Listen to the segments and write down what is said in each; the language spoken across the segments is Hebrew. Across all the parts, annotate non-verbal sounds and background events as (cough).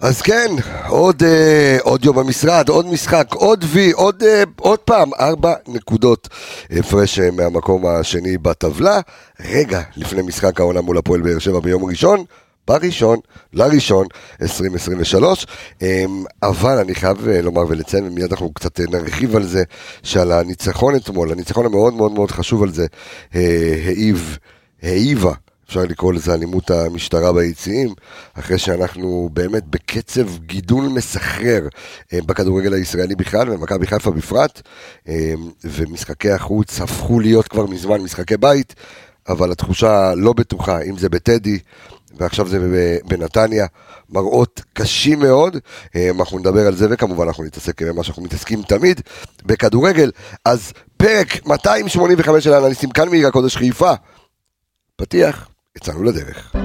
אז כן, עוד, אה, עוד יום במשרד, עוד משחק, עוד וי, עוד, אה, עוד פעם, ארבע נקודות הפרש אה, מהמקום השני בטבלה. רגע לפני משחק העונה מול הפועל באר שבע ביום ראשון, בראשון, לראשון, 2023. אה, אבל אני חייב אה, לומר ולציין, ומיד אנחנו קצת נרחיב על זה, שעל הניצחון אתמול, הניצחון המאוד מאוד מאוד חשוב על זה, אה, העיב, העיבה. אפשר לקרוא לזה אלימות המשטרה ביציעים, אחרי שאנחנו באמת בקצב גידול מסחרר אה, בכדורגל הישראלי בכלל, ומכבי חיפה בפרט, אה, ומשחקי החוץ הפכו להיות כבר מזמן משחקי בית, אבל התחושה לא בטוחה, אם זה בטדי, ועכשיו זה בנתניה, מראות קשים מאוד, אה, אנחנו נדבר על זה, וכמובן אנחנו נתעסק במה שאנחנו מתעסקים תמיד, בכדורגל. אז פרק 285 של האנליסטים כאן מעיר הקודש חיפה. פתיח, יצאנו לדרך.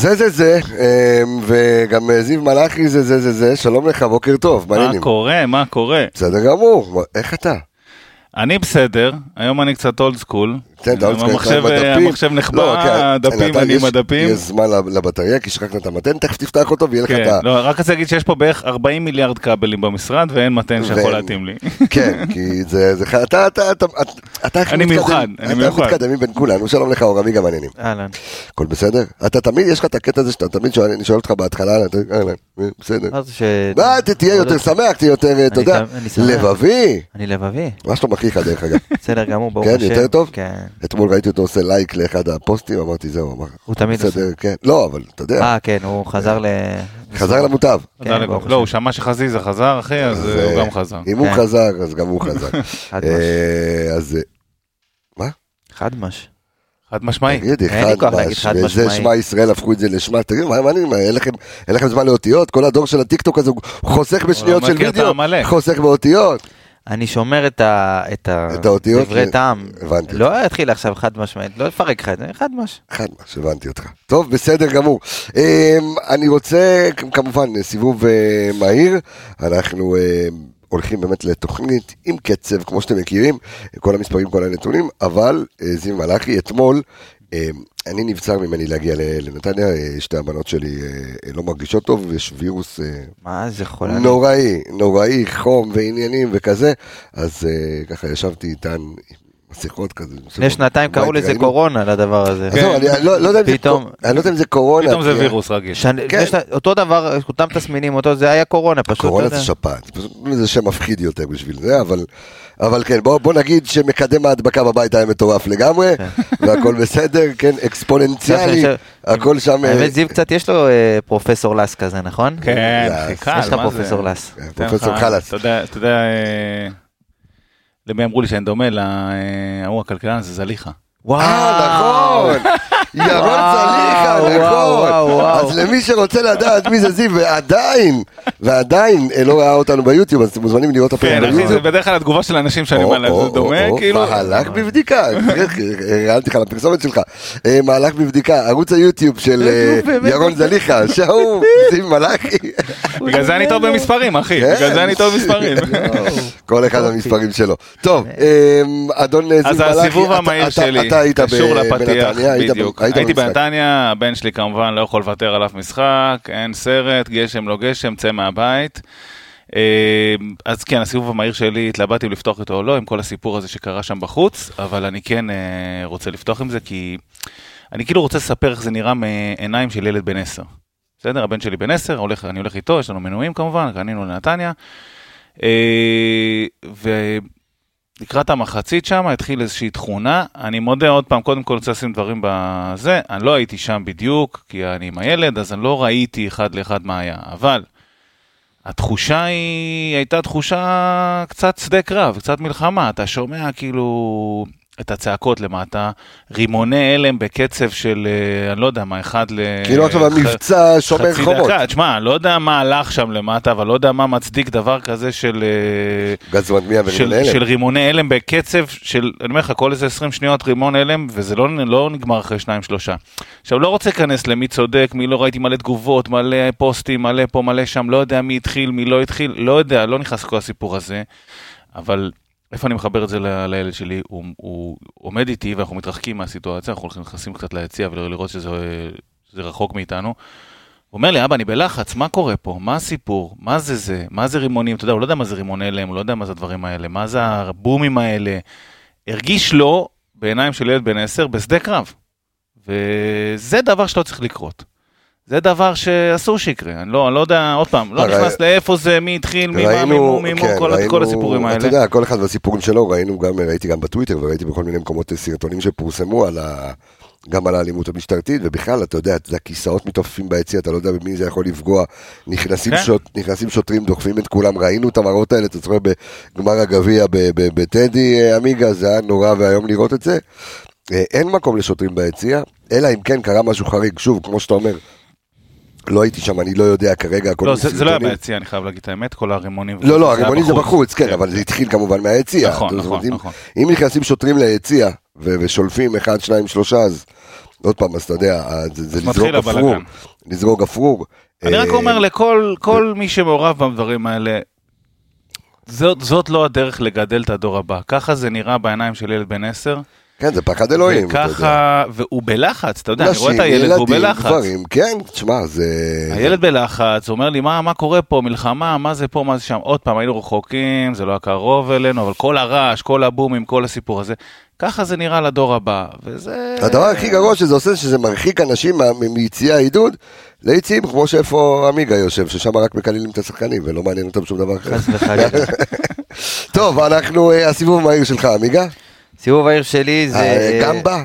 זה זה זה, אה, וגם אה, זיו מלאכי זה זה זה זה, שלום לך, בוקר טוב, מה מעניינים. קורה? מה קורה? בסדר גמור, מה- איך אתה? אני בסדר, היום אני קצת אולד סקול. כן, אתה עוד המחשב, בדפים. המחשב לא, נחבא, כן, הדפים, אני עם הדפים. יש זמן לב- לבטריה, כי שכחת את המתן, תכף תפתח אותו ויהיה לך כן, את ה... לא, רק רוצה להגיד שיש פה בערך 40 מיליארד כבלים במשרד ואין מתן שיכול להתאים לי. (laughs) כן, כי זה, אתה, אתה, אתה, אתה, אני מיוחד, אני אתה מיוחד. מתקדם מבין כולנו, שלום לך אורמי גם מעניינים. אהלן. הכל בסדר? אתה תמיד, יש לך את הקטע הזה שאתה תמיד שואל, אני שואל אותך בהתחלה, אהלן, אה, בסדר. מה תהיה יותר שמח, תהיה יותר, אה, אתה יודע. לבבי. אני לבבי. מה שלום אחיך דרך אגב? (laughs) בסדר גמור, ברוך כן, השם. יותר טוב? כן. אתמול ראיתי אותו עושה לייק לאחד הפוסטים, אמרתי זהו, אמר. הוא תמיד בסדר, כן. לא, אבל אתה יודע, אה, כן, הוא חזר ל... חזר למוטב. כן. ברוך לא, הוא. שמע שחזיזה חזר, אחי, אז אז, אה, הוא אה, גם חזר. אם הוא כן. חזר, אז גם הוא חזר. (laughs) חד אה, אז אה, חד מש. חד משמעי. תגיד, אין לי אחד כוח להגיד מש, חד וזה משמעי. שמע ישראל הפכו את זה לשמע, תגיד, מה העניינים, אין לכם- אין לכם זמן לאותיות? כל הדור של הטיקטוק הזה הוא חוסך בשניות לא של וידאו. חוסך באותיות. אני שומר את ה... את ה... את האותיות? דברי. טעם. הבנתי. לא אתחיל עכשיו חד משמעית, לא לפרק לך את זה, חד מש. חד מש, הבנתי אותך. טוב, בסדר גמור. אמ, אני רוצה, כמובן, סיבוב אה, מהיר. אנחנו אה, הולכים באמת לתוכנית עם קצב, כמו שאתם מכירים, כל המספרים, כל הנתונים, אבל אה, זיו מלאכי, אתמול, אה, אני נבצר ממני להגיע לנתניה, אה, שתי הבנות שלי אה, אה, לא מרגישות טוב, יש וירוס... מה זה חולה? נוראי, נוראי, חום ועניינים וכזה, אז ככה ישבתי איתן עם מסכות כזה. לפני שנתיים קראו לזה. קורונה לדבר הזה. אני אני לא לא יודע אם זה פתאום- קו- אני לא יודע אם זה קורונה. פתאום זה וירוס רגיל. כן. אותו דבר, אותם תסמינים, אותו, זה היה קורונה פשוט. קורונה זה. שפעת, זה שם מפחיד יותר בשביל זה, אבל... אבל כן, בוא, בוא נגיד שמקדם ההדבקה בבית היה מטורף לגמרי, והכל בסדר, כן, אקספוננציאלי, הכל שם... אה, האמת, זיו קצת יש לו אה, פרופסור לס כזה, נכון? כן, זה- הכי קל, יש לך מה זה? פרופסור לס. אה, תן פרופסור חלאס. אתה יודע, אתה יודע, אה, למי אמרו לי שאני דומה? להוא הכלכלן הזה זליכה. וואו. אה, נכון, (laughs) ירון וואו, זליכה, וואו, וואו, נכון. אז למי שרוצה לדעת מי זה זיו, ועדיין, ועדיין אה, לא ראה אותנו ביוטיוב, אז אתם מוזמנים לראות הפרק כן, אחי, ביוטיוב. זה בדרך כלל התגובה של האנשים שאני או, אומר להם, זה דומה, כאילו... מהלך בבדיקה, (laughs) הרמתי לך לפרסומת שלך, אה, מהלך בבדיקה, ערוץ היוטיוב של אה. ירון זליכה, שהוא (laughs) זיו מלאכי, בגלל זה אני טוב במספרים, אחי. כן. בגלל זה אני טוב במספרים. כל אחד המספרים שלו. טוב, אה, אדון זיו מלאכי, אז הסיבוב המהיר שלי אתה היית קשור לפתיח, בדיוק. היית הייתי. בנתניה, הבן שלי כמובן לא יכול לוותר על אף משחק, אין סרט, גשם לא גשם, צא מהבית. אה, אז כן, הסיבוב המהיר שלי, התלבטתי אם לפתוח איתו או לא, עם כל הסיפור הזה שקרה שם בחוץ, אבל אני כן אה, רוצה לפתוח עם זה, כי אני כאילו רוצה לספר איך זה נראה מעיניים של ילד בן עשר. בסדר? הבן שלי בן עשר, הולך- אני הולך איתו, יש לנו מנויים כמובן, קנינו לנתניה. אה, ו... לקראת המחצית שם התחיל איזושהי תכונה, אני מודה עוד פעם, קודם כל רוצה לשים דברים בזה, אני לא הייתי שם בדיוק, כי אני עם הילד, אז אני לא ראיתי אחד לאחד מה היה, אבל התחושה היא, הייתה תחושה קצת שדה קרב, קצת מלחמה, אתה שומע כאילו את הצעקות למטה, רימוני הלם בקצב של, אה, אני לא יודע מה, אחד ל... כאילו עכשיו המבצע שומר חצי חומות. דקה, תשמע, אני לא יודע מה הלך שם למטה, אבל לא יודע מה מצדיק דבר כזה של... אה, גז מדמיע של, ורימון הלם. של רימוני הלם בקצב של, אני אומר לך, כל איזה 20 שניות רימון הלם, וזה לא, לא נגמר אחרי שניים שלושה. עכשיו, לא רוצה להיכנס למי צודק, מי לא ראיתי מלא תגובות, מלא פוסטים, מלא פה, מלא שם, לא יודע מי התחיל, מי לא התחיל, לא יודע, לא נכנס לכל הסיפור הזה, אבל איפה אני מחבר את זה לילד שלי? הוא, הוא עומד איתי ואנחנו מתרחקים מהסיטואציה, אנחנו הולכים- נכנסים קצת ליציע ולראות שזה שזה רחוק מאיתנו. הוא אומר לי, אבא, אני בלחץ, מה קורה פה? מה הסיפור? מה זה זה? מה זה רימונים? אתה יודע, הוא לא יודע מה זה רימון הלם, הוא לא יודע מה זה הדברים האלה, מה זה הבומים האלה. הרגיש לו, בעיניים של ילד בן עשר, בשדה קרב. וזה דבר שלא צריך לקרות. זה דבר שאסור שיקרה, אני לא, אני לא יודע, עוד פעם, לא הרי- נכנס לאיפה זה, מי התחיל, מי מה, מי מו, מי מו, כן, כל, ראינו- כל הסיפורים אתה האלה. יודע, כל אחד והסיפורים שלו, ראינו גם, ראיתי גם בטוויטר וראיתי בכל מיני מקומות סרטונים שפורסמו על ה... גם על האלימות המשטרתית, ובכלל, אתה יודע, זה הכיסאות מתעופפים ביציע, אתה לא יודע במי זה יכול לפגוע. נכנסים, כן. שוט, נכנסים שוטרים, דוחפים את כולם, ראינו את המראות האלה, אתה זוכר בגמר הגביע בטדי אה, עמיגה, זה היה נורא ואיום לראות את זה. אה, אין מקום לשוטרים ביציע, אלא אם כן קרה משהו חריג, שוב, כמו שאתה אומר, לא הייתי שם, אני לא יודע כרגע, לא, זה, זה לא היה. ביציע, אני חייב להגיד את האמת, כל הרימונים. לא, לא, הרימונים זה בחוץ, כן, אבל זה התחיל כמובן מהיציע. נכון, נכון, נכון. אם נכנסים שוטרים ליציע ושולפים אחד, שניים, שלושה, אז עוד פעם, אז אתה יודע, אז זה לזרוק גפרור. הבלגן. לזרוק גפרור. אני רק אה, אומר לכל כל מי שמעורב בדברים האלה, זאת, זאת לא הדרך לגדל את הדור הבא. ככה זה נראה בעיניים של ילד בן עשר. כן, זה פחד אלוהים. וככה, והוא בלחץ, אתה יודע, אני רואה את נשים, הילד והוא ילדים, בלחץ. גברים, כן, תשמע, זה... הילד בלחץ, הוא אומר לי, מה, מה קורה פה, מלחמה, מה זה פה, מה זה שם. עוד פעם, היינו רחוקים, זה לא היה קרוב אלינו, אבל כל הרעש, כל הבומים, כל הסיפור הזה, ככה זה נראה לדור הבא, וזה... הדבר הכי גרוע שזה עושה, שזה מרחיק אנשים מה- מ- מיציעי העידוד ליציעים, כמו שאיפה עמיגה יושב, ששם רק מקללים את השחקנים, ולא מעניין אותם שום דבר אחר. חס וחלילה. (laughs) טוב, אנחנו, אה, הסיבוב המהיר שלך, עמיגה? סיבוב העיר שלי זה... אה, גמבה?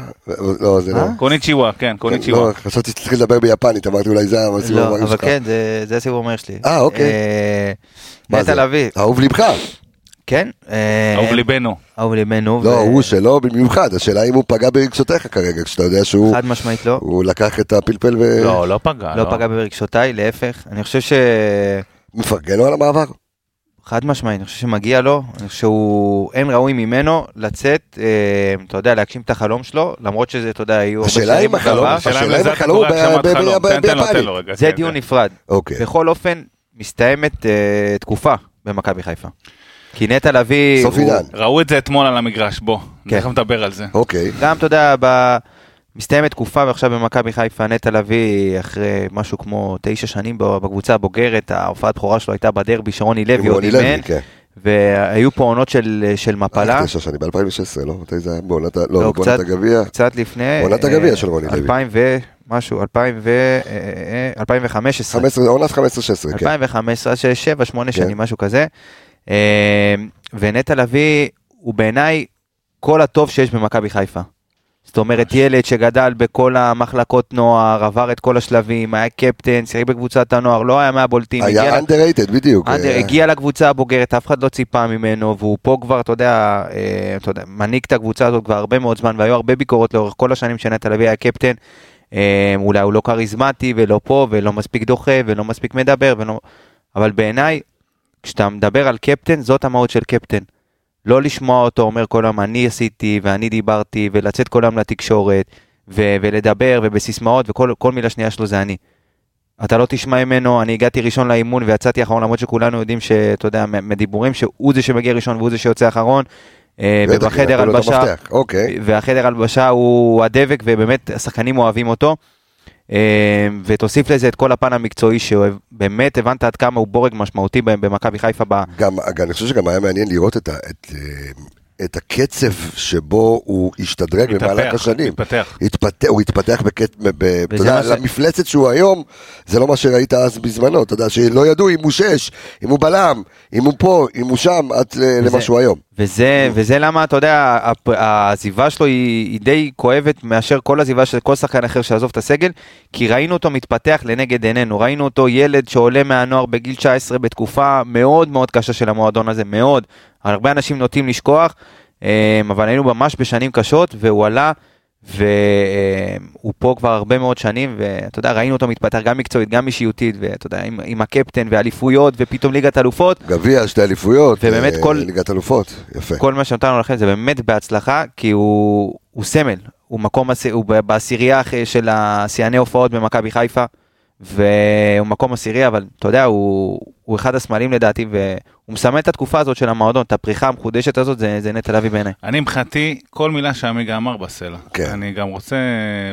לא, זה לא. אה? קוניצ'יווה, כן, קוניצ'יווה. לא, חשבתי שתתחיל לדבר ביפנית, אמרתי אולי זה הסיבוב לא, אבל שלך. כן, זה- זה הסיבוב המהיר שלי. אה, אוקיי. אה, מה נטע זה? לביא, אהוב ליבך. כן. אה, אהוב ליבנו. אהוב ליבנו. לא, ו- הוא שלא במיוחד, השאלה אם הוא פגע ברגשותיך כרגע, כשאתה יודע שהוא חד משמעית לא. הוא לקח את הפלפל לא, לא פגע. לא פגע ברגשותיי, להפך. אני חושב ש... ומפרגן לו על המעבר. חד משמעית, אני חושב שמגיע לו, אני חושב שהוא, אין ראוי ממנו לצאת, אה, אתה יודע, להגשים את החלום שלו, למרות שזה, אתה יודע, היו הרבה השאלה אם החלום-. השאלה אם החלום לו, ביפנית. זה כן, דיון כן. נפרד. אוקיי. בכל אופן, מסתיימת אה, תקופה במכבי חיפה. כי נטע לביא, סוף הוא- עידן. ראו את זה אתמול על המגרש, בוא. כן. תכף נדבר על זה. אוקיי. גם, אתה יודע, ב... מסתיימת תקופה ועכשיו במכבי חיפה נטע לביא אחרי משהו כמו תשע שנים בקבוצה הבוגרת, ההופעת בכורה שלו הייתה בדרבי שרוני לוי עוד אימן, כן. והיו פה עונות של, של מפלה, תשע שנים, ב-2016, לא? מתי זה היה? בעונת לא, לא, בעונת הגביע. קצת לפני, עונת אה, הגביע של רוני לוי. 2000 ומשהו, 2000 ו... אה, אה, 2015. 15, עונת 15-16, כן. 2015, אז שבע, שמונה כן. שנים, משהו כזה. אה, ונטע לביא הוא בעיניי כל הטוב שיש במכבי חיפה. זאת אומרת, ילד שגדל בכל המחלקות נוער, עבר את כל השלבים, היה קפטן, שיחק בקבוצת הנוער, לא היה מהבולטים. היה underrated, בדיוק. אה, הגיע לקבוצה הבוגרת, אף אחד לא ציפה ממנו, והוא פה כבר, אתה יודע, אה, אתה יודע, מנהיג את הקבוצה הזאת כבר הרבה מאוד זמן, והיו הרבה ביקורות לאורך כל השנים שנטע לביא היה קפטן. אה, אולי הוא לא כריזמטי, ולא פה, ולא מספיק דוחה, ולא מספיק מדבר, ולא... אבל בעיניי, כשאתה מדבר על קפטן, זאת המהות של קפטן. לא לשמוע אותו אומר כל היום אני עשיתי ואני דיברתי ולצאת כל היום לתקשורת ו- ולדבר ובסיסמאות וכל כל מילה שנייה שלו זה אני. אתה לא תשמע ממנו, אני הגעתי ראשון לאימון ויצאתי אחרון למרות שכולנו יודעים שאתה יודע מדיבורים שהוא זה שמגיע ראשון והוא זה שיוצא אחרון. אה, ובחדר את הלבשה, אוקיי. והחדר הלבשה הוא הדבק ובאמת השחקנים אוהבים אותו. אה, ותוסיף לזה את כל הפן המקצועי שבאמת הבנת עד כמה הוא בורג משמעותי במכבי חיפה גם, אני חושב שגם היה מעניין לראות את, את, אה, את הקצב שבו הוא השתדרג במהלך השנים. מתפתח. התפתח, הוא התפתח בקט... ב, אתה יודע, ש- למפלצת שהוא היום, זה לא מה שראית אז בזמנו, אתה יודע, שלא ידעו אם הוא שש, אם הוא בלם, אם הוא פה, אם הוא שם, עד וזה- למה שהוא היום. וזה, וזה למה, אתה יודע, העזיבה שלו היא, היא די כואבת מאשר כל עזיבה של כל שחקן אחר שעזוב את הסגל, כי ראינו אותו מתפתח לנגד עינינו, ראינו אותו ילד שעולה מהנוער בגיל 19 בתקופה מאוד מאוד קשה של המועדון הזה, מאוד. הרבה אנשים נוטים לשכוח, אה, אבל היינו ממש בשנים קשות, והוא עלה, והוא פה כבר הרבה מאוד שנים, ואתה יודע, ראינו אותו מתפתח גם מקצועית, גם אישיותית, ואתה יודע, עם, עם הקפטן ואליפויות, ופתאום ליגת אלופות. גביע, שתי אליפויות, ובאמת אה, כל- ליגת אלופות, יפה. כל מה שנתנו לכם זה באמת בהצלחה, כי הוא, הוא סמל, הוא מקום, הוא בעשירייה אחרי- של השיאני הופעות במכבי חיפה, והוא מקום עשירי, אבל אתה יודע, הוא, הוא אחד הסמלים לדעתי, והוא מסמן את התקופה הזאת של המועדון, את הפריחה המחודשת הזאת, זה, זה נטע לביא בעיניי. אני מבחינתי, כל מילה שעמיגה אמר בסלע. כן. אני גם רוצה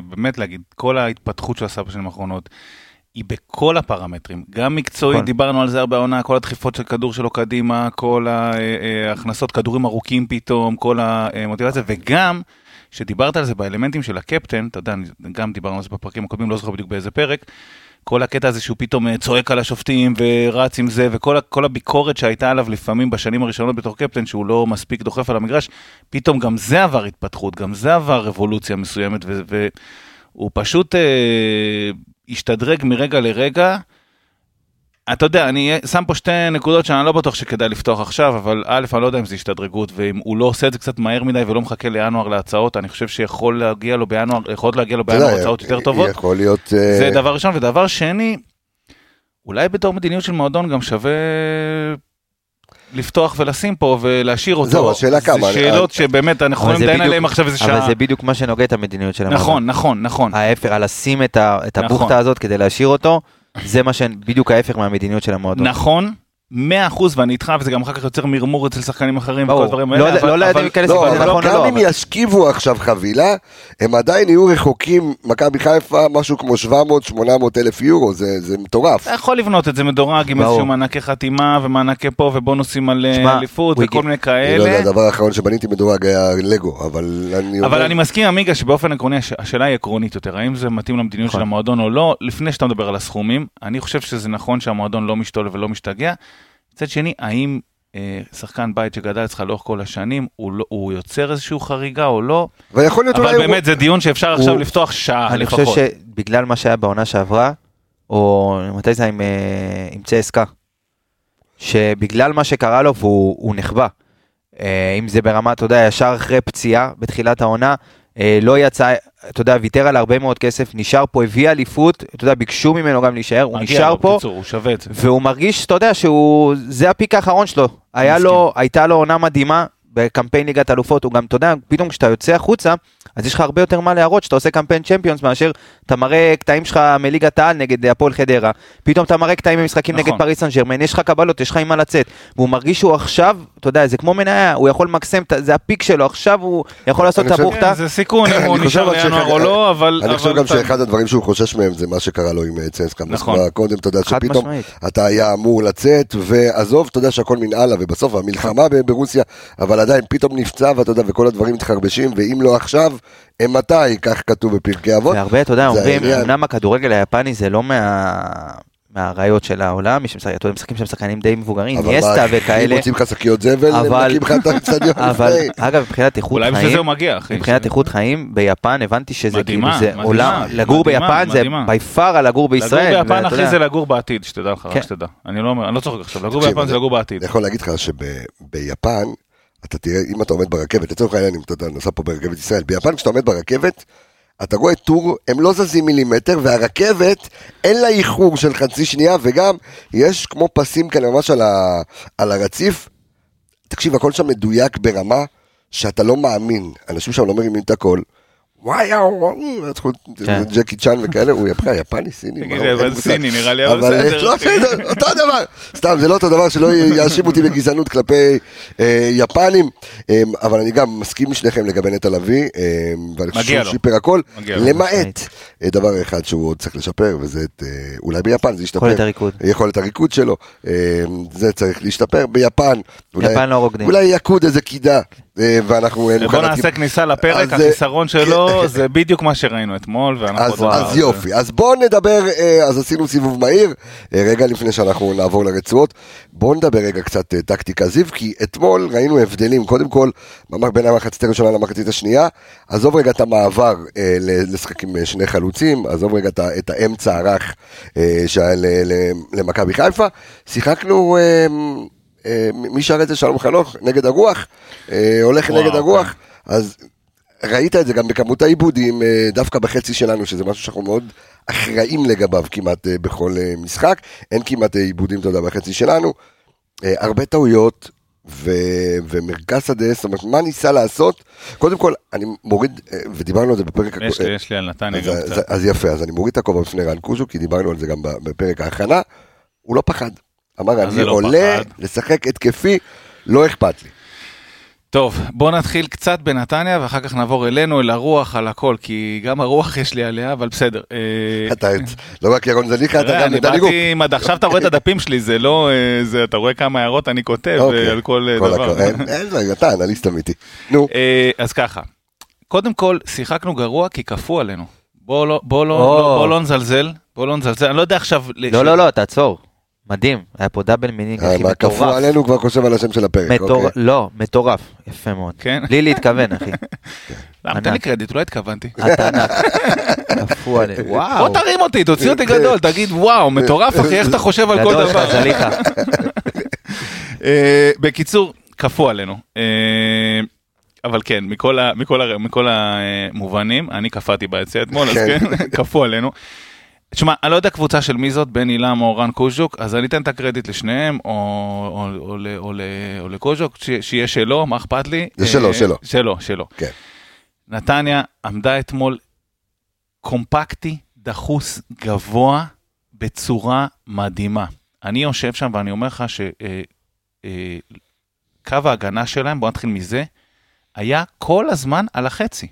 באמת להגיד, כל ההתפתחות שהוא עשה בשנים האחרונות, היא בכל הפרמטרים, גם מקצועית, נכון. דיברנו על זה הרבה העונה, כל הדחיפות של כדור שלו קדימה, כל ההכנסות כדורים ארוכים פתאום, כל המוטיבציה, וגם, שדיברת על זה באלמנטים של הקפטן, אתה יודע, גם דיברנו על זה בפרקים הקודמים, לא זוכר בדיוק באיזה פרק, כל הקטע הזה שהוא פתאום אה, צועק על השופטים ורץ עם זה, וכל הביקורת שהייתה עליו לפעמים בשנים הראשונות בתור קפטן, שהוא לא מספיק דוחף על המגרש, פתאום גם זה עבר התפתחות, גם זה עבר רבולוציה מסוימת, והוא פשוט אה, השתדרג מרגע לרגע. אתה יודע, אני שם פה שתי נקודות שאני לא בטוח שכדאי לפתוח עכשיו, אבל א', אני לא יודע אם זה השתדרגות, ואם הוא לא עושה את זה קצת מהר מדי ולא מחכה לינואר להצעות, אני חושב שיכול להגיע לו בינואר, יכולות להגיע לו בינואר הצעות יותר טובות. יכול להיות... אה, זה דבר ראשון, ודבר שני, אולי בתור מדיניות של מועדון גם שווה לפתוח ולשים פה ולהשאיר אותו. זהו, השאלה כמה, זה שאלות אני- שבאמת אנחנו אבל יכולים בדיוק- עליהן עכשיו איזה אבל שעה. זה בדיוק מה שנוגד את המדיניות של המועדון. נכון, נכון, נכון. ההפך, על לשים את, ה, את נכון. הבוכטה הזאת כדי להשאיר אותו, זה מה ש... בדיוק ההפך מהמדיניות של המועדון. נכון, מאה אחוז, ואני איתך, וזה גם אחר כך יוצר מרמור אצל שחקנים אחרים וכל. הדברים לא האלה. לא יודע אבל- אם ייכנס לא, אם זה אבל נכון גם לא, אם ישכיבו עכשיו חבילה, הם עדיין יהיו רחוקים, מכבי חיפה, משהו כמו 700-800 אלף יורו, זה זה מטורף. אתה יכול לבנות את זה מדורג עם. איזשהו מענקי חתימה ומענקי פה ובונוסים על אה, אליפות וכל מיני אני לא יודע, כאלה. הדבר האחרון שבניתי מדורג היה לגו, אבל אני אומר... אבל אני מסכים עמיגה שבאופן עקרוני הש- השאלה היא עקרונית יותר, האם זה מתאים למדיניות של נכון. המועדון או לא, לפני שאתה מדבר על הסכומים, אני חושב שזה נכון שהמועדון לא משתולל ולא משתגע. מצד שני, האם אה, שחקן בית שגדל אצלך לאורך כל השנים, הוא, לא, הוא יוצר איזושהי חריגה או לא? ויכול להיות אבל אולי... באמת זה דיון שאפשר עכשיו הוא- לפתוח שעה אני לפחות. חושב שבגלל מה שהיה בעונה שעברה, או מתי זה היה עם, אה, עם צסקה, שבגלל מה שקרה לו והוא הוא נחבא. אה, אם זה ברמה, אתה יודע, ישר אחרי פציעה בתחילת העונה, לא יצא, אתה יודע, ויתר על הרבה מאוד כסף, נשאר פה, הביא אליפות, אתה יודע, ביקשו ממנו גם להישאר, הוא נשאר לו, פה, בקיצור, הוא שווה את זה. והוא מרגיש, אתה יודע, שהוא, זה הפיק האחרון שלו. היה. לו, הייתה לו עונה מדהימה בקמפיין ליגת אלופות, הוא גם, אתה יודע, פתאום כשאתה יוצא החוצה, אז יש לך הרבה יותר מה להראות שאתה עושה קמפיין צ'מפיונס מאשר אתה מראה קטעים שלך מליגת העל נגד הפועל חדרה, פתאום אתה מראה קטעים במשחקים נכון. נגד פריס סן ג'רמן, יש לך קבלות, יש לך עם מה לצאת, והוא מרגיש שהוא עכשיו, אתה יודע, זה כמו מניה, הוא יכול למקסם, זה הפיק שלו, עכשיו הוא יכול לעשות את הבוכטה. כן, זה סיכון אם אני הוא חושב נשאר שאחד- או לא, אבל... אני חושב גם שאחד הדברים שהוא חושש מהם זה מה שקרה לו עם אה, צסקה. נכון. מוסקבה קודם, אתה יודע שפתאום. אתה היה אמור לצאת, ועזוב, אתה יודע שהכל מנהלה, ובסוף המלחמה ב- ברוסיה, אבל עדיין פתאום נפצע, ואתה יודע, וכל הדברים מתחרבשים, ואם לא עכשיו, מתי, כך כתוב בפרקי אבות. והרבה, אתה יודע, אומרים. אמנם הכדורגל היפני זה לא מה... מהראיות של העולם, יש משחקים שם שחקנים די מבוגרים, אבל ניאסטה מה, אם וכאלה, מוצאים לך שקיות זבל, הם אבל- מקים לך את האצטדיון (laughs) אבל. אגב, מבחינת איכות אולי בשביל זה הוא חיים, מגיע, אחי. מבחינת איכות חיים, ביפן הבנתי שזה מדהימה, כאילו, זה מדהימה, עולם, לגור מדהימה, ביפן זה. בי פאר על לגור בישראל. לגור ביפן, אחי, זה לגור בעתיד, שתדע לך, כן. רק שתדע. אני לא אומר, אני לא צוחק עכשיו, לגור ביפן זה לגור בעתיד. אני יכול להגיד לך שביפן, אתה תראה, אם אתה עומד ברכבת, לצורך העניין, אם אתה נסע פה ברכבת ישראל, ביפן כשאתה עומד ברכבת, אתה רואה טור, הם לא זזים מילימטר, והרכבת, אין לה איחור של חצי שנייה, וגם יש כמו פסים כאלה ממש על, ה, על הרציף. תקשיב, הכל שם מדויק ברמה שאתה לא מאמין. אנשים שם לא מרימים את הכל. וואו, כן. ג'קי צ'אן וכאלה, הוא יפני, יפני, סיני. תגיד, אבל מושג. סיני נראה לי, אבל בסדר, לא. בסדר, אותו דבר. סתם, זה לא אותו דבר, שלא יאשימו אותי בגזענות כלפי אה, יפנים. אה, אבל אני גם מסכים עם שניכם לגבי נטע לביא, אה, ואני חושב שהוא. שיפר הכל, למעט אה, דבר אחד שהוא עוד צריך לשפר, וזה את, אה, אולי ביפן זה ישתפר. יכולת הריקוד. יכולת הריקוד שלו, אה, זה צריך להשתפר. ביפן, יפן לא רוקדים. אולי יקוד איזה קידה. אה, ואנחנו... אה, נוכל בוא נעשה כניסה לפרק, אה, החיסרון שלו (laughs) זה בדיוק מה שראינו אתמול, אז, לא- אז יופי, אז בואו נדבר, אז עשינו סיבוב מהיר, רגע לפני שאנחנו נעבור לרצועות, בואו נדבר רגע קצת טקטיקה זיו, כי אתמול ראינו הבדלים, קודם כל, ממש בין המחצית הראשונה למחצית השנייה, עזוב רגע את המעבר לשחק עם שני חלוצים, עזוב רגע את, האמצע הרך שהיה למכבי חיפה, שיחקנו... אה, מי שר את זה? שלום חנוך, נגד הרוח, אה, הולך וואו, נגד הרוח, כן. אז ראית את זה גם בכמות העיבודים, אה, דווקא בחצי שלנו, שזה משהו שאנחנו מאוד אחראים לגביו כמעט בכל משחק. אין כמעט עיבודים, אתה יודע, בחצי שלנו. הרבה טעויות, ו... ומרכז שדה, זאת אומרת, מה ניסה לעשות? קודם כל, אני מוריד, ודיברנו על זה בפרק... יש לי, יש לי על נתניה גם קצת. אז יפה, אז אני מוריד את הכובע בפני רן קוז'ו, כי דיברנו על זה גם בפרק ההכנה. הוא לא פחד. אמר, אני לא עולה פחד? לשחק התקפי, לא אכפת לי. טוב, בוא נתחיל קצת בנתניה, ואחר כך נעבור אלינו, אל הרוח, על הכל, כי גם הרוח יש לי עליה, אבל בסדר. אה, (laughs) אתה לא רק ירון זליכה, אתה תראה, גם גוק. באתי עכשיו אתה רואה את הדפים שלי, זה לא... אה, זה, אתה רואה כמה הערות אני כותב אוקיי, אה, על כל אה, כל דבר. אין, רגע, אתה אנליסט אמיתי. נו, אה, אז ככה, קודם כל, שיחקנו גרוע כי כפו עלינו. בוא לא, לא, לא נזלזל, בוא לא נזלזל, אני לא יודע עכשיו... לא, לא, לא, תעצור. מדהים, היה פה double meaning, אה, אחי, כפו מטורף. עלינו כבר חושב על השם של הפרק. מטור... אוקיי. לא, מטורף, יפה מאוד. כן? בלי להתכוון, אחי. (laughs) למה, תן לי. קרדיט, לא התכוונתי. אתה ענק. כפו עליהם, בוא וואו. תרים אותי, תוציא אותי גדול, תגיד וואו, מטורף אחי, איך אתה חושב על כל גדול דבר. שלך, זליכה. (laughs) אה, בקיצור, כפו עלינו. אה, אבל כן, מכל, ה, מכל, ה, מכל המובנים, אני קפאתי ביציע אתמול, אז כן. כן, (laughs) כפו עלינו. תשמע, אני לא יודע קבוצה של מי זאת, בן עילם או רן קוז'וק, אז אני אתן את הקרדיט לשניהם, או, או, או, או, ל- או לקוז'וק, שיהיה שלו, מה אכפת לי? זה שלו, אה, שלו. שלו, שלו. כן. נתניה עמדה אתמול קומפקטי, דחוס, גבוה, בצורה מדהימה. אני יושב שם ואני אומר לך שקו אה, קו ההגנה שלהם, בוא נתחיל מזה, היה כל הזמן על החצי.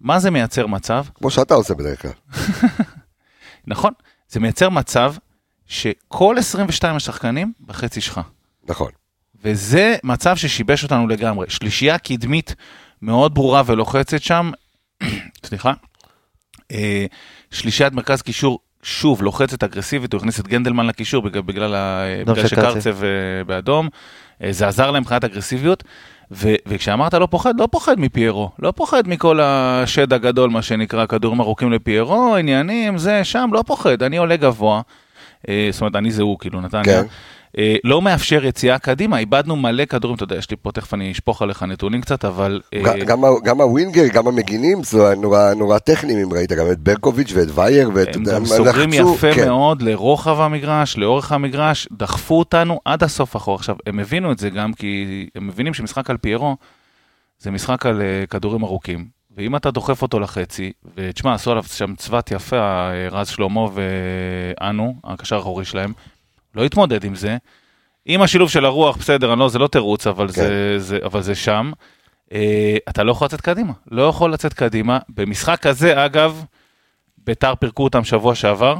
מה זה מייצר מצב? כמו שאתה עושה בדרך כלל. (laughs) נכון, זה מייצר מצב שכל 22 השחקנים בחצי שלך. נכון. וזה מצב ששיבש אותנו לגמרי. שלישייה קדמית מאוד ברורה ולוחצת שם, (clears throat) סליחה, אה, שלישיית מרכז קישור, שוב, לוחצת אגרסיבית, הוא הכניס את גנדלמן לקישור בגלל, בגלל. שקרצב אה, באדום, אה, זה עזר להם מבחינת אגרסיביות, ו, וכשאמרת לא פוחד, לא פוחד מפיירו, לא פוחד מכל השד הגדול, מה שנקרא, כדורים ארוכים לפיירו, עניינים, זה, שם, לא פוחד, אני עולה גבוה, אה, זאת אומרת, אני זה הוא, כאילו, נתניה. כן. אה, לא מאפשר יציאה קדימה, איבדנו מלא כדורים, אתה יודע, יש לי פה, תכף אני אשפוך עליך נתונים קצת, אבל... אה, גם הווינגר, גם המגינים, זה נורא- טכניים, אם ראית גם את ברקוביץ' ואת וייר, ואת... הם גם סוגרים יפה כן. מאוד לרוחב המגרש, לאורך המגרש, דחפו אותנו עד הסוף אחורה. עכשיו, הם הבינו את זה גם כי הם מבינים שמשחק על פיירו זה משחק על אה, כדורים ארוכים. ואם אתה דוחף אותו לחצי, ותשמע, עשו עליו שם צוות יפה, רז שלמה ואנו, הקשר האחורי שלהם, לא התמודד עם זה. עם השילוב של הרוח, בסדר, לא, זה לא תירוץ, אבל, כן. זה, זה, אבל זה שם. אה, אתה לא יכול לצאת קדימה, לא יכול לצאת קדימה. במשחק הזה, אגב, ביתר פירקו אותם שבוע שעבר,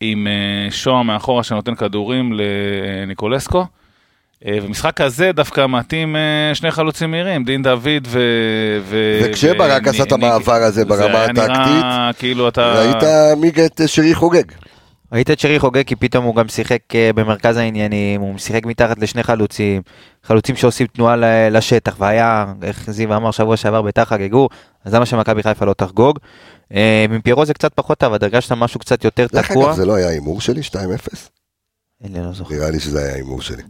עם אה, שוהם מאחורה שנותן כדורים לניקולסקו. אה, במשחק הזה דווקא מתאים אה, שני חלוצים מהירים, דין דוד ו... ו וכשברק עשה את המעבר הזה ברמה הטקטית, כאילו אתה... ראית מיגה את שרי חוגג. ראית את שרי חוגג כי פתאום הוא גם שיחק אה, במרכז העניינים, הוא שיחק מתחת לשני חלוצים, חלוצים שעושים תנועה לשטח, והיה, איך זיו אמר שבוע שעבר ביתר חגגו, אז למה שמכבי חיפה לא תחגוג? אה, עם פירו זה קצת פחות טוב, אבל הרגשת משהו קצת יותר דרך תקוע. אגב, זה לא היה הימור שלי, 2-0? אין לי, לא זוכר. נראה לי שזה היה הימור שלי.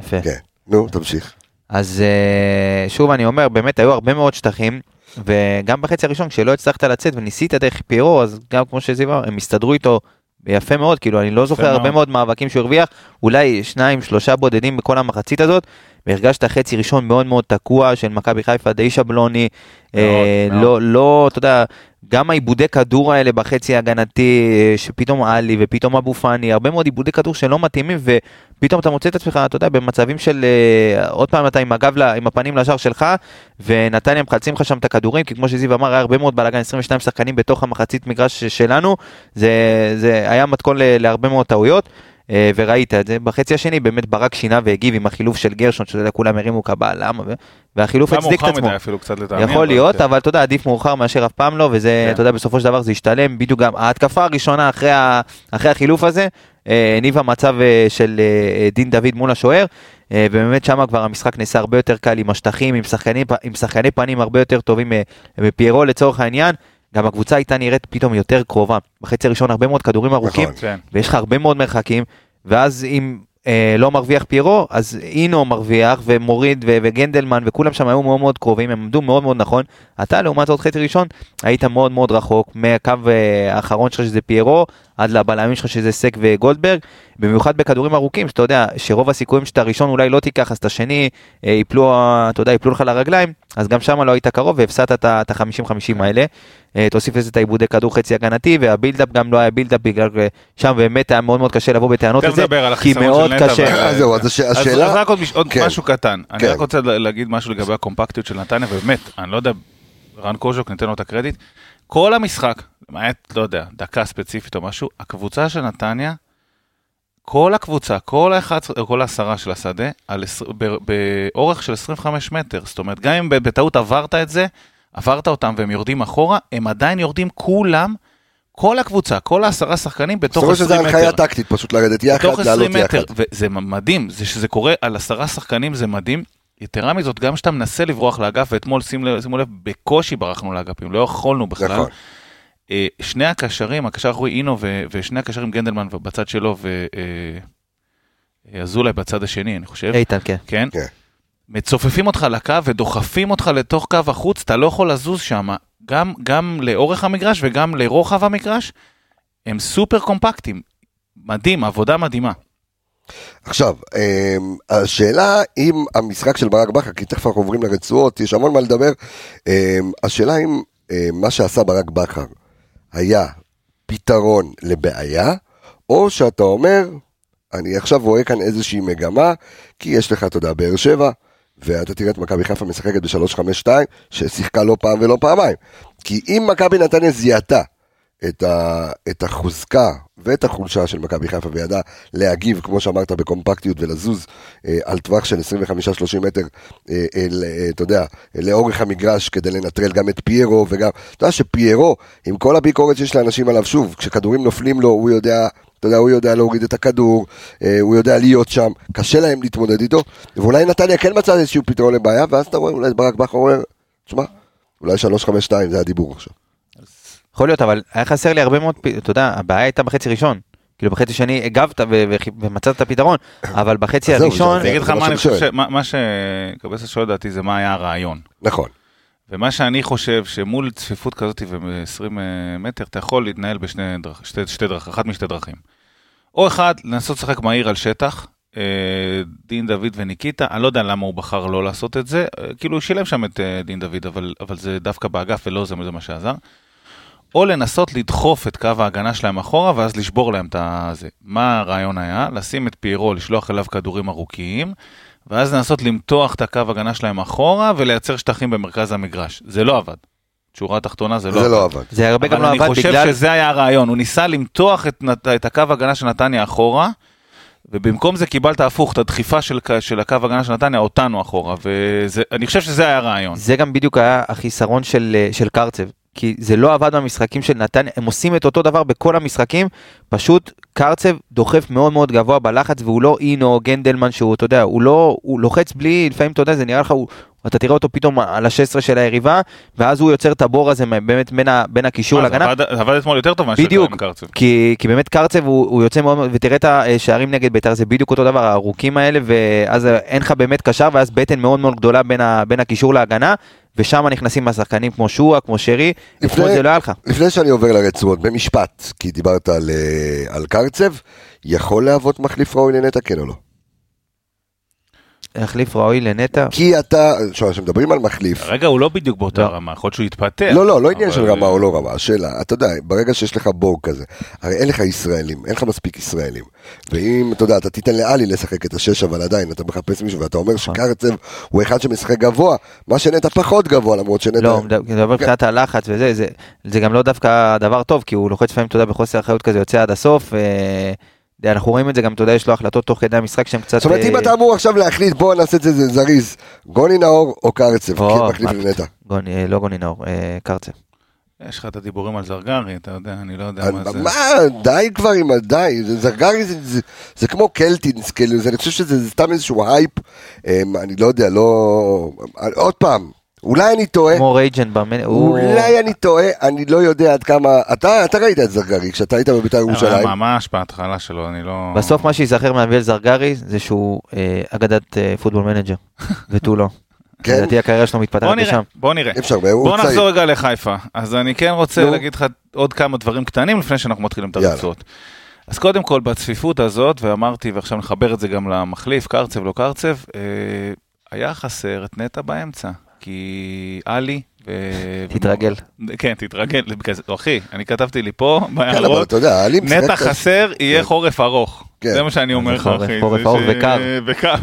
יפה. כן. נו, תמשיך. אז אה, שוב אני אומר, באמת היו הרבה מאוד שטחים, וגם בחצי הראשון כשלא הצלחת לצאת וניסית דרך פירו, אז גם כמו שזיו אמר, הם הסתדרו איתו יפה מאוד, כאילו אני לא זוכר מאוד. הרבה מאוד מאבקים שהוא הרוויח, אולי שניים, שלושה בודדים בכל המחצית הזאת, והרגשת חצי ראשון מאוד מאוד תקוע של מכבי חיפה, די שבלוני, אה, מאוד. לא, לא, אתה יודע, גם העיבודי כדור האלה בחצי ההגנתי, אה, שפתאום עלי ופתאום אבו פאני, הרבה מאוד עיבודי כדור שלא מתאימים, ופתאום אתה מוצא את עצמך, אתה יודע, במצבים של, אה, עוד פעם אתה עם הגב, עם הפנים לשער שלך, ונתניה מחלצים לך שם את הכדורים, כי כמו שזיו אמר, היה הרבה מאוד בלאגן, 22 שחקנים בתוך המחצית מגרש שלנו, זה, זה היה מתכון להרבה מאוד טעויות. אה, וראית את זה. בחצי השני באמת ברק שינה והגיב עם החילוף של גרשון, שאתה יודע, כולם הרימו קבל, למה? והחילוף הצדיק את עצמו. אפילו קצת לטעמי. יכול אבל להיות, כן. אבל אתה יודע, עדיף מאוחר מאשר אף פעם לא, וזה, כן. אתה יודע, בסופו של דבר זה ישתלם, בדיוק גם ההתקפה הראשונה אחרי, ה, אחרי החילוף הזה, אה, הניבה מצב אה, של דין דוד מול השוער, ובאמת שם כבר המשחק נעשה הרבה יותר קל עם השטחים, עם שחקני, עם שחקני פנים הרבה יותר טובים בפיירו לצורך העניין, גם הקבוצה הייתה נראית פתאום יותר קרובה. בחצי הראשון הרבה מאוד כדורים ארוכים, נכון. כן. ויש לך הרבה מאוד מרחקים, ואז אם אה, לא מרוויח פיירו, אז אינו מרוויח, ומוריד, ו- וגנדלמן, וכולם שם היו מאוד מאוד קרובים, הם עמדו מאוד מאוד נכון. אתה, לעומת זאת, חצי ראשון, היית מאוד מאוד רחוק, מהקו אה, האחרון שלך שזה פיירו, עד לבלמים שלך שזה סק וגולדברג, במיוחד בכדורים ארוכים, שאתה יודע, שרוב הסיכויים שאתה ראשון אולי לא תיקח, אז את השני אה, יפלו, אה, אתה יודע, יפלו לך לרגליים, אז גם שם לא היית קרוב, והפסדת את ה- את ה-50-50 האלה. אה, תוסיף לזה את העיבודי כדור חצי הגנתי, והבילדאפ גם לא היה בילדאפ בגלל אה, שם באמת היה מאוד מאוד קשה לבוא בטענות לזה, כי מאוד. קשה. אז זהו, אז הש- אז השאלה- אז רק עוד כן. משהו קטן. אני כן. רק רוצה לה- להגיד משהו לגבי הקומפקטיות של נתניה, ובאמת, אני לא יודע, רן קוז'וק, ניתן לו את הקרדיט. כל המשחק, למעט, לא יודע, דקה ספציפית או משהו, הקבוצה של נתניה, כל הקבוצה, כל ה-11, כל העשרה של השדה, על ב- באורך של 25 מטר. זאת אומרת, גם אם בטעות עברת את זה, עברת אותם והם יורדים אחורה, הם עדיין יורדים כולם, כל הקבוצה, כל העשרה שחקנים זאת בתוך אומרת 20 שזה מטר. הנחיה טקטית, פשוט לרדת יחד, בתוך 20 לעלות יחד. וזה מדהים, זה שזה קורה על עשרה שחקנים זה מדהים. יתרה מזאת, גם כשאתה מנסה לברוח לאגף, ואתמול, שים לב- שימו לב, בקושי ברחנו לאגפים, לא יכולנו בכלל. נכון. אה, שני הקשרים, הקשר האחורי אינו ו- ושני הקשרים גנדלמן בצד שלו ואזולאי בצד השני, אני חושב. איתן, כן. כן? כן. מצופפים אותך לקו ודוחפים אותך לתוך קו החוץ, אתה לא יכול לזוז שם, גם, גם לאורך המגרש וגם לרוחב המגרש, הם סופר קומפקטים. מדהים, עבודה מדהימה. עכשיו, אמ, השאלה אם המשחק של ברק בכר, כי תכף אנחנו עוברים לרצועות, יש המון מה לדבר, אמ, השאלה אם אמ, מה שעשה ברק בכר היה פתרון לבעיה, או שאתה אומר, אני עכשיו רואה כאן איזושהי מגמה, כי יש לך, אתה יודע, באר שבע, ואתה תראה את מכבי חיפה משחקת ב-352, ששיחקה לא פעם ולא פעמיים. כי אם מכבי נתניה זיהתה את, את החוזקה ואת החולשה של מכבי חיפה וידעה להגיב, כמו שאמרת, בקומפקטיות ולזוז אה, על טווח של 25-30 מטר, אה, אה, ל- אה, אתה יודע, לאורך המגרש כדי לנטרל גם את פיירו וגם, אתה יודע שפיירו, עם כל הביקורת שיש לאנשים עליו, שוב, כשכדורים נופלים לו, הוא יודע, אתה יודע, הוא יודע להוריד את הכדור, אה, הוא יודע להיות שם, קשה להם להתמודד איתו, ואולי נתניה כן מצא איזשהו פתרון לבעיה, ואז אתה רואה, אולי ברק בכר אומר, תשמע, אולי 352 זה הדיבור עכשיו. יכול להיות, אבל היה חסר לי הרבה מאוד, אתה יודע, הבעיה הייתה בחצי ראשון. כאילו בחצי שני הגבת ומצאת את הפתרון, (coughs) אבל בחצי הראשון, אני אגיד לך מה אני חושב, מה- שקבסה שואל לדעתי זה מה היה הרעיון. נכון. ומה שאני חושב שמול צפיפות כזאת ו-20 מטר אתה יכול להתנהל בשתי דרכים, שתי, שתי דרכים, אחת משתי דרכים. או אחד, לנסות לשחק מהיר על שטח, אה, דין דוד וניקיטה, אני לא יודע למה הוא בחר לא לעשות את זה, אה, כאילו הוא שילם שם את אה, דין דוד, אבל, אבל זה דווקא באגף ולא זה, זה מה שעזר. או לנסות לדחוף את קו ההגנה שלהם אחורה ואז לשבור להם את הזה. מה הרעיון היה? לשים את פיירו, לשלוח אליו כדורים ארוכים, ואז לנסות למתוח את הקו הגנה שלהם אחורה ולייצר שטחים במרכז המגרש. זה לא עבד. שורה תחתונה זה לא זה עבד. לא עבד. זה הרבה גם אבל לא אני עבד חושב בגלל, שזה היה הרעיון, הוא ניסה למתוח את, את הקו הגנה של נתניה אחורה, ובמקום זה קיבלת הפוך, את הדחיפה של, של הקו הגנה של נתניה אותנו אחורה, ואני חושב שזה היה הרעיון. זה גם בדיוק היה החיסרון של, אה, של קרצב. כי זה לא עבד במשחקים של נתניה, הם עושים את אותו דבר בכל המשחקים, פשוט קרצב דוחף מאוד מאוד גבוה בלחץ, והוא לא אינו גנדלמן שהוא, אתה יודע, הוא לא, הוא לוחץ בלי, לפעמים אתה יודע, זה נראה לך, הוא, אתה תראה אותו פתאום על ה-16 של היריבה, ואז הוא יוצר את הבור הזה באמת בין, ה, בין הקישור אה, להגנה. עבד- זה עבד אתמול יותר טוב מאשר עם קרצב. כי, כי באמת קרצב הוא, הוא יוצא מאוד, ותראה את השערים נגד בית"ר, זה בדיוק אותו דבר, הארוכים האלה, ואז אין לך באמת קשר, ואז בטן מאוד מאוד גדולה בין, ה, בין הקישור להגנה, ושם נכנסים השחקנים כמו שועה, כמו שרי, לפני- אתמול זה לא היה לך. לפני שאני עובר לרצועות, במשפט, כי דיברת על, אה, על קרצב, יכול להוות מחליף ראוי לנטע, כן או לא? החליף ראוי לנטע. כי אתה, כשמדברים על מחליף, רגע, הוא לא בדיוק באותה לא. רמה, יכול להיות שהוא יתפתח. לא, לא, לא עניין של רמה או לא רמה, השאלה, אתה יודע, ברגע שיש לך בור כזה, הרי אין לך ישראלים, אין לך מספיק ישראלים, ואם, אתה יודע, אתה תיתן לאלי לשחק את השש, אבל עדיין אתה מחפש מישהו, ואתה אומר נכון. שקרצב הוא אחד שמשחק גבוה, מה שנטע פחות גבוה, למרות שנטע... לא, מדבר מבחינת הלחץ וזה, זה, זה גם לא דווקא דבר טוב, כי הוא לוחץ לפעמים, אתה יודע, בחוסר אחריות כזה, יוצא עד הסוף, אה, אנחנו רואים את זה גם, אתה יודע, יש לו החלטות תוך כדי המשחק שהן קצת... זאת אומרת, אם אה, אתה אמור עכשיו להחליט, בוא נעשה את זה זריז, גוני נאור או קרצב, או, כן, מחליף לנטע. גוני, אה, לא גוני נאור, אה, קרצב. יש לך את הדיבורים על זרגרי, אתה יודע, אני לא יודע מה זה. מה, די כבר עם הדי, זרגרי זה- זה- זה כמו קלטינס, כאילו, זה- אני חושב שזה סתם איזשהו הייפ, אמ, אני לא יודע, לא... עוד פעם, אולי אני טועה, כמו רייג'ן במנ... הוא- אולי אני טועה, אני לא יודע עד כמה, אתה אתה ראית את זרגרי כשאתה היית בבית"ר ירושלים, ממש בהתחלה שלו, אני לא... בסוף מה שייזכר מאביאל זרגרי זה שהוא אה, אגדת אה, פוטבול מנג'ר, (laughs) ותו לא. כן? לדעתי הקריירה שלו בוא מתפתחת נראה, לשם. בוא נראה. אי אפשר, הוא בוא צעיר. נחזור רגע לחיפה. אז אני כן רוצה נו. להגיד לך עוד כמה דברים קטנים לפני שאנחנו מתחילים את. הרצועות. אז קודם כל, בצפיפות הזאת, ואמרתי, ועכשיו נחבר את זה גם למחליף, קרצב, לא קרצב, אה, היה חסר את נטע באמצע. כי עלי... תתרגל. כן, תתרגל. אחי, אני כתבתי לי פה, כן, בהערות. נטע חסר, יהיה כן. חורף ארוך. כן. זה מה שאני אומר לך, חורף- אחי. חורף ארוך וקר.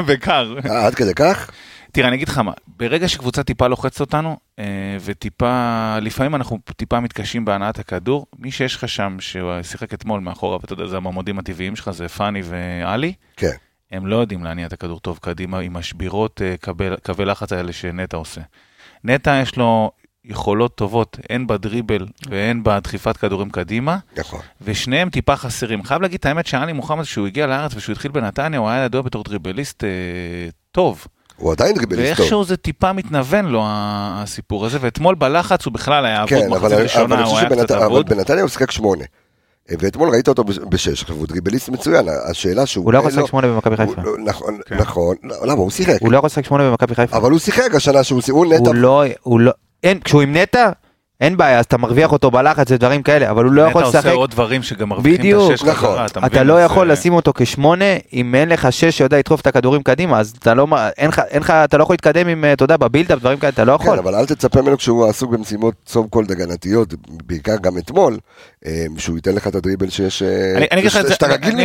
וקר. אה, עד כדי כך? תראה, אני אגיד לך מה, ברגע שקבוצה טיפה לוחצת אותנו, אה, וטיפה, לפעמים אנחנו טיפה מתקשים בהנעת הכדור, מי שיש לך שם, שהוא שיחק אתמול מאחורה, ואתה יודע, זה המועמדים הטבעיים שלך, זה פאני ועלי, כן. הם לא יודעים להניע את הכדור טוב קדימה עם השבירות אה, קווי, קווי לחץ האלה שנטע עושה. נטע יש לו יכולות טובות, הן בדריבל והן בדחיפת כדורים קדימה, נכון. ושניהם טיפה חסרים. חייב להגיד את האמת שעלי מוחמד, כשהוא הגיע לארץ ושהוא התחיל בנתניה, הוא היה ידוע בתור דריבליסט אה, טוב. הוא עדיין דריבליסט טוב. ואיכשהו זה טיפה מתנוון לו הסיפור הזה, ואתמול בלחץ הוא בכלל היה אבוד כן, מחצית אבל ראשונה, הוא היה קצת שבנת- אבל אבוד. בנתניה הוא שיחק שמונה. ואתמול ראית אותו בש- בשש, עכשיו הוא דריבליסט מצוין, השאלה שהוא... הוא לא יכול לשחק שמונה במכבי חיפה. לא- נכון, כן. נכון, לא, למה הוא שיחק, הוא לא יכול לשחק שמונה במכבי חיפה. אבל הוא שיחק השנה שהוא שיחק, הוא נטע, הוא לא, הוא לא, אין, כשהוא עם נטע, אין בעיה, אז אתה מרוויח אותו בלחץ ודברים כאלה, אבל הוא לא יכול לשחק. עושה עוד דברים שגם מרוויחים בדיוק, את השש נכון. חזרה, אתה אתה מבין? לא אז, יכול אה, לשים אותו כשמונה, אם אין לך שש שיודע לדחוף את הכדורים קדימה, אז אתה לא, אין לך, אין לך, אתה לא יכול להתקדם עם, אה, אתה יודע, בבילדאפ, דברים כאלה, אתה לא יכול. כן, אבל אל תצפה ממנו כשהוא עסוק במשימות סום קולד הגנתיות, בעיקר גם אתמול, אה, שהוא ייתן לך את הדריבל שיש, שאתה אני- רגיל ממנו.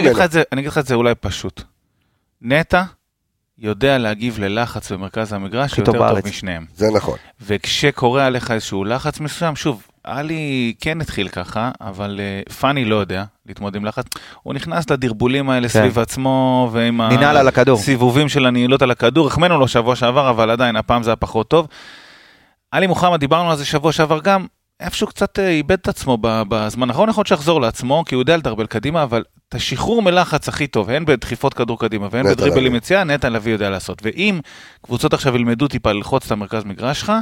אני אגיד לך את זה אולי פשוט. נטע יודע להגיב ללחץ במרכז המגרש יותר טוב טוב בארץ. משניהם. זה נכון. וכשקורה עליך איזשהו לחץ מסוים, שוב, עלי כן התחיל ככה, אבל uh, פאני לא יודע להתמודד עם לחץ. הוא נכנס לדרבולים האלה כן. סביב עצמו, ועם ננעל על הכדור. הסיבובים של הנעילות על הכדור. החמאנו לו שבוע שעבר, אבל עדיין, הפעם זה היה פחות טוב. עלי מוחמד, דיברנו על זה שבוע שעבר גם, איפשהו קצת אה, איבד את עצמו בזמן האחרון, יכול להיות שיחזור לעצמו, כי הוא יודע לדרבל קדימה, אבל את השחרור מלחץ הכי טוב, הן בדחיפות כדור קדימה והן בדריבלים. יציאה, נטע לביא יודע לעשות. ואם קבוצות עכשיו ילמדו טיפה ללחוץ את המרכז מגרש שלך,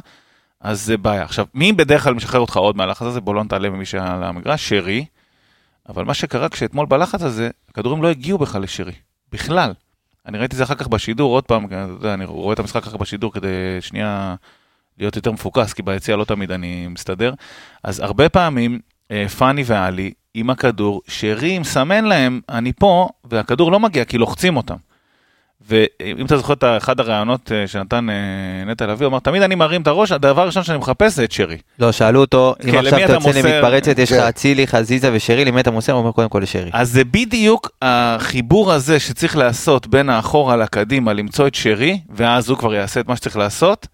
אז זה בעיה. עכשיו, מי בדרך כלל משחרר אותך עוד מהלחץ הזה? בוא לא נתעלם ממי שעל המגרש, שרי. אבל מה שקרה כשאתמול בלחץ הזה, הכדורים לא הגיעו בכלל לשרי. בכלל. אני ראיתי את זה אחר כך בשידור, עוד פעם, אני רואה את המשחק ככה בשידור כדי שנייה להיות יותר מפוקס, כי ביציע לא תמיד אני מסתדר. אז הרבה פעמים, אה, פאני ואלי, עם הכדור, שרי מסמן להם, אני פה, והכדור לא מגיע כי לוחצים אותם. ואם אתה זוכר את אחד הראיונות אה, שנתן אה, נטע לביא, הוא אמר, תמיד אני מרים את הראש, הדבר הראשון שאני מחפש זה את שרי. לא, שאלו אותו, אם כן, עכשיו אתה יוצא? למתפרצת, יש לך כן. אצילי, חזיזה ושירי, למי אתה מוסר? הוא אומר קודם כל לשרי. אז זה בדיוק החיבור הזה שצריך לעשות בין האחורה לקדימה, למצוא את שרי, ואז הוא כבר יעשה את מה שצריך לעשות.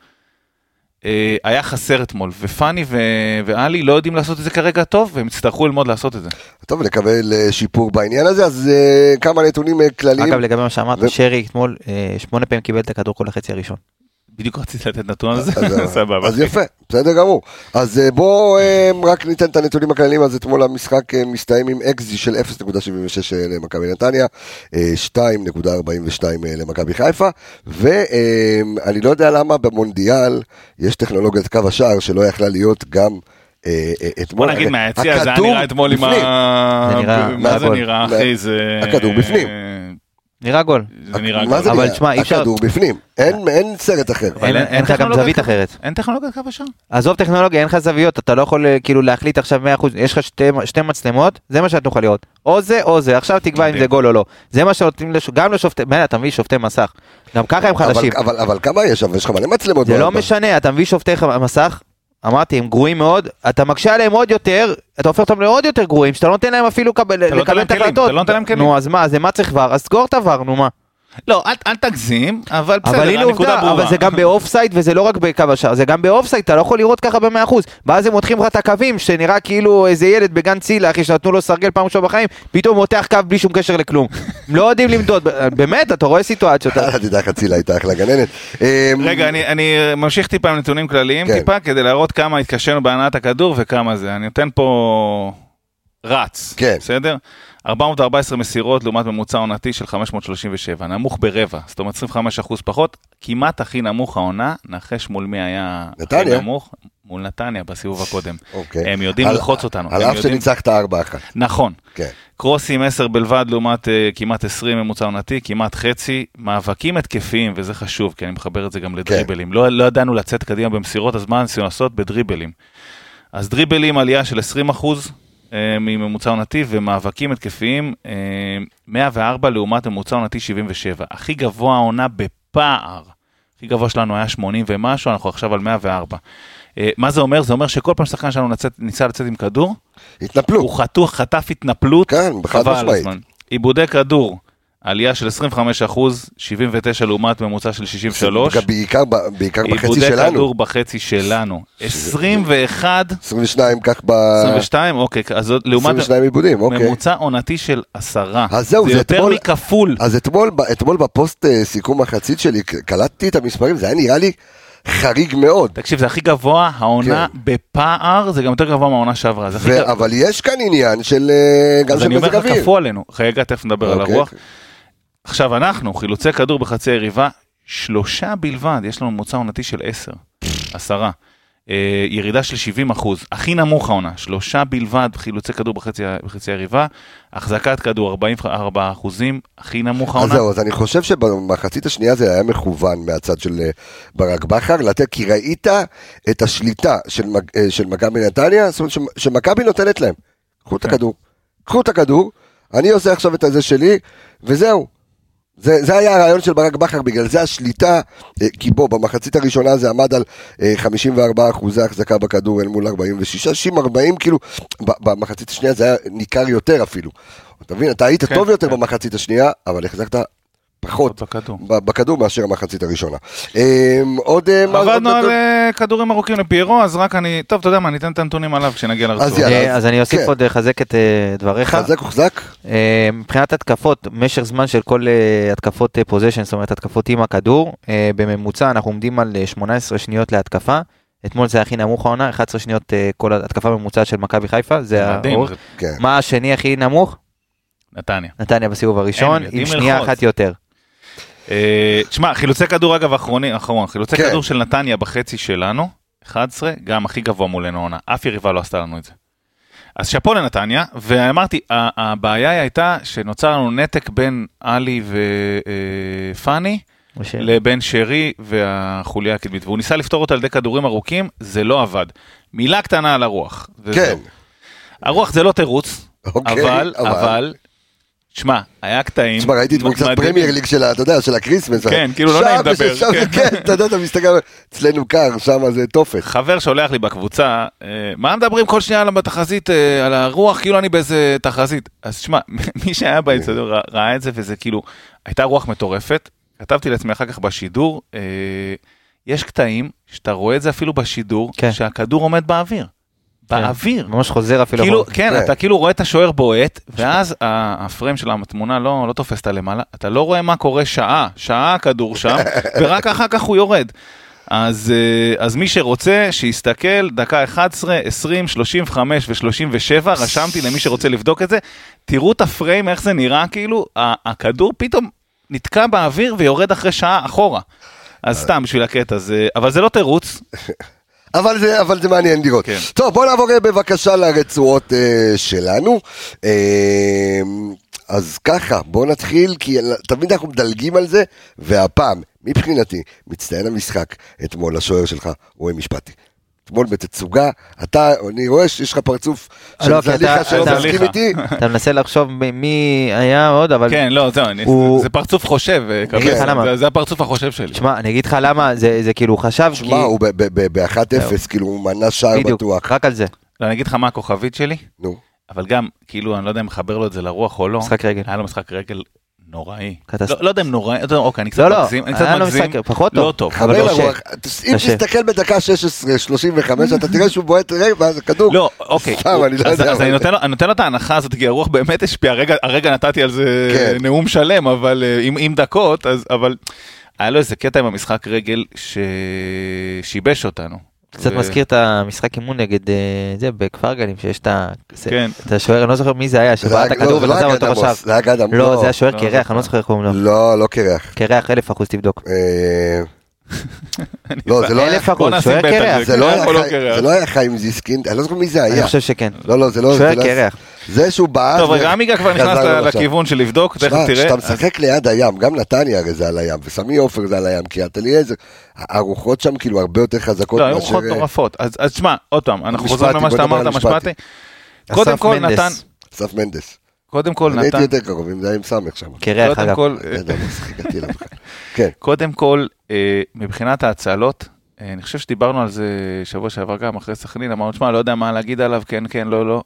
אה, היה חסר אתמול, ופאני ואלי לא יודעים לעשות את זה כרגע טוב, והם יצטרכו ללמוד לעשות את זה. טוב, נקבל אה, שיפור בעניין הזה, אז אה, כמה נתונים כלליים. אגב, לגבי מה שאמרת, שרי אתמול שמונה פעמים קיבל את הכדור כל החצי הראשון. בדיוק רציתי לתת נתון על זה, אז, סבבה. אז יפה, בסדר גמור. אז אה, בואו אה, רק ניתן את הנתונים הכלליים, אז אתמול המשחק אה, מסתיים עם אקזי של 0.76 אה, למכבי נתניה, אה, 2.42 אה, למכבי חיפה, ואני לא יודע למה במונדיאל יש טכנולוגיית קו השער שלא יכלה להיות גם אה, אה, בוא אתמול. נגיד מהיציע, זה היה נראה אתמול עם. ה... זה נראה- מה זה מהגול. נראה, אחי? זה... הכדור בפנים. נראה גול. זה נראה מה זה אבל נראה? תשמע, אי אפשר- הכדור בפנים, אין אין סרט אחר. אבל אין- אין לך גם זווית אחרת. אין טכנולוגיית קו השער? עזוב טכנולוגיה, אין לך זוויות, אתה לא יכול אה, כאילו להחליט עכשיו 100%, יש לך שתי, שתי מצלמות, זה מה שאת יכול להיות. או זה או זה, עכשיו תקבע אם. זה גול או לא. זה מה שנותנים, לש... גם לשופטי, מילא, אתה מביא שופטי מסך, גם ככה הם אבל- חלשים. אבל אבל כמה יש שם? יש לך מלא מצלמות. זה לא משנה, אתה מביא שופטי מסך, אמרתי, הם גרועים מאוד, אתה מקשה עליהם עוד יותר, אתה הופך אותם לעוד יותר גרועים, שאתה לא נותן להם אפילו קבל- לא נותן לקבל להם את כלים, ההחלטות. אתה לא נותן להם כלים. נו, אז מה, אז למה צריך VAR? אז סגור את ה VAR, נו מה. לא, אל, אל תגזים, אבל בסדר, אבל הנה עובדה, ברורה. אבל זה גם ב offside וזה לא רק בקו השער, זה גם ב offside, אתה לא יכול לראות ככה במאה אחוז. ואז הם מותחים לך את הקווים, שנראה כאילו איזה ילד בגן צילה, אחי, שנתנו לו סרגל פעם ראשונה בחיים, פתאום מותח קו בלי שום קשר לכלום. הם לא יודעים למדוד, (laughs) באמת, אתה רואה סיטואציות. אל תדע לך, צילה הייתה אחלה גננת. אה, רגע, אני, אני ממשיך טיפה עם נתונים כלליים, כן. טיפה, כדי להראות כמה התקשינו בהנעת הכדור וכמה זה. אני נותן פה רץ, כן. בסדר? 414 מסירות לעומת ממוצע עונתי של 537, נמוך ברבע, זאת אומרת 25% פחות, כמעט הכי נמוך העונה, נחש מול מי היה נתניה. הכי נמוך? מול נתניה בסיבוב הקודם. אוקיי. הם יודעים על- ללחוץ אותנו. על אף יודעים- שניצחת 4-1. נכון. כן. קרוסים 10 בלבד לעומת uh, כמעט 20 ממוצע עונתי, כמעט חצי, מאבקים התקפיים, וזה חשוב, כי אני מחבר את זה גם לדריבלים. לא, לא ידענו לצאת קדימה במסירות, אז מה ניסינו לעשות? בדריבלים. אז דריבלים עלייה של 20 אחוז מממוצע עונתי, ומאבקים התקפיים uh, 104 לעומת ממוצע עונתי 77. הכי גבוה העונה בפער. הכי גבוה שלנו היה 80 ומשהו, אנחנו עכשיו על 104. Uh, מה זה אומר? זה אומר שכל פעם שחקן שלנו נצא- ניסה לצאת עם כדור, התנפלו. הוא חתוך, חטף התנפלות, כן, חבל על. הזמן. עיבודי כדור, עלייה של 25 אחוז, 79 לעומת ממוצע של 63. גם בעיקר בעיקר בחצי שלנו. כדור בחצי שלנו. 21, 22 כך ב... 22, אוקיי, אז לעומת 22 עיבודים, אוקיי. ממוצע עונתי של עשרה. אז זהו, זה זה יותר אתמול- מכפול. אז אתמול, אתמול בפוסט אה, סיכום מחצית שלי, קלטתי את המספרים, זה היה נראה לי חריג מאוד. תקשיב, זה הכי גבוה, העונה כן. בפער, זה גם יותר גבוה מהעונה שעברה. ו- גבוה. אבל יש כאן עניין של אה, גם אז של אני אומר מזג לך, אוויר. כפו עלינו. רגע, תכף נדבר על אוקיי. הרוח. עכשיו אנחנו, חילוצי כדור בחצי היריבה, שלושה בלבד, יש לנו ממוצע עונתי של עשר, עשרה. אה, ירידה של 70 אחוז, הכי נמוך העונה, שלושה בלבד חילוצי כדור בחצי, בחצי היריבה, החזקת כדור 44 אחוזים, הכי נמוך אז העונה. זהו, אז אני חושב שבמחצית השנייה זה היה מכוון מהצד של אה, ברק בכר, לתת, כי ראית את השליטה של מג- אה, של מכבי נתניה, זאת אומרת שמ- שמכבי נותנת להם. קחו את כן. הכדור, קחו את הכדור, אני עושה עכשיו את הזה שלי, וזהו. זה, זה היה הרעיון של ברק בכר, בגלל זה השליטה, אה, כי בוא, במחצית הראשונה זה עמד על אה, 54 אחוזי החזקה בכדור אל מול 46, 60, 40, כאילו, במחצית השנייה זה היה ניכר יותר אפילו. אתה מבין, אתה היית כן, טוב יותר כן. במחצית השנייה, אבל החזקת פחות בכדור. מאשר המחצית הראשונה. אה, עוד... אה, עבדנו על אה, כדורים ארוכים לפיירו, אז רק אני, טוב, אתה יודע מה, ניתן את הנתונים עליו כשנגיע לרצועה. אה, אז אני אוסיף כן. עוד לחזק את דבריך. חזק וחזק? מבחינת התקפות, משך זמן של כל התקפות פוזיישן, זאת אומרת התקפות עם הכדור, בממוצע אנחנו עומדים על אה, 18 שניות להתקפה. אתמול זה הכי נמוך העונה, 11 שניות כל התקפה ממוצעת של מכבי חיפה, זה האורך. כן. מה השני הכי נמוך? נתניה. נתניה בסיבוב הראשון, עם שנייה. אחת יותר. אה, תשמע, חילוצי כדור אגב אחרונים, אחרון, חילוצי כן. כדור של נתניה בחצי שלנו, 11, גם הכי גבוה מולנו עונה, אף יריבה לא עשתה לנו את זה. אז שאפו לנתניה, ואמרתי, הבעיה הייתה שנוצר לנו נתק בין עלי ופאני משה. לבין שרי והחוליה הקדמית, והוא ניסה לפתור אותה על ידי כדורים ארוכים, זה לא עבד. מילה קטנה על הרוח. כן. הרוח זה לא תירוץ, אוקיי, אבל, אבל- אבל, שמע, היה קטעים. תשמע, ראיתי אתמול קצת. פרמייר ליג של, ה- אתה יודע, של ה Christmas. כן, כאילו לא שם נעים לדבר, ושם, כן. כן, אתה יודע, אתה מסתכל, אצלנו קר, שם זה תופת. חבר שולח לי בקבוצה, אה, מה מדברים כל שנייה על בתחזית, אה, על הרוח, כאילו אני באיזה תחזית. אז שמע, (laughs) מי שהיה באצטדיון ראה- ראה את זה, וזה כאילו, הייתה רוח מטורפת. כתבתי לעצמי אחר כך בשידור, אה, יש קטעים שאתה רואה את זה אפילו בשידור, כן. שהכדור עומד באוויר. באוויר. ממש חוזר אפילו. כאילו. כן, כן. אתה כאילו רואה את השוער בועט, ואז הפריים של התמונה לא, לא תופס אותה למעלה, אתה לא רואה מה קורה שעה, שעה הכדור שם, (laughs) ורק אחר כך הוא יורד. אז, אה, אז מי שרוצה, שיסתכל, דקה 11, 20, 35 ו-37, רשמתי למי שרוצה לבדוק את זה, תראו את הפריים, איך זה נראה, כאילו, הכדור פתאום נתקע באוויר ויורד אחרי שעה אחורה. אז סתם בשביל הקטע, זה, אבל זה לא תירוץ, (laughs) אבל זה, אבל זה מעניין לראות. כן. טוב, בוא נעבור אה, בבקשה לרצועות אה, שלנו. אה, אז ככה, בוא נתחיל, כי תמיד אנחנו מדלגים על זה, והפעם, מבחינתי, מצטיין המשחק אתמול, השוער שלך, רועי משפטי. אתמול בתצוגה, אתה, אני רואה שיש לך פרצוף של לא, זליכה שלא מסכים. איתי. אתה מנסה לחשוב מי היה עוד, אבל... כן, לא, זהו, זה פרצוף חושב, אה. זה- זה הפרצוף החושב שלי. שמע, אני אגיד לך למה, זה זה כאילו חשב, כי... שמע, הוא ב-1-0, כאילו, הוא מנה שער בדיוק, בטוח. רק על זה, לא, אני אגיד לך מה הכוכבית שלי, נו. אבל גם, כאילו, אני לא יודע אם מחבר לו את זה לרוח או לא. משחק רגל. היה לו משחק רגל נוראי. לא- לא יודע אם נוראי, אוקיי, אני קצת לא, לא, מגזים, אני קצת מגזים. לא טוב. חבר קשה. לרוח, אם. תסתכל בדקה 16-35, אתה תראה שהוא בועט רגע, ואז הכדור. לא, אוקיי. (laughs) סתם, אני לא אז- יודע. אז אני נותן לו- את ההנחה הזאת, כי הרוח באמת השפיעה, הרגע- נתתי על זה כן. נאום שלם, אבל אה, עם דקות, אז- אבל היה לו איזה קטע עם המשחק רגל ששיבש אותנו. קצת ו- מזכיר את המשחק אימון נגד אה, זה בכפר גלים שיש את כן. את השוער אני לא זוכר מי זה היה שבעט את הכדור לא, לא היה אותו. עמוס, זה היה עמוס. לא זה היה שוער לא קרח זוכר. אני לא זוכר איך קוראים לו. לא, לא קרח. קרח אלף אחוז תבדוק. אה, לא, זה לא היה... אלף אחוז שוער קרח. זה לא היה לא לא חיים זיסקין, אני לא זוכר מי זה אני היה. חושב שכן. לא, לא, זה לא... שוער לא- קרח. זה שהוא בעט... טוב, רגע, עמיגה כבר נכנס חזר ל- לו עכשיו. לכיוון של לבדוק, תכף תראה. כשאתה משחק ליד הים, גם נתניה הרי זה על הים, וסמי עופר זה על הים, קריית אליעזר, הרוחות שם כאילו הרבה יותר חזקות לא, היו מאשר... רוחות מטורפות. אז אז שמע, עוד פעם, אנחנו חוזרים למה שאתה אמרת, משפטי. קודם כל. נתן, אסף מנדס. קודם כל אני הייתי נתן, יותר קרוב, אם זה היה עם סמך שם. קרח אגב. לא בכלל. (laughs) כן, קודם כל, אה, מבחינת ההצלות, אה, אני חושב שדיברנו על זה שבוע שעבר גם, אחרי סכנין, אמרנו, שמע, לא יודע מה להגיד עליו, כן, כן, לא, לא.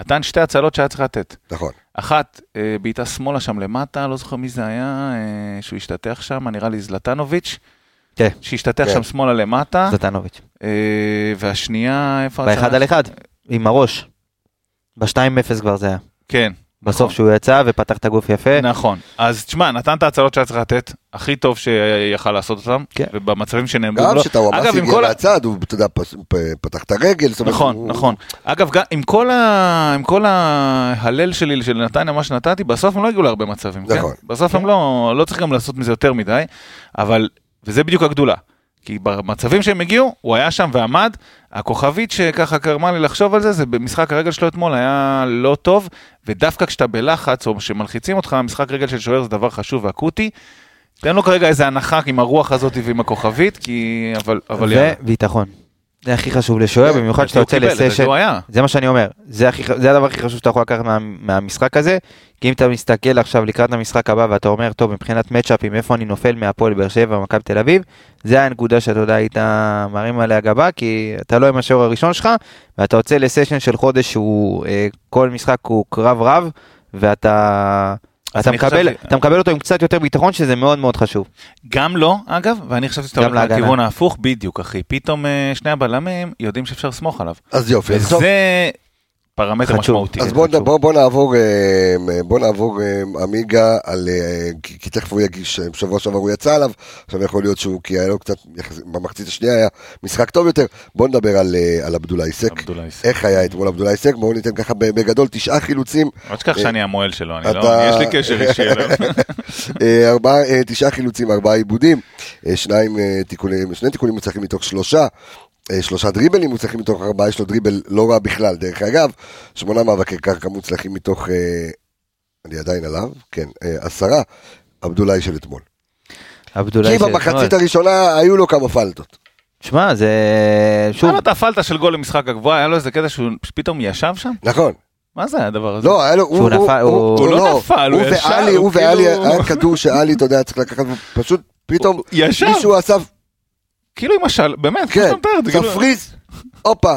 נתן שתי הצלות שהיה צריך לתת. נכון. אחת, אה, בעיטה שמאלה שם למטה, לא זוכר מי זה היה, אה, שהוא השתטח שם, נראה לי זלטנוביץ', כן. שהשתטח כן. שם שמאלה למטה, זלטנוביץ'. אה, והשנייה, איפה... באחד? על אחד. עם הראש. ב-2-0 כבר זה היה. כן, בסוף שהוא יצא ופתח את הגוף יפה. נכון. אז תשמע, נתן את ההצלות שהיה צריך לתת, הכי טוב שיכל לעשות אותם, כן. ובמצבים שנעמדו גם לו. שטוואמאס אגב, עם הגיע מהצד, הוא, אתה יודע, פתח את הרגל. נכון, הוא- נכון. אגב, גם עם כל, ה... עם כל ההלל שלי של נתניה, מה שנתתי, בסוף הם לא הגיעו להרבה מצבים. נכון. כן? בסוף הם לא, לא צריך גם לעשות מזה יותר מדי, אבל, וזה בדיוק הגדולה. כי במצבים שהם הגיעו, הוא היה שם ועמד, הכוכבית שככה גרמה לי לחשוב על זה, זה במשחק הרגל שלו אתמול היה לא טוב, ודווקא כשאתה בלחץ או שמלחיצים אותך, משחק רגל של שוער זה דבר חשוב ואקוטי. תן לו כרגע איזה הנחה עם הרוח הזאת ועם הכוכבית, כי... אבל, אבל. וביטחון. זה הכי חשוב לשוער, כן, במיוחד הוא כשאתה יוצא לסשן. זה מה שאני אומר, זה, הכי, זה הדבר הכי חשוב שאתה יכול לקחת מה, מהמשחק הזה, כי אם אתה מסתכל עכשיו לקראת המשחק הבא ואתה אומר, טוב, מבחינת מצ'אפים, איפה אני נופל מהפועל באר שבע ומכבי תל אביב, זה הנקודה שאתה יודע, היית מרים עליה גבה, כי אתה לא עם השוער הראשון שלך, ואתה יוצא לסשן של חודש שהוא, אה, כל משחק הוא קרב רב, ואתה... אתה מקבל, חשבתי- אתה מקבל אותו עם קצת יותר ביטחון שזה מאוד מאוד חשוב. גם לא, אגב, ואני חשבתי שאתה הולך. לכיוון ההפוך, בדיוק, אחי. פתאום אה, שני הבלמים יודעים שאפשר לסמוך עליו. אז יופי. אז טוב, וזה פרמטר. משמעותי. אז בוא, בוא, בוא נעבור, אה, בוא נעבור אה, עמיגה על, אה, כי, כי תכף הוא יגיש, אה, שבוע שעבר הוא יצא עליו, עכשיו יכול להיות שהוא, כי היה לו קצת, במחצית השנייה היה משחק טוב יותר, בוא נדבר על, אה, על עבדולאי סק, עבדולאי סק. איך היה אתמול עבדולאי סק, בואו ניתן ככה בגדול תשעה חילוצים, אל תשכח שאני המוהל שלו, אני לא, אתה- יש לי קשר אישי אליו. (laughs) אה, ארבעה, אה, תשעה חילוצים, ארבעה עיבודים, אה, שניים אה, תיקונים, שני תיקונים מוצלחים מתוך שלושה, אה, שלושה דריבלים מוצלחים מתוך ארבעה, יש לו דריבל לא רע בכלל, דרך אגב, שמונה מאבקי קרקע מוצלחים מתוך, אה, אני עדיין עליו, כן, אה, עשרה, עבדולאי של אתמול. עבדולאי כי של במחצית אתמול. הראשונה היו לו כמה פלטות. שמע, זה... שוב, היה לו את הפלטה של גול למשחק הגבוה, היה לו איזה קטע שהוא פתאום ישב שם? נכון. מה זה הדבר הזה? לא, היה לו, שהוא נפל, הוא- הוא לא נפל, הוא ישב, ואלי, הוא הוא ואלי, כאילו- היה כדור שאלי, אתה יודע, צריך לקחת, פשוט פתאום הוא מישהו עשה, כאילו עם השל, באמת, כן, זה כאילו- תפריז, הופה,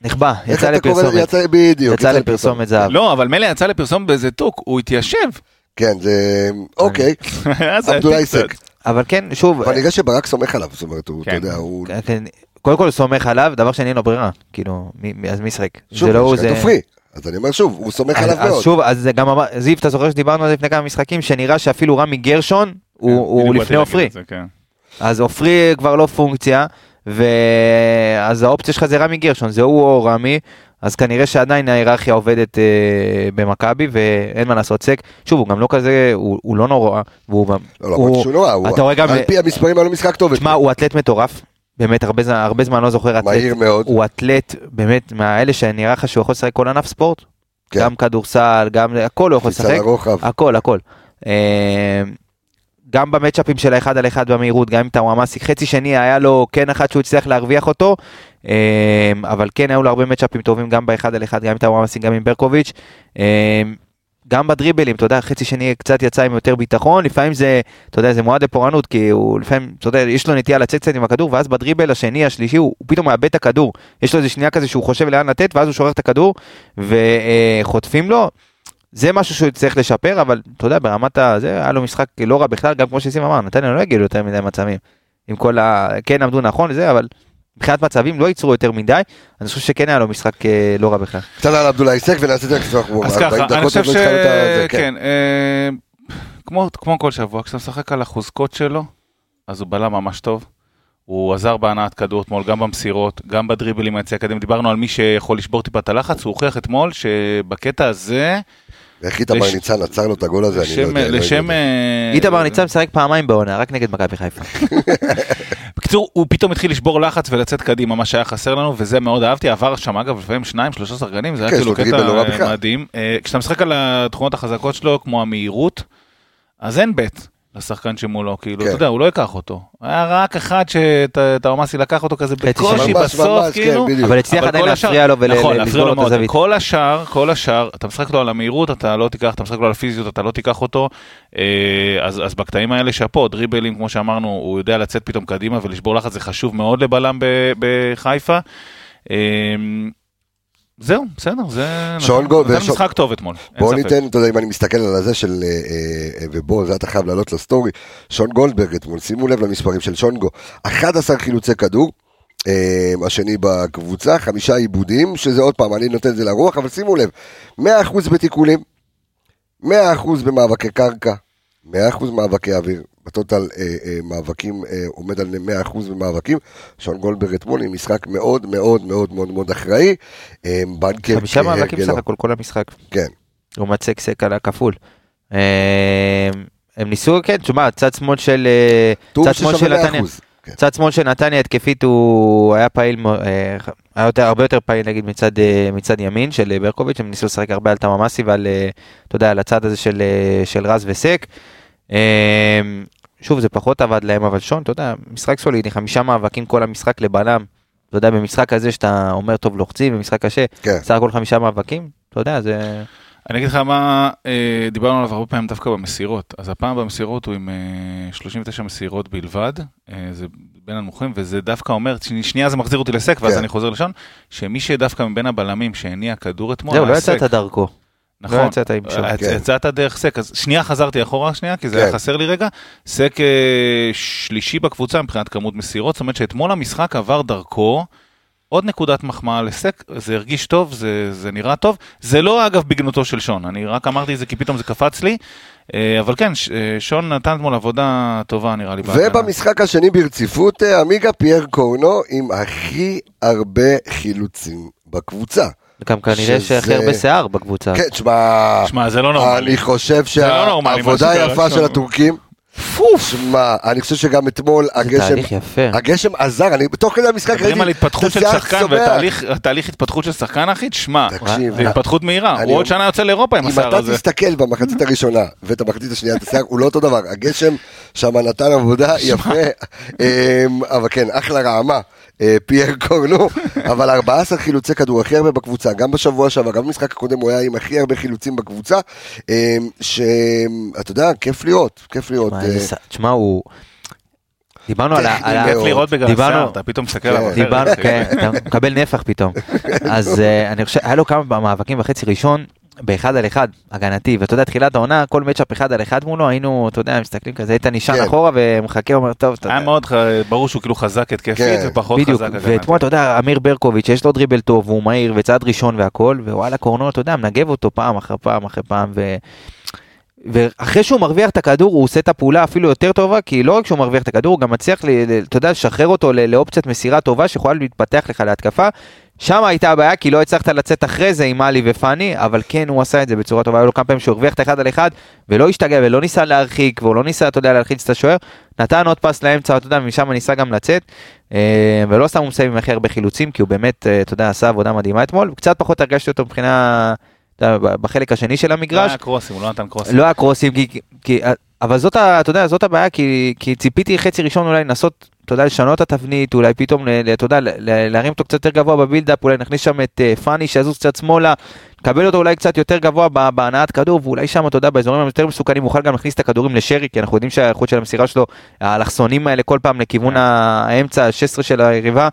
נחבא, איך יצא לפרסומת. יצא, בדיוק, יצא לפרסומת זהב. לא, אבל מילא יצא לפרסום באיזה טוק, הוא התיישב. כן, זה, אוקיי, (laughs) עבדולאי. סק. אבל כן, שוב, אבל נראה שברק סומך עליו, זאת אומרת, הוא, אתה כן. יודע, הוא... כן, קודם כל סומך עליו, דבר שני אין לו ברירה, כאילו, אז מי ישחק? שוב, זה לא זה... כדופרי. אז אני אומר שוב, הוא סומך אז- עליו אז מאוד. שוב, אז זה גם אמר, זיו, אתה זוכר שדיברנו על זה לפני כמה משחקים, שנראה שאפילו רמי גרשון כן, הוא לפני עופרי. אז עופרי כבר לא פונקציה, ואז האופציה שלך זה רמי גרשון, זה הוא או רמי, אז כנראה שעדיין ההיררכיה עובדת אה, במכבי, ואין מה לעשות סק. שוב, הוא גם לא כזה, הוא, הוא לא נורא, והוא. לא, לא, הוא- אמרתי שהוא נורא, הוא- אתה רואה גם... על פי המספרים היה לו משחק טוב. תשמע. הוא אתלט מטורף, באמת, הרבה זמן, הרבה זמן לא זוכר אתלט. מהיר מאוד. הוא אתלט, באמת, מהאלה שנראה לך שהוא יכול לשחק כל ענף ספורט. כן. גם כדורסל, גם הכל הוא יכול לשחק. הכל, הכל. אה, גם במצ'אפים של האחד על אחד במהירות, גם עם טוואמאסי, חצי שני היה לו כן אחד שהוא הצליח להרוויח אותו, אה, אבל כן היו לו הרבה מצ'אפים טובים גם באחד על אחד, גם עם טוואמאסי, גם עם ברקוביץ'. אה, גם בדריבלים, אתה יודע, חצי שני קצת יצא עם יותר ביטחון, לפעמים זה, אתה יודע, זה מועד לפורענות, כי הוא לפעמים, אתה יודע, יש לו נטייה לצאת קצת עם הכדור, ואז בדריבל השני, השלישי, הוא, הוא פתאום מאבד את הכדור. יש לו איזה שנייה כזה שהוא חושב לאן לתת, ואז הוא שורר את הכדור, וחוטפים לו. זה משהו שהוא צריך לשפר, אבל אתה יודע, ברמת הזה, היה לו משחק לא רע בכלל, גם כמו שסים אמר, נתניה לא הגיעו יותר מדי מצבים. עם כל ה... כן עמדו נכון וזה, אבל מבחינת מצבים לא ייצרו יותר מדי, אני חושב שכן היה לו משחק אה, לא רע בכלל. קצת על עבדולאי היסק ונעשה את זה אז 40 ככה, אני דקות חושב זה, ש... כן, אה, כמו כמו כל שבוע, כשאתה משחק על החוזקות שלו, אז הוא בלם ממש טוב. הוא עזר בהנעת כדור אתמול, גם במסירות, גם בדריבלים מהיציע הקדם. דיברנו על מי שיכול לשבור טיפה את הלחץ, הוא הוכיח אתמול שבקטע הזה, איך איתמר לש- ניצן עצר לו את הגול הזה, אני לא לשם, יודע. לא לשם, יודע. אה, איתמר ניצן משחק פעמיים בעונה, רק נגד מכבי חיפה. (laughs) בקיצור, הוא פתאום התחיל לשבור לחץ ולצאת קדימה, מה שהיה חסר לנו, וזה מאוד אהבתי. עבר שם, אגב, לפעמים שניים, שלושה שחקנים, זה היה כן, כאילו לא קטע. אה, מדהים. אה, כשאתה משחק על התכונות החזקות שלו, כמו המהירות, אז אין בית לשחקן שמולו, כאילו, כן. אתה יודע, הוא לא ייקח אותו. היה רק אחד שטאומאסי לקח אותו כזה בקושי בסוף, ממש, כן, כאילו. אבל הצליח עדיין כל השאר- להפריע לו נכון, ולסגור לו את. הזווית. כל השאר, כל השאר, אתה משחק לו על המהירות, אתה לא תיקח, אתה משחק לו על הפיזיות, אתה לא תיקח אותו. אה, אז, אז בקטעים האלה שאפו, דריבלים, כמו שאמרנו, הוא יודע לצאת פתאום קדימה ולשבור לחץ, זה חשוב מאוד לבלם ב- בחיפה. אה, זהו, בסדר, זה... שון גול- נתן ושון- משחק טוב אתמול, בוא. ניתן, אתה יודע, אם אני מסתכל על הזה של, אה, אה, ובוא, זה אתה חייב לעלות לסטורי, שון גולדברג אתמול, שימו לב למספרים של שונגו, 11 חילוצי כדור, אה, השני בקבוצה, חמישה עיבודים, שזה עוד פעם, אני נותן את זה לרוח, אבל שימו לב, 100% בתיקולים, 100% במאבקי קרקע, 100% מאבקי אוויר, בטוטל אה, אה, מאבקים אה, עומד על 100% במאבקים, שון גולדברג אתמול עם משחק מאוד מאוד מאוד מאוד מאוד אחראי, אה, בנקר חמישה מאבקים. סך הכל כל המשחק. כן. לעומת סק על הכפול. אה, הם ניסו, כן, תשמע, צד שמאל של... אה, צד שמאל של נתניה. 100%. כן. צד שמאל של נתניה התקפית הוא היה פעיל, אה, היה יותר, הרבה יותר פעיל נגיד מצד, אה, מצד ימין של ברקוביץ', הם ניסו לשחק הרבה על תמאמאסי ועל, אתה יודע, על הצד הזה של, של רז וסק. אה, שוב, זה פחות עבד להם, אבל שון, אתה יודע, משחק סולידי, חמישה מאבקים כל המשחק לבלם. אתה יודע, במשחק הזה שאתה אומר, טוב, לוחצים, במשחק קשה, כן. סך הכל חמישה מאבקים, אתה יודע, זה... אני אגיד לך מה, אה, דיברנו עליו הרבה פעמים דווקא במסירות. אז הפעם במסירות הוא עם אה, 39 מסירות בלבד, אה, זה בין הנמוכים, וזה דווקא אומר, שני- שנייה זה מחזיר אותי לסק, ואז כן. אני חוזר לשון, שמי שדווקא מבין הבלמים שהניע כדור אתמול, זהו, לא. יצאת דרכו. נכון, לא יצאת עם. אה, כן. יצאת דרך סק, אז שנייה חזרתי אחורה שנייה, כי זה כן. היה חסר לי רגע. סק אה, שלישי בקבוצה מבחינת כמות מסירות, זאת אומרת שאתמול המשחק עבר דרכו. עוד נקודת מחמאה לסק, זה הרגיש טוב, זה, זה נראה טוב. זה לא אגב בגנותו של שון, אני רק אמרתי את זה כי פתאום זה קפץ לי. אה, אבל כן, אה, שון נתן אתמול עבודה טובה נראה לי. בהגנה. ובמשחק השני ברציפות, עמיגה פייר קורנו עם הכי הרבה חילוצים בקבוצה. גם כנראה שזה- שהכי הרבה שיער בקבוצה. כן, תשמע, שמע, זה לא נורמלי. אני חושב לא שהעבודה היפה. של הטורקים, שמע, אני חושב שגם אתמול זה הגשם, תהליך יפה. הגשם עזר, אני בתוך כדי המשחק מדברים על התפתחות של שחקן. ותהליך התהליך התפתחות של שחקן אחי, תשמע, זה התפתחות מהירה, אני הוא עוד שנה יוצא לאירופה עם אם השיער אתה הזה. תסתכל במחצית הראשונה ואת המחצית השנייה, את השיער, הוא לא אותו דבר. הגשם שם נתן עבודה יפה, אמ, אבל כן, אחלה רעמה. אה, פייר קורנו, אבל 14 חילוצי כדור, הכי הרבה בקבוצה, גם בשבוע שעבר, גם במשחק הקודם הוא היה עם הכי הרבה חילוצים בקבוצה, אמ, שאתה יודע, כיף לראות, כיף לראות. מה, אה, תשמע, הוא... דיברנו על ה... כיף לראות בגלל השיער, אתה פתאום מסתכל עליו אחרת. דיברנו, כן, אתה מקבל נפח פתאום. (laughs) אז אה, אני חושב, היה לו כמה מאבקים בחצי ראשון, באחד על אחד, הגנתי, ואתה יודע, תחילת העונה, כל מצ'אפ אחד על אחד מולו, היינו, אתה יודע, מסתכלים כזה, איתן נשען כן. אחורה ומחכה, אומר, טוב, אתה היה יודע. מאוד ח- ברור שהוא כאילו חזק התקפית כן, ופחות בדיוק, חזק הגנתית. ואתמול אתה יודע, אמיר ברקוביץ', יש לו דריבל טוב, והוא מהיר, וצעד ראשון והכל, ווואלה, קורנו, אתה יודע, מנגב אותו פעם אחר פעם אחרי פעם, ו... ואחרי שהוא מרוויח את הכדור, הוא עושה את הפעולה אפילו יותר טובה, כי לא רק שהוא מרוויח את הכדור, הוא גם מצליח, אתה יודע, לשחרר אותו לאופציית מסירה טובה, שיכולה להתפתח לך להתקפה. שם הייתה הבעיה, כי לא הצלחת לצאת אחרי זה עם מאלי ופאני, אבל כן, הוא עשה את זה בצורה טובה, היו לו כמה פעמים שהוא הרוויח את האחד על אחד, ולא השתגע, ולא ניסה להרחיק, והוא לא ניסה, אתה יודע, להלחיץ את השוער, נתן עוד פס לאמצע, אתה יודע, משם ניסה גם לצאת, אה, ולא סתם הוא מסיים עם הכי הרבה חילוצים, כי הוא באמת, אה, אתה יודע, עשה עבודה מדהימה אתמול, קצת פחות הרגשתי אותו מבחינה, בחלק השני של לא המגרש, היה קרוסים, הוא לא נתן קרוסים. לא היה קרוסים, כי, כי, אבל זאת, ה, אתה יודע, זאת הבעיה, כי, כי ציפיתי חצי ראשון אולי לנסות, אתה יודע, לשנות את התבנית, אולי פתאום, אתה יודע, להרים אותו קצת יותר גבוה בבילדאפ, אולי נכניס שם את uh, פאני שיזוז קצת שמאלה, נקבל אותו אולי קצת יותר גבוה בהנעת כדור, ואולי שם, אתה יודע, באזורים היותר מסוכנים, נוכל גם להכניס את הכדורים לשרי, כי אנחנו יודעים שהאיכות של המסירה שלו, האלכסונים האלה כל פעם לכיוון האמצע, ה-16 של היריבה.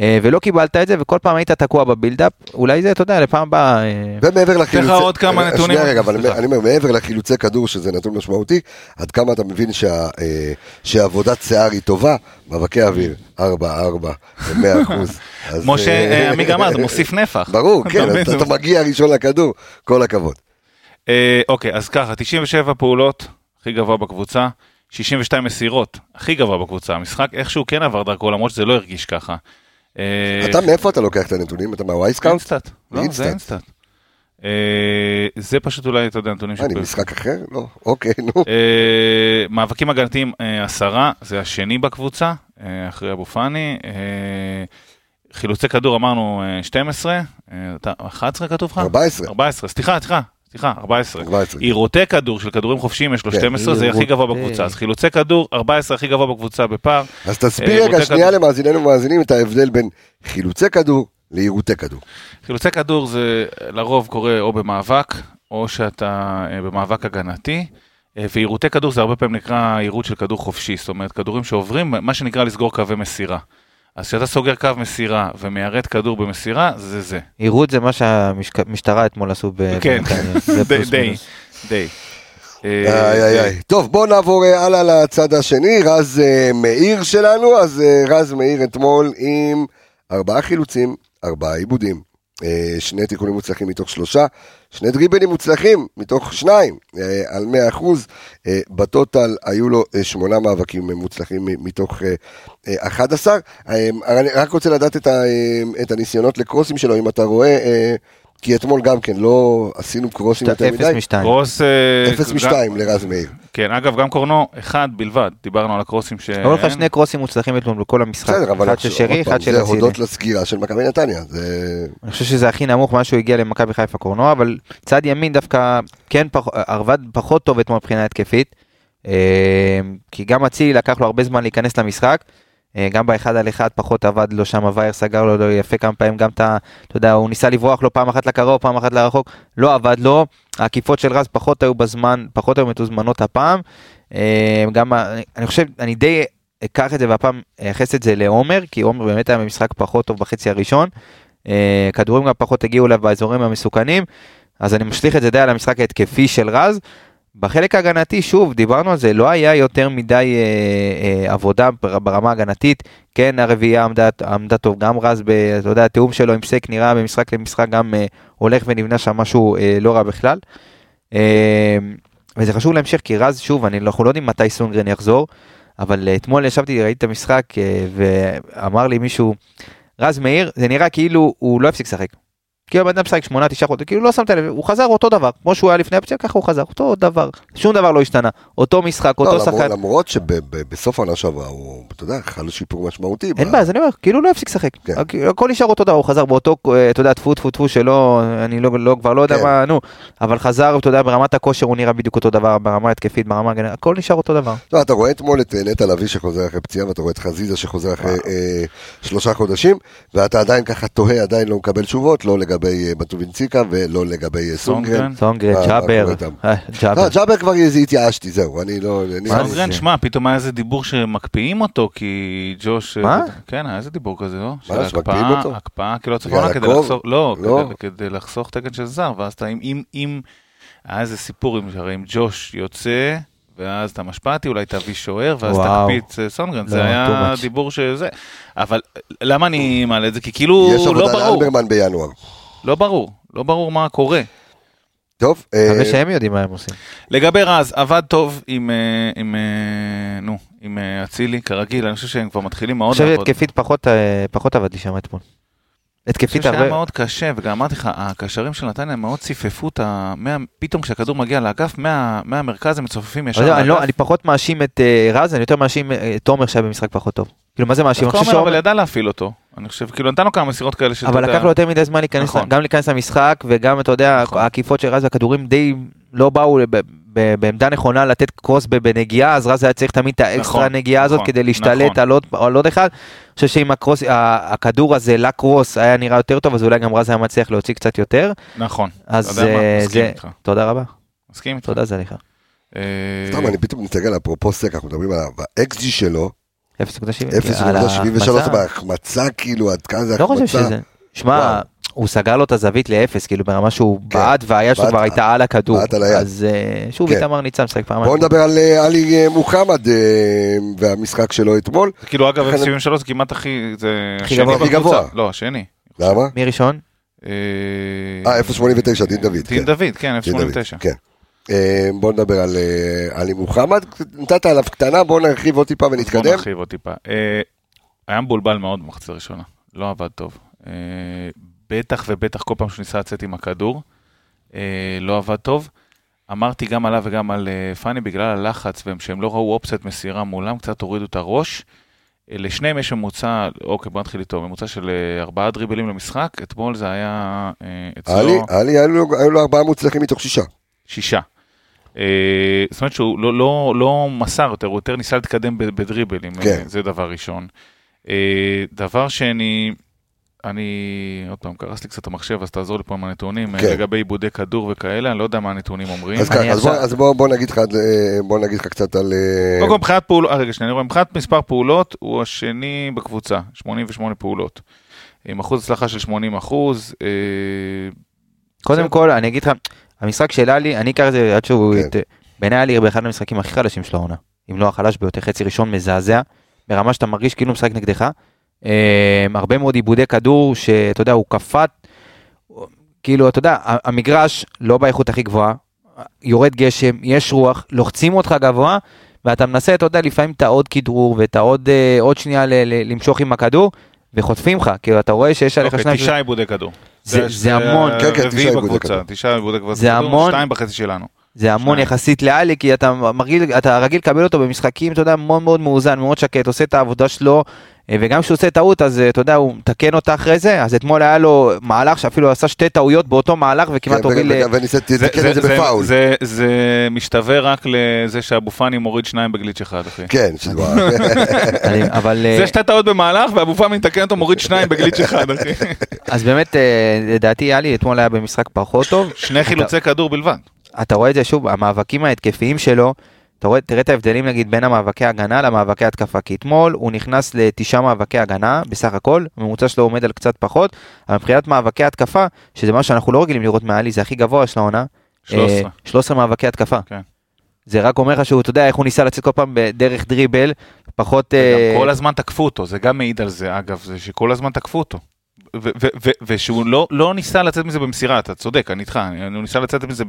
אה, ולא קיבלת את זה, וכל פעם היית תקוע בבילדאפ, אולי זה, אתה יודע, לפעם הבאה... אה, ומעבר לחילוצי... עוד כמה אה, נתונים. שנייה רגע, אבל. אני אומר, מעבר לחילוצי כדור, שזה נתון משמעותי, עד כמה אתה מבין שה- שעבודת שיער היא טובה, מאבקי אוויר, 4-4, 100 (laughs) אחוז. אז, כמו שעמיג אמר, זה מוסיף נפח. ברור, כן? אתה- מגיע ראשון לכדור, כל הכבוד. אוקיי, אז ככה, 97 פעולות, הכי גבוה בקבוצה, 62 מסירות, הכי גבוה בקבוצה. המשחק איכשהו כן עבר דרכו, למרות שזה לא הרגיש ככה. אה, אתה, מאיפה אתה לוקח את הנתונים? אתה מה Wyscout? InStat. לא, זה. InStat. אה, זה פשוט אולי, אתה יודע, נתונים מה, אני של... משחק אחר? לא, אוקיי, נו. אה, מאבקים הגנתיים אה, עשרה, זה השני בקבוצה, אה, אחרי אבו פאני. אה, חילוצי כדור אמרנו אה, 12, אה, אתה- 11 כתוב לך? 14. 14, סליחה, סליחה, סליחה, 14. 14. עירותי כדור של כדורים חופשיים יש לו כן. 12, זה הכי גבוה עירותי. בקבוצה. אז חילוצי כדור, 14 הכי גבוה בקבוצה בפער. אז תסביר אה, רגע שנייה כדור. למאזיננו ומאזינים את ההבדל בין חילוצי כדור לעירותי כדור. חילוצי כדור זה לרוב קורה או במאבק, או שאתה אה, במאבק הגנתי. אה, ועירותי כדור זה הרבה פעמים נקרא עירות של כדור חופשי, זאת אומרת כדורים שעוברים, מה שנקרא לסגור קווי מסירה. אז כשאתה סוגר קו מסירה ומיירט כדור במסירה, זה זה. עירות זה מה שהמשטרה אתמול עשו ב... כן, בנתניה. (laughs) זה די, די, מינוס. די. איי אה, איי איי. טוב, בואו נעבור אה, הלאה לצד השני, רז אה, מאיר שלנו, אז אה, רז מאיר אתמול עם ארבעה חילוצים, ארבעה עיבודים, אה, שני תיקונים מוצלחים מתוך שלושה, שני דריבלים מוצלחים מתוך שניים, אה, על 100 אחוז, אה, בטוטל היו לו אה, שמונה מאבקים אה, מוצלחים מתוך אה, אה, 11. אה, אני רק רוצה לדעת את, אה, הניסיונות לקרוסים שלו, אם אתה רואה, אה, כי אתמול גם כן לא עשינו קרוסים יותר אפס מדי. משתיים. קרוס... אה, אפס גם- משתיים לרז מאיר. כן, אגב, גם קורנו, אחד בלבד, דיברנו על הקרוסים ש... היו לך שני קרוסים מוצלחים אתמול בכל המשחק. בסדר, אבל אחד של שרי, אחד של זה אצילי. הודות לסגירה של מכבי נתניה. זה... אני חושב שזה הכי נמוך מאז שהוא הגיע למכבי חיפה קורנוע, אבל צד ימין דווקא כן פח- עבד פחות טוב אתמול מבחינה התקפית. אה, כי גם אצילי לקח לו הרבה זמן להיכנס למשחק. אה, גם באחד על אחד פחות עבד לו שם, וייר סגר לו לו יפה כמה פעמים, גם את ה... אתה יודע, הוא ניסה לברוח לו פעם אחת לקרוב, פעם אחת לרחוק, לא עבד לו. העקיפות של רז פחות היו בזמן, פחות היו מתוזמנות הפעם. אה, גם, אני חושב, אני די אקח את זה והפעם אייחס את זה לעומר, כי עומר באמת היה במשחק פחות טוב בחצי הראשון. אה, כדורים גם פחות הגיעו אליו באזורים המסוכנים, אז אני משליך את זה די על המשחק ההתקפי של רז. בחלק ההגנתי, שוב, דיברנו על זה, לא היה יותר מדי אה, אה, עבודה בר- ברמה ההגנתית. כן, הרביעייה עמדה, עמדה טוב, גם רז, ב, אתה יודע, התיאום שלו עם סק נראה במשחק למשחק גם אה, הולך ונבנה שם משהו אה, לא רע בכלל. אה, וזה חשוב להמשך, כי רז, שוב, אני, אנחנו לא יודעים מתי סונגרן יחזור, אבל אה, אתמול ישבתי, ראיתי את המשחק, אה, ואמר לי מישהו, רז מאיר, זה נראה כאילו הוא לא הפסיק לשחק. כאילו הבן אדם משחק שמונה, תשעה חודשים, כאילו לא שמת לב, הוא חזר אותו דבר, כמו שהוא היה לפני הפציעה, ככה הוא חזר, אותו דבר, שום דבר לא השתנה, אותו משחק, אותו לא, למרות- שחקן, למרות שבסוף העונה שעברה הוא, אתה יודע, חל שיפור משמעותי. אין בעיה, אז אני אומר, כאילו לא הפסיק לשחק, כן. הכל נשאר אותו דבר, הוא חזר באותו, אה, אתה יודע, טפו טפו טפו שלא, אני לא, לא, כבר לא יודע כן. מה, נו, אבל חזר, אתה יודע, ברמת הכושר הוא נראה בדיוק אותו דבר, ברמה ההתקפית, ברמה הגנרית, הכל נשאר אותו דבר. לא, אתה רואה אתמול את אה, נטע לביא שחוזר אחרי פציעה, ואתה רואה את חזיזה שחוזר אחרי אה, שלושה חודשים, ואתה עדיין ככה תוהה, עדיין לא מקבל תשובות, לא לגבי אה, בטובינציקה ולא לגבי אה, סונגרן. סונגרן. מה- מה ג'אבר? אה, ג'אבר. לא, ג'אבר כבר התייאשתי, זהו, אני לא... מה סונגרן? שמע, פתאום היה איזה דיבור שמקפיאים אותו, כי ג'וש... מה? כן, היה איזה דיבור כזה, לא? של שמקפיאים אותו? הקפאה, כאילו בגלל העונה כדי? לחסוך... לא, לא. כדי- לחסוך תקן של זר, ואז אתה, אם-. היה איזה סיפור, הרי אם ג'וש יוצא, ואז אתה משפעתי, אולי תביא שוער, ואז וואו. תקפיץ סונגרן, לא, זה היה too much. דיבור שזה... אבל למה אני מעלה את זה? כי כאילו יש לא עבודה ברור, לאלברמן בינואר. לא ברור, לא ברור מה קורה. טוב, אה, מקווה שהם יודעים מה הם עושים. לגבי רז, עבד טוב עם, אה, עם, אה, נו, עם אה, אצילי, כרגיל, אני חושב שהם כבר מתחילים אני מאוד חושב לעבוד. התקפית פחות, אה, פחות עבד לי שם אתמול. אני התקפית חושב שהיה הרבה, מאוד קשה, וגם אמרתי לך, הקשרים של נתניה מאוד ציפפו את ה... מה- פתאום כשהכדור מגיע לאגף, מה- מהמרכז הם מצופפים ישר אבל לא, אני לא- לאגף. אני פחות מאשים את אה, רז, אני יותר מאשים אה, את תומר שהיה במשחק פחות טוב. כאילו מה זה מאשים? אני דווקא חושב עומר אבל ידע להפעיל אותו. אני חושב, כאילו נתן לו כמה מסירות כאלה שאתה אבל יודע- לקח לו יותר מדי זמן להיכנס, נכון. גם להיכנס למשחק וגם אתה יודע, נכון. העקיפות של רז והכדורים די לא באו ב- ב- בעמדה נכונה לתת קרוס בנגיעה, אז רז היה צריך תמיד את האקסטרה נכון, נגיעה הזאת נכון, כדי להשתלט נכון. על עוד- על עוד אחד. אני חושב שאם הקרוס- הכדור הזה לקרוס היה נראה יותר טוב, אז אולי גם רז היה מצליח להוציא קצת יותר. נכון. אז אתה יודע מה? אה, מסכים זה, איתך. תודה רבה, מסכים איתך. תודה זליכה. אה, סתם, אני פתאום מסתכל, אפרופו סק, אנחנו מדברים עליו, ה-XG שלו, 0.70. על 0.73 ההחמצה. בהחמצה, כאילו, עד כמה זה לא החמצה. חושב שזה... שמע. הוא סגר לו את הזווית לאפס, כאילו ברמה שהוא כן. בעט והיד שלו בעט- כבר הייתה על הכדור. בעט על היד. אז אה, שוב כן. איתמר ניצן משחק פעמיים. בואו נדבר על אה, עלי אה, מוחמד והמשחק שלו אתמול. כאילו, אגב, לכן- 73 זה כמעט הכי... זה הכי גבוה. הכי. גבוה. לא, השני. למה? מי ראשון? אה, אה, 0.89, דין דוד. דין כן. דוד, כן, דין דוד, 0.89. אה, בואו נדבר על אה, עלי מוחמד. נתת עליו קטנה, בואו נרחיב עוד טיפה בוא ונתקדם. נרחיב עוד טיפה. אה, היה מבולבל מאוד במחצית הראשונה, לא עבד טוב. בטח ובטח כל פעם שהוא ניסה לצאת עם הכדור, לא עבד טוב. אמרתי גם עליו וגם על פאני, בגלל הלחץ, שהם לא ראו אופציית מסירה מולם, קצת הורידו את הראש. לשניהם יש ממוצע, אוקיי בוא נתחיל איתו, ממוצע של ארבעה דריבלים למשחק, אתמול זה היה עלי, אצלו עלי, לו- היו לו ארבעה מוצלחים מתוך שישה. שישה. אה, זאת אומרת שהוא לא, לא, לא מסר יותר, הוא יותר ניסה להתקדם בדריבלים, כן. אה, זה דבר ראשון. אה, דבר שני, אני, עוד פעם, קרס לי קצת המחשב, אז תעזור לי פה עם הנתונים, כן. לגבי עיבודי כדור וכאלה, אני לא יודע מה הנתונים אומרים. אז אני אז בוא- אז בוא בוא נגיד לך בוא נגיד לך קצת על... קודם כל מבחינת פעולות, רגע שנייה, אני רואה, מבחינת מספר פעולות, הוא השני בקבוצה, 88 פעולות. עם אחוז הצלחה של 80 אחוז, קודם. כל, אני אגיד לך, המשחק של עלי, אני אקרא את זה עד שהוא... כן. ית- בעיניי עלי באחד המשחקים הכי חלשים של העונה. אם לא החלש ביותר, חצי ראשון מזעזע, ברמה שאתה מרגיש כאילו משחק נגדך. אה, הרבה מאוד עיבודי כדור, שאתה יודע, הוא קפט, כאילו, אתה יודע, המגרש לא באיכות הכי גבוהה, יורד גשם, יש רוח, לוחצים אותך גבוה, ואתה מנסה, אתה יודע, לפעמים את העוד כדרור ואת העוד אה, עוד שנייה ל- ל- למשוך עם הכדור, וחוטפים לך, כאילו, אתה רואה שיש עליך אוקיי, שניים... תשעה עיבודי כדור. זה- המון. כן, כן, תשעה עיבודי כדור. זה המון. שתיים בחצי שלנו. זה המון שניים. יחסית לאלי, כי אתה מרגיל, אתה רגיל לקבל אותו במשחקים, אתה יודע, מאוד מאוד מאוזן, מאוד שקט, עושה את העבודה שלו, אה, וגם כשהוא עושה טעות, אז אה, אתה יודע, הוא מתקן אותה אחרי זה, אז אתמול היה לו מהלך שאפילו עשה שתי טעויות באותו מהלך, וכמעט כן, הוביל... ל- וניסית לתקן את זה בפאול. זה, זה משתווה רק לזה שאבו פאני מוריד שניים בגליץ' אחד, אחי. כן, (laughs) אבל... אה, זה שתי טעות במהלך, ואבו פאני מתקן אותו מוריד שניים בגליץ' אחד, אחי. אז באמת, לדעתי, אלי אתמול היה במשחק פחות טוב. שני חילוצי כדור בלבד. אתה רואה את זה שוב, המאבקים ההתקפיים שלו, אתה רואה, תראה את ההבדלים נגיד בין המאבקי הגנה למאבקי התקפה, כי אתמול הוא נכנס לתשעה מאבקי הגנה בסך הכל, הממוצע שלו עומד על קצת פחות, אבל מבחינת מאבקי התקפה, שזה משהו שאנחנו לא רגילים לראות מעלי, זה הכי גבוה של העונה, 13. אה, 13 מאבקי התקפה. כן. זה רק אומר לך שהוא, אתה יודע, איך הוא ניסה לצאת כל פעם בדרך דריבל, פחות... אה, כל הזמן תקפו אותו, זה גם מעיד על זה, אגב, זה שכל הזמן תקפו אותו. ושהוא לא, לא ניסה לצאת מזה במסירה, אתה צודק, אני איתך, הוא ניסה לצאת מזה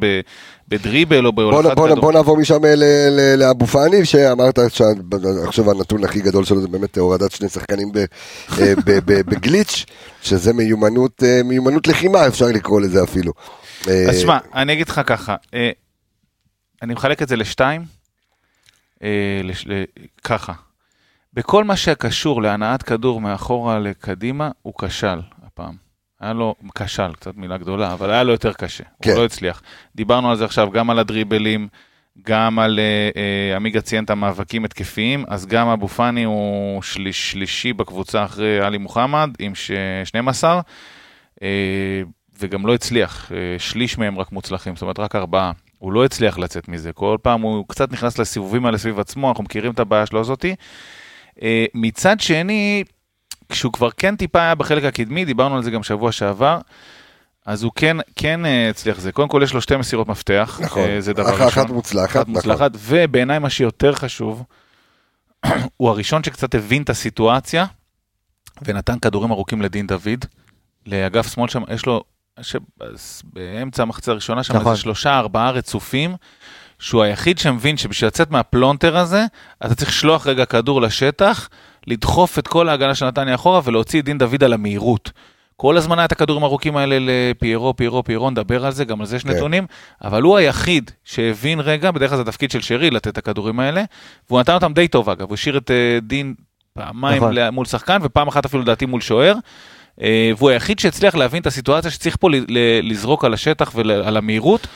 בדריבל או בהולכת כדור. בוא נעבור משם ל- לאבו פאני, שאמרת שעכשיו הנתון הכי גדול שלו זה באמת הורדת שני שחקנים אה, בגליץ', שזה מיומנות, אה, מיומנות לחימה, אפשר לקרוא לזה אפילו. אה, אז שמע, אני אגיד לך ככה, אה, אני מחלק את זה לשתיים, אה, לש- ל- ככה, בכל מה שקשור להנעת כדור מאחורה לקדימה, הוא כשל הפעם. היה לו, כשל, קצת מילה גדולה, אבל היה לו יותר קשה, כן. הוא לא הצליח. דיברנו על זה עכשיו, גם על הדריבלים, גם על, אה, אה, עמיגה ציין את המאבקים התקפיים, אז גם אבו פאני הוא שליש, שלישי בקבוצה אחרי עלי מוחמד, עם ש- 12, אה, וגם לא הצליח, אה, שליש מהם רק מוצלחים, זאת אומרת רק ארבעה. הוא לא הצליח לצאת מזה, כל פעם הוא קצת נכנס לסיבובים האלה סביב עצמו, אנחנו מכירים את הבעיה שלו הזאתי. אה, מצד שני, כשהוא כבר כן טיפה היה בחלק הקדמי, דיברנו על זה גם שבוע שעבר, אז הוא כן, כן אה, הצליח זה. קודם כל יש לו שתי מסירות מפתח, נכון, אה, זה דבר אחת- ראשון. אחת מוצלחת, אחת נכון. מוצלחת, ובעיניי מה שיותר חשוב, (clears throat) הוא הראשון שקצת הבין את הסיטואציה, ונתן כדורים ארוכים לדין דוד, לאגף שמאל שם, יש לו, ש... באמצע המחצית הראשונה שם, נכון. איזה שלושה, ארבעה רצופים, שהוא היחיד שמבין שבשביל לצאת מהפלונטר הזה, אתה צריך לשלוח רגע כדור לשטח, לדחוף את כל ההגנה של נתניה אחורה ולהוציא את דין דוד על המהירות. כל הזמן היה את הכדורים הארוכים האלה לפיירו, פיירו, פיירו, נדבר על זה, גם על זה יש כן. נתונים, אבל הוא היחיד שהבין רגע, בדרך כלל זה התפקיד של שרי לתת את הכדורים האלה, והוא נתן אותם די טוב אגב, הוא השאיר את אה, דין פעמיים נכון. מול שחקן, ופעם אחת אפילו לדעתי מול שוער, אה, והוא היחיד שהצליח להבין את הסיטואציה שצריך פה לזרוק על השטח ועל המהירות,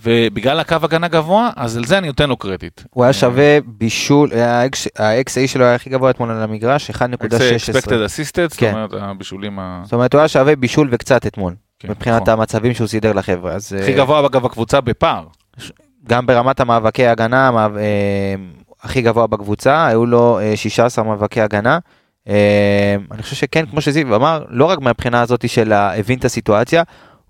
ובגלל הקו הגנה גבוה, אז על זה אני נותן לו קרדיט. הוא היה שווה בישול, ה-XA שלו היה הכי גבוה אתמול על המגרש, 1.16. expected assisted, זאת כן. אומרת הבישולים ה... זאת אומרת, הוא היה שווה בישול וקצת אתמול, כן, מבחינת נכון. המצבים שהוא סידר לחבר'ה. הכי אה, גבוה אגב הקבוצה בפער. גם ברמת המאבקי הגנה, אה, הכי גבוה בקבוצה, היו לו אה, 16 מאבקי הגנה. אה, אני חושב שכן, כמו שזיו אמר, לא רק מהבחינה הזאת של הבין את הסיטואציה,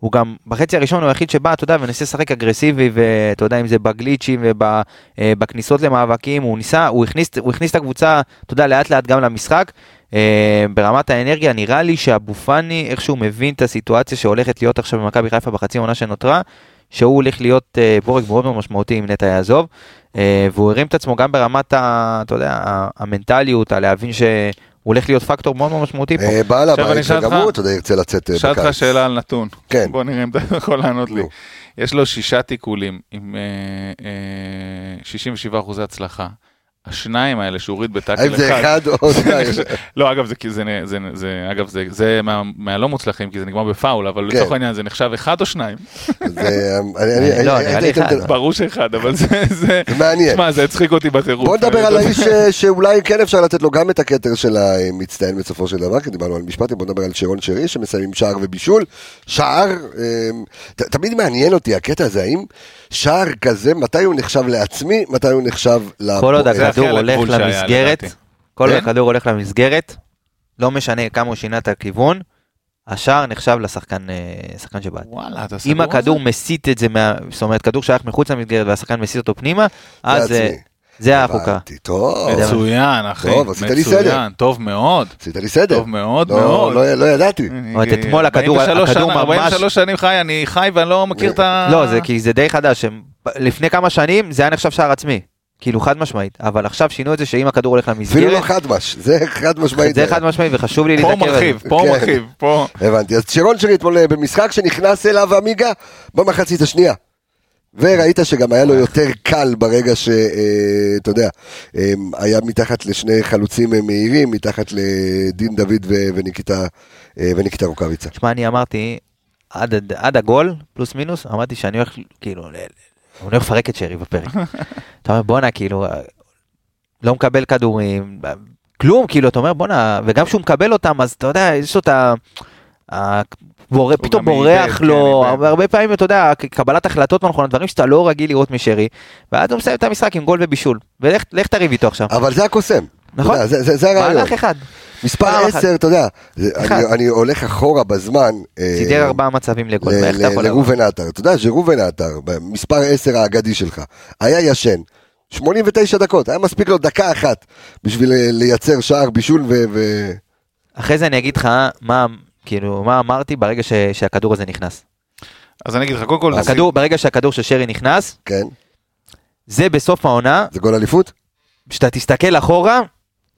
הוא גם בחצי הראשון הוא היחיד שבא, אתה יודע, וניסה לשחק אגרסיבי, ואתה יודע, אם זה בגליצ'ים ובכניסות למאבקים, הוא ניסה, הוא הכניס, הוא הכניס את הקבוצה, אתה יודע, לאט לאט גם למשחק. אה, ברמת האנרגיה, נראה לי שאבו פאני, איכשהו מבין את הסיטואציה שהולכת להיות עכשיו במכבי חיפה בחצי עונה שנותרה, שהוא הולך להיות אה, בורג מאוד מאוד משמעותי אם נטע יעזוב, אה, והוא הרים את עצמו גם ברמת, ה, אתה יודע, המנטליות, הלהבין שהוא הולך להיות פקטור מאוד מאוד משמעותי פה. אה, בעל הבית, שגם הוא, אתה יודע, ירצה לצאת אה, אשאל אותך בקיץ. שאלה על נתון. כן. בוא נראה אם אתה (laughs) יכול לענות לי. יש לו שישה תיקולים עם אה, אה, 67 אחוזי הצלחה. השניים האלה שהוא הוריד בטאקל האם זה אחד או (laughs) שניים? לא, אגב, זה, כי זה, זה, זה, אגב, זה, זה מה, מהלא מוצלחים, כי זה נגמר בפאול, אבל כן. לצורך העניין זה נחשב אחד או שניים? זה, אני- אני- לא, נראה לי אחד. ברור שאחד, אבל זה, זה, מעניין. שמע, זה הצחיק אותי בטירוף. בוא נדבר על האיש ש- שאולי כן אפשר לתת לו גם את הכתר של המצטיין בסופו של דבר, כי דיברנו על משפטים, בוא נדבר על שרון שרי שמסיים עם שער ובישול. שער, אמ, ת- תמיד מעניין אותי הקטע הזה, האם שער כזה, מתי הוא נחשב לעצמי, מתי הוא נחשב לפועל. הכדור הולך למסגרת, לדעתי. כל עוד כן? הכדור הולך למסגרת, לא משנה כמה הוא שינה את הכיוון, השער נחשב לשחקן אה, שחקן שבעט. וואלה, אתה סגור אם על הכדור זה? מסיט את זה, מה- זאת אומרת, כדור שייך מחוץ למסגרת והשחקן מסיט אותו פנימה, אז אה. זה החוקה. הבנתי, טוב, מצוין, אחי. טוב, עשית לי סדר. מצוין, טוב מאוד. עשית לי סדר. טוב מאוד לא- מאוד. לא לא ידעתי. אומרת, אתמול הכדור- 43 הכדור שנה, ממש- 43 שנים חי, אני חי ואני לא מכיר את ה... לא, זה כי זה די חדש, לפני כמה שנים זה היה נחשב שער עצמי, כאילו חד משמעית, אבל עכשיו שינו את זה שאם הכדור הולך אפילו לא למסגרת, חדמש, זה חד משמעית. זה חד משמעית וחשוב לי פה להתעכב על מרחיב, זה. פה כן. מרחיב, פה... הבנתי, אז שרון שרי אתמול אה, במשחק שנכנס אליו עמיגה במחצית השנייה. וראית שגם היה לו יותר קל ברגע שאתה יודע, אה, היה מתחת לשני חלוצים אה, מהירים, מתחת לדין דוד וניקיטה אה, וניקיטה רוקאביצה. תשמע, אני אמרתי, עד, עד הגול, פלוס מינוס, אמרתי שאני הולך, כאילו, אני הולך לפרק את שרי בפרק. אתה אומר, בואנה, כאילו, לא מקבל כדורים, כלום, כאילו, אתה אומר, בואנה, וגם כשהוא מקבל אותם, אז אתה יודע, יש לו את ה... בורא, הוא פתאום בורח כן, לו, איבד. הרבה, הרבה פעמים, אתה יודע, קבלת החלטות לא נכונות, דברים שאתה לא רגיל לראות משרי, ואז הוא מסיים את המשחק עם גול ובישול, ולך לך תריב איתו עכשיו. אבל זה הקוסם. נכון. יודע, זה- זה זה הרעיון. מהלך אחד, מספר פעם אחת. 10, אתה יודע. אני- אני הולך אחורה בזמן. אה, סידר ארבעה מצבים לגול, אתה יכול... לראובן עטר. אתה יודע שראובן עטר, מספר 10 האגדי שלך, היה ישן. 89 דקות, היה מספיק לו דקה אחת בשביל אה, לייצר שער בישול ו... ו- אחרי זה אני אגיד לך מה, כאילו, מה אמרתי ברגע ש, שהכדור הזה נכנס. אז אני אגיד לך, קודם כל... הכדור, ברגע שהכדור של שרי נכנס, כן, זה בסוף העונה, זה גול אליפות? שאתה תסתכל אחורה,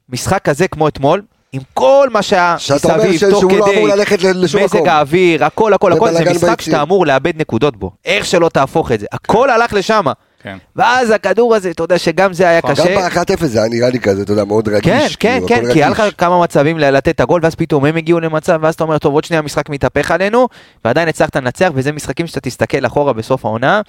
משחק כזה כמו אתמול, עם כל מה שהיה מסביב, ש- תוך לא כדי, אמור ללכת ל- לשום מקום. מזג האוויר, הכל הכל הכל, זה משחק ביציעים. שאתה אמור לאבד נקודות בו, איך שלא תהפוך את זה, הכל הלך לשם, כן. ואז הכדור הזה, אתה יודע שגם זה היה גם קשה. ב-1-0 זה היה נראה לי כזה, אתה יודע, מאוד רגיש. כן, כן, כאילו, כן, הכל כי היה לך. כמה מצבים לתת את הגול, ואז פתאום הם הגיעו למצב, ואז אתה אומר, טוב, עוד שנייה המשחק מתהפך עלינו, ועדיין הצלחת לנצח, וזה משחקים שאתה תסתכל אחורה בסוף העונה,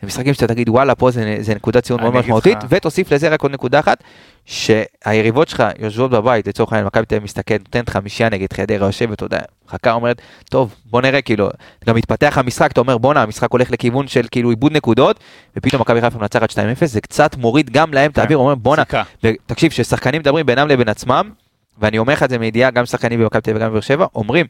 זה משחקים שאתה תגיד, וואלה, פה זה, זה נקודת ציון מאוד משמעותית, ותוסיף לזה רק עוד נקודה אחת, שהיריבות שלך יושבות בבית, לצורך העניין, מכבי תל אביב מסתכלת, נותנת חמישייה נגד חדרה, יושבת, אתה יודע, חכה אומרת, טוב, בוא נראה, כאילו, גם מתפתח המשחק, אתה אומר, בואנה, המשחק הולך לכיוון של כאילו איבוד נקודות, ופתאום מכבי חיפה מנצחת 2-0, זה קצת מוריד גם להם את האוויר, אומר, בואנה, סיכה. ותקשיב, ששחקנים מדברים בינם לבין עצמם, ואני אומר לך את זה מידיעה, גם שחקנים במכבי תל אביב וגם בבאר שבע, אומרים,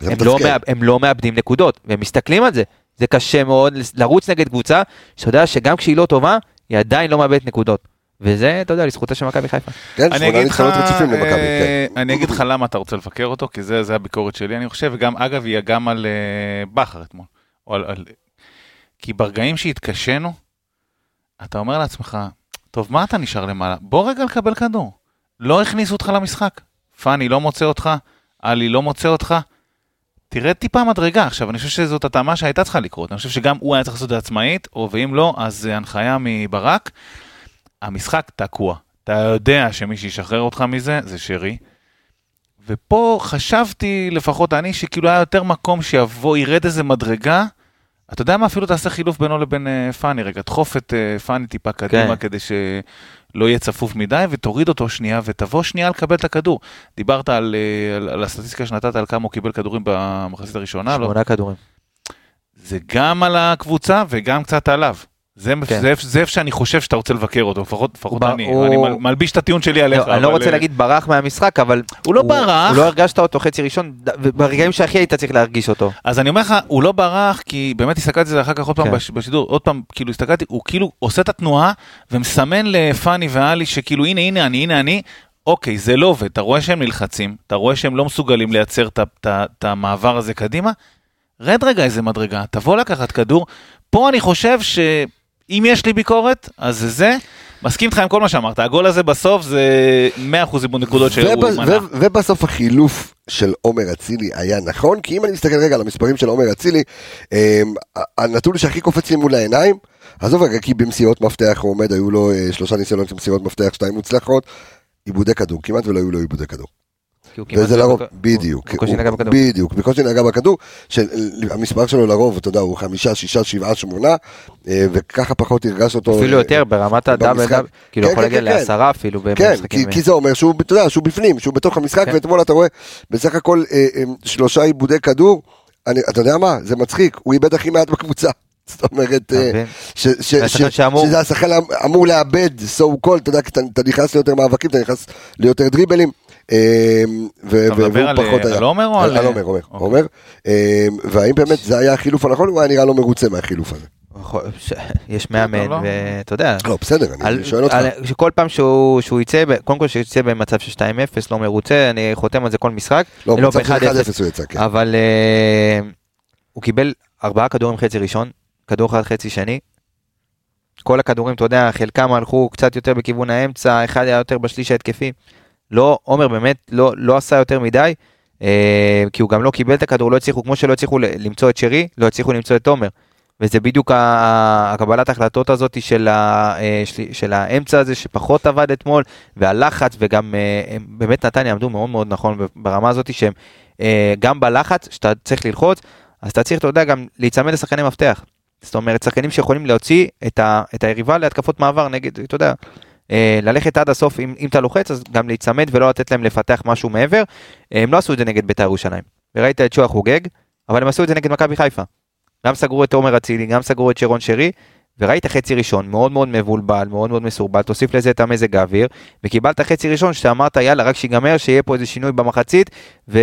הם לא. מאב, הם לא מאבדים נקודות, והם מסתכלים על זה. זה קשה מאוד לרוץ נגד קבוצה, שאתה יודע שגם כשהיא לא טובה, היא עדיין לא מאבדת נקודות. וזה, אתה יודע, לזכותה של מכבי חיפה. כן, אני שמונה ניצחונות רצופים למכבי, אה, כן. אני אגיד לך למה אתה רוצה לבקר אותו, כי זה זה הביקורת שלי, אני חושב, וגם, אגב, היא גם על אה, בכר אתמול. או על- על- כי ברגעים שהתקשינו, אתה אומר לעצמך, טוב, מה אתה נשאר למעלה? בוא רגע לקבל כדור. לא הכניסו אותך למשחק. פאני לא מוצא אותך, עלי לא מוצא אותך. תרד טיפה מדרגה. עכשיו, אני חושב שזאת התאמה שהייתה צריכה לקרות. אני חושב שגם הוא היה צריך לעשות את זה עצמאית, או ואם לא, אז אה, הנחיה מברק. המשחק תקוע. אתה יודע שמי שישחרר אותך מזה זה שרי. ופה חשבתי, לפחות אני, שכאילו היה יותר מקום שיבוא, ירד איזה מדרגה. אתה יודע מה, אפילו תעשה חילוף בינו לבין אה, פאני, רגע, דחוף את אה, פאני טיפה קדימה כן. כדי שלא יהיה צפוף מדי, ותוריד אותו שנייה, ותבוא שנייה לקבל את הכדור. דיברת על, אה, על, על הסטטיסטיקה שנתת, על כמה הוא קיבל כדורים במחצית הראשונה, לא? שמונה כדורים. זה גם על הקבוצה וגם קצת עליו. זה כן. זה איפה- שאני חושב שאתה רוצה לבקר אותו, לפחות אני, הוא- אני מל- מלביש את הטיעון שלי עליך. לא, אני לא רוצה אה, להגיד ברח מהמשחק, אבל... הוא לא ברח. הוא לא הרגשת אותו חצי ראשון, וברגעים שהכי היית צריך להרגיש אותו. אז אני אומר לך, הוא לא ברח, כי באמת הסתכלתי על זה אחר כך עוד פעם כן. בש- בשידור, עוד פעם, כאילו הסתכלתי, הוא כאילו עושה את התנועה ומסמן לפאני ואלי שכאילו הנה הנה אני, הנה אני, אוקיי, זה לא עובד, אתה רואה שהם נלחצים, אתה רואה שהם לא מסוגלים לייצר את המעבר הזה קדימה, רד רגע איזה מדרגה, תבוא לקחת כדור, פה אני חושב שאם יש לי ביקורת, אז זה זה. מסכים איתך עם כל מה שאמרת, הגול הזה בסוף זה 100% איבוד נקודות שהוא מנע. ובסוף החילוף של עומר אצילי היה נכון, כי אם אני מסתכל רגע על המספרים של עומר אצילי, אמ, הנתון שהכי קופץ לי מול העיניים, עזוב רגע, כי במסירות מפתח הוא עומד, היו לו אה, שלושה ניסיונות של מסירות מפתח, שתיים מוצלחות, עיבודי כדור, כמעט ולא היו לו עיבודי כדור. וזה לא- לרוב, בדיוק. בדיוק, בקושי נגע בכדור, שהמספר שלו לרוב, אתה יודע, הוא חמישה, שישה, שבעה, שמונה, אה, וככה פחות הרגש אותו. אפילו אה, יותר ברמת הדאבל. דאבל, כאילו כן, יכול כן, להגיע כן, כן. לעשרה אפילו כן, במשחקים. כי, כי זה אומר שהוא, אתה יודע, שהוא בפנים, שהוא בתוך המשחק, כן. ואתמול אתה רואה בסך הכל אה, שלושה עיבודי כדור, אתה יודע מה, זה מצחיק, הוא איבד הכי מעט בקבוצה. (laughs) זאת אומרת, שזה השחקן אמור לאבד, so called, אתה יודע, אתה נכנס ליותר מאבקים, אתה נכנס ליותר דריבלים, אה, ו- אתה והוא מדבר על- פחות היה. על עומר או על- על עומר, עומר, אוקיי. עומר. אה, והאם באמת זה היה החילוף הנכון, הוא היה נראה לא מרוצה מהחילוף הזה. ש- יש מאמן, לא. ואתה יודע, לא, בסדר, אני שואל אותך. שכל פעם שהוא שהוא יצא, קודם כל שיצא במצב של 2-0, לא מרוצה, אני חותם על זה כל משחק. לא, לא, במצב של ב- 1-0 הוא יצא, כן. אבל אה, הוא קיבל ארבעה כדורים חצי ראשון, כדור אחד חצי שני. כל הכדורים, אתה יודע, חלקם הלכו קצת יותר בכיוון האמצע, אחד היה יותר בשליש ההתקפי. לא, עומר באמת לא, לא עשה יותר מדי, אה, כי הוא גם לא קיבל את הכדור, לא הצליחו, כמו שלא הצליחו למצוא את שרי, לא הצליחו למצוא את עומר. וזה בדיוק הקבלת ההחלטות הזאת של, ה, אה, של, של האמצע הזה שפחות עבד אתמול, והלחץ, וגם אה, באמת נתניה עמדו מאוד מאוד נכון ברמה הזאת שהם אה, גם בלחץ, שאתה צריך ללחוץ, אז אתה צריך, אתה יודע, גם להיצמד לשחקני מפתח. זאת אומרת, שחקנים שיכולים להוציא את, ה, את היריבה להתקפות מעבר נגד, אתה יודע, ללכת עד הסוף, אם, אם אתה לוחץ, אז גם להיצמד ולא לתת להם לפתח משהו מעבר. אה, הם לא עשו את זה נגד בית"ר ירושלים. וראית את שועה חוגג, אבל הם עשו את זה נגד מכבי חיפה. גם סגרו את עומר אצילי, גם סגרו את שרון שרי, וראית חצי ראשון מאוד מאוד מבולבל, מאוד מאוד מסורבל, תוסיף לזה את המזג האוויר, וקיבלת חצי ראשון שאתה אמרת יאללה רק שיגמר, שיהיה פה איזה שינוי במחצית, ו...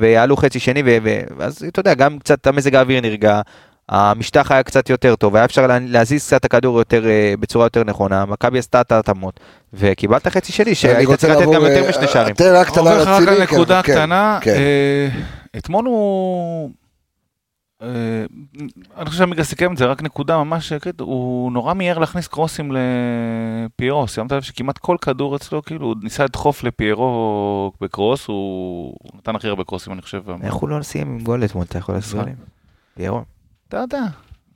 ויעלו חצי שני, ו... ו... אז אתה יודע, גם קצת המזג האוויר נרגע, המשטח היה קצת יותר טוב, היה אפשר לה- להזיז קצת הכדור יותר, אה, בצורה יותר נכונה, מכבי עשתה את ההתאמות, וקיבלת חצי אני שהיית צריך לתת גם יותר אה, משני שערים. תן רק קטנה עובר לך רק לאצילי, על נקודה כן, קטנה, כן. אתמול הוא... אה, אני חושב שעמיגה סיכם את זה, רק נקודה ממש הוא נורא מיהר להכניס קרוסים לפיירו, שמת לב שכמעט כל כדור אצלו, כאילו, הוא ניסה לדחוף לפיירו בקרוס, הוא נתן הכי הרבה קרוסים, אני חושב. איך הוא לא סיים עם גול אתמול, אתה יכול. להסביר לי? אתה יודע.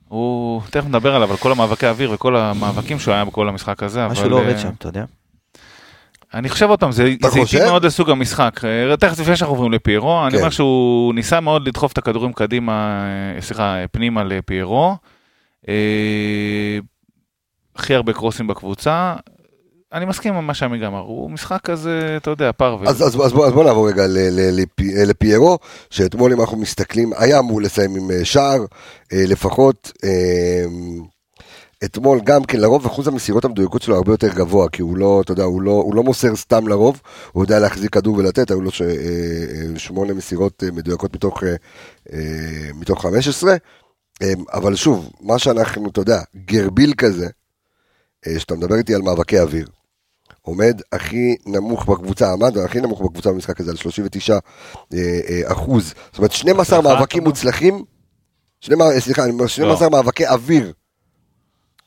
הוא, תכף נדבר עליו, על כל המאבקי האוויר וכל המאבקים שהוא היה בכל המשחק הזה, משהו אבל, לא עובד אה, שם, אתה יודע. אני חושב עוד פעם, זה? איטי מאוד לסוג המשחק. אה, תכף לפני שאנחנו עוברים לפיירו, אני כן. אומר שהוא ניסה מאוד לדחוף את הכדורים קדימה, אה, סליחה, פנימה לפיירו. אה, הכי הרבה קרוסים בקבוצה. אני מסכים עם מה שעמיגה אמר, הוא משחק כזה, אתה יודע, פרווה. אז, אז, אז, בוא, אז בוא נעבור רגע לפי, לפיירו, שאתמול אם אנחנו מסתכלים, היה אמור לסיים עם אה, שער, אה, לפחות. אה, אתמול גם כן, לרוב אחוז המסירות המדויקות שלו הרבה יותר גבוה, כי הוא לא, אתה יודע, הוא לא, הוא לא מוסר סתם לרוב, הוא יודע להחזיק כדור ולתת, היו לו ש, אה, אה, שמונה מסירות אה, מדויקות מתוך, אה, אה, מתוך 15. אה, אבל שוב, מה שאנחנו, אתה יודע, גרביל כזה, אה, שאתה מדבר איתי על מאבקי אוויר. עומד הכי נמוך בקבוצה, עמד הכי נמוך בקבוצה במשחק הזה, על 39 אה, אה, אחוז. זאת אומרת, 12 הצלחה, מאבקים? מוצלחים, 12, סליחה, אני אומר, 12 מאבקי אוויר.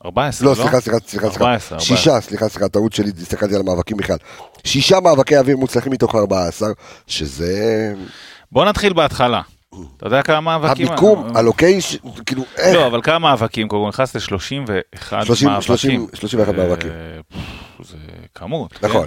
14, לא, לא? סליחה, סליחה, סליחה, סליחה. 14, 14. שישה, סליחה, סליחה, טעות שלי, הסתכלתי על המאבקים בכלל. שישה מאבקי אוויר מוצלחים מתוך 14, שזה בוא נתחיל בהתחלה. אתה יודע כמה מאבקים? המיקום, הלוקייש, כאילו, איך? לא, אבל כמה מאבקים? קודם כל נכנס ל-31 30, מאבקים. 30, 31 אה, מאבקים. זה כמות. נכון.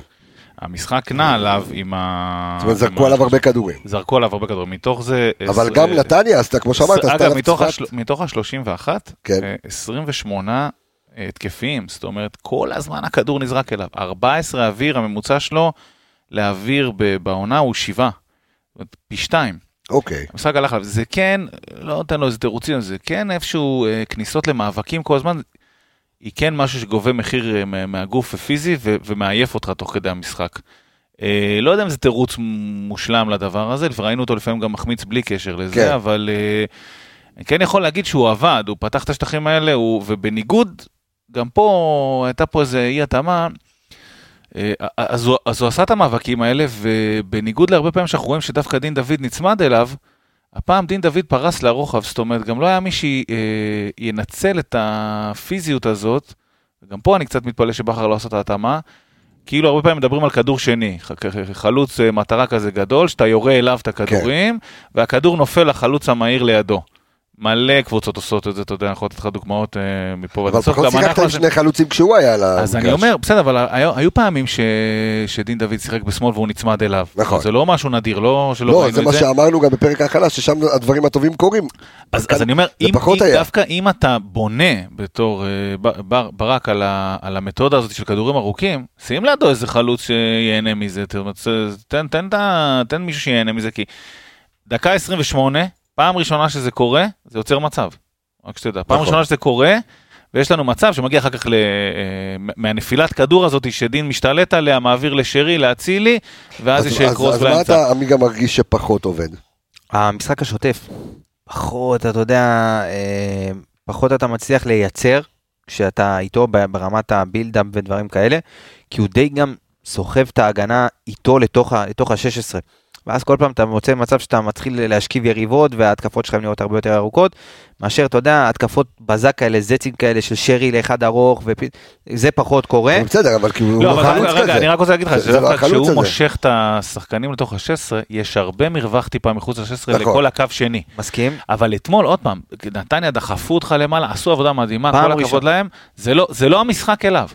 המשחק נע עליו עם ה... זאת אומרת, זרקו עליו הרבה כדורים. זרקו עליו הרבה כדורים. מתוך זה... אבל גם אה, נתניה עשתה, כמו שאמרת, עשתה אגב, עליו מתוך, צפת. השל... מתוך ה-31, כן. 28 התקפים, זאת אומרת, כל הזמן הכדור נזרק אליו. 14 אוויר, הממוצע שלו להעביר ב- בעונה הוא 7. פי 2. אוקיי. המשחק הלך עליו. זה כן, לא נותן לו איזה תירוצים, זה כן איפשהו אה, כניסות למאבקים כל הזמן. היא כן משהו שגובה מחיר אה, מה- מהגוף הפיזי ומעייף אותך תוך כדי המשחק. אה, לא יודע אם זה תירוץ מושלם לדבר הזה, וראינו אותו לפעמים גם מחמיץ בלי קשר לזה, כן. אבל אה, אני כן יכול להגיד שהוא עבד, הוא פתח את השטחים האלה, הוא, ובניגוד, גם פה הייתה פה איזה אי התאמה. אז הוא, אז הוא עשה את המאבקים האלה, ובניגוד להרבה פעמים שאנחנו רואים שדווקא דין דוד נצמד אליו, הפעם דין דוד פרס לרוחב, זאת אומרת, גם לא היה מי שינצל את הפיזיות הזאת, וגם פה אני קצת מתפלא שבכר לא עשה את ההתאמה. כאילו הרבה פעמים מדברים על כדור שני, חלוץ אה, מטרה כזה גדול, שאתה יורה אליו את הכדורים, והכדור נופל לחלוץ המהיר לידו. מלא קבוצות עושות את זה, אתה יודע, אני יכול לתת לך דוגמאות אה, מפה ועד אבל הסוף. פחות גם שיחקת עם שני חלוצים כשהוא היה על המגרש. אז אני אומר, בסדר, אבל היו, היו פעמים ש... שדין דוד שיחק בשמאל והוא נצמד אליו. נכון. זה לא משהו נדיר, לא שלא לא, ראינו זה את מה זה. שאמרנו גם בפרק ההכנה, ששם הדברים הטובים קורים. אז, אז אני אומר, זה אם, פחות. דווקא אם אתה בונה בתור אה, ברק על, ה, על המתודה הזאת של כדורים ארוכים, שים לידו איזה חלוץ שיהנה מזה, תן, תן, תן, תן מישהו שיהנה מזה, כי דקה 28, פעם ראשונה שזה קורה, זה יוצר מצב. רק שתדע, פעם נכון. ראשונה שזה קורה, ויש לנו מצב שמגיע אחר כך ל, אה, מהנפילת כדור הזאת שדין משתלט עליה, מעביר לשרי, לאצילי, ואז אז- יש אז- קרוס אז מה באמצע. אתה, עמי גם מרגיש שפחות עובד? המשחק השוטף, פחות, אתה יודע, אה, פחות אתה מצליח לייצר כשאתה איתו ברמת הבילדאפ ודברים כאלה, כי הוא די גם סוחב את ההגנה איתו לתוך ה-16. ואז כל פעם אתה מוצא מצב שאתה מתחיל להשכיב יריבות וההתקפות שלך נראות הרבה יותר ארוכות, מאשר, אתה יודע, התקפות בזק כאלה, זצים כאלה של שרי לאחד ארוך, וזה פחות קורה. בסדר, אבל כאילו הוא לא, לא אבל חלוץ רגע, כזה. אני רק רוצה להגיד לך, זה- זה לא כשהוא. מושך את השחקנים לתוך ה-16, יש הרבה מרווח טיפה מחוץ ל-16 נכון. לכל הקו שני. מסכים? אבל אתמול, עוד פעם, נתניה דחפו אותך למעלה, עשו עבודה מדהימה, כל הכבוד. להם, זה לא- זה לא המשחק אליו.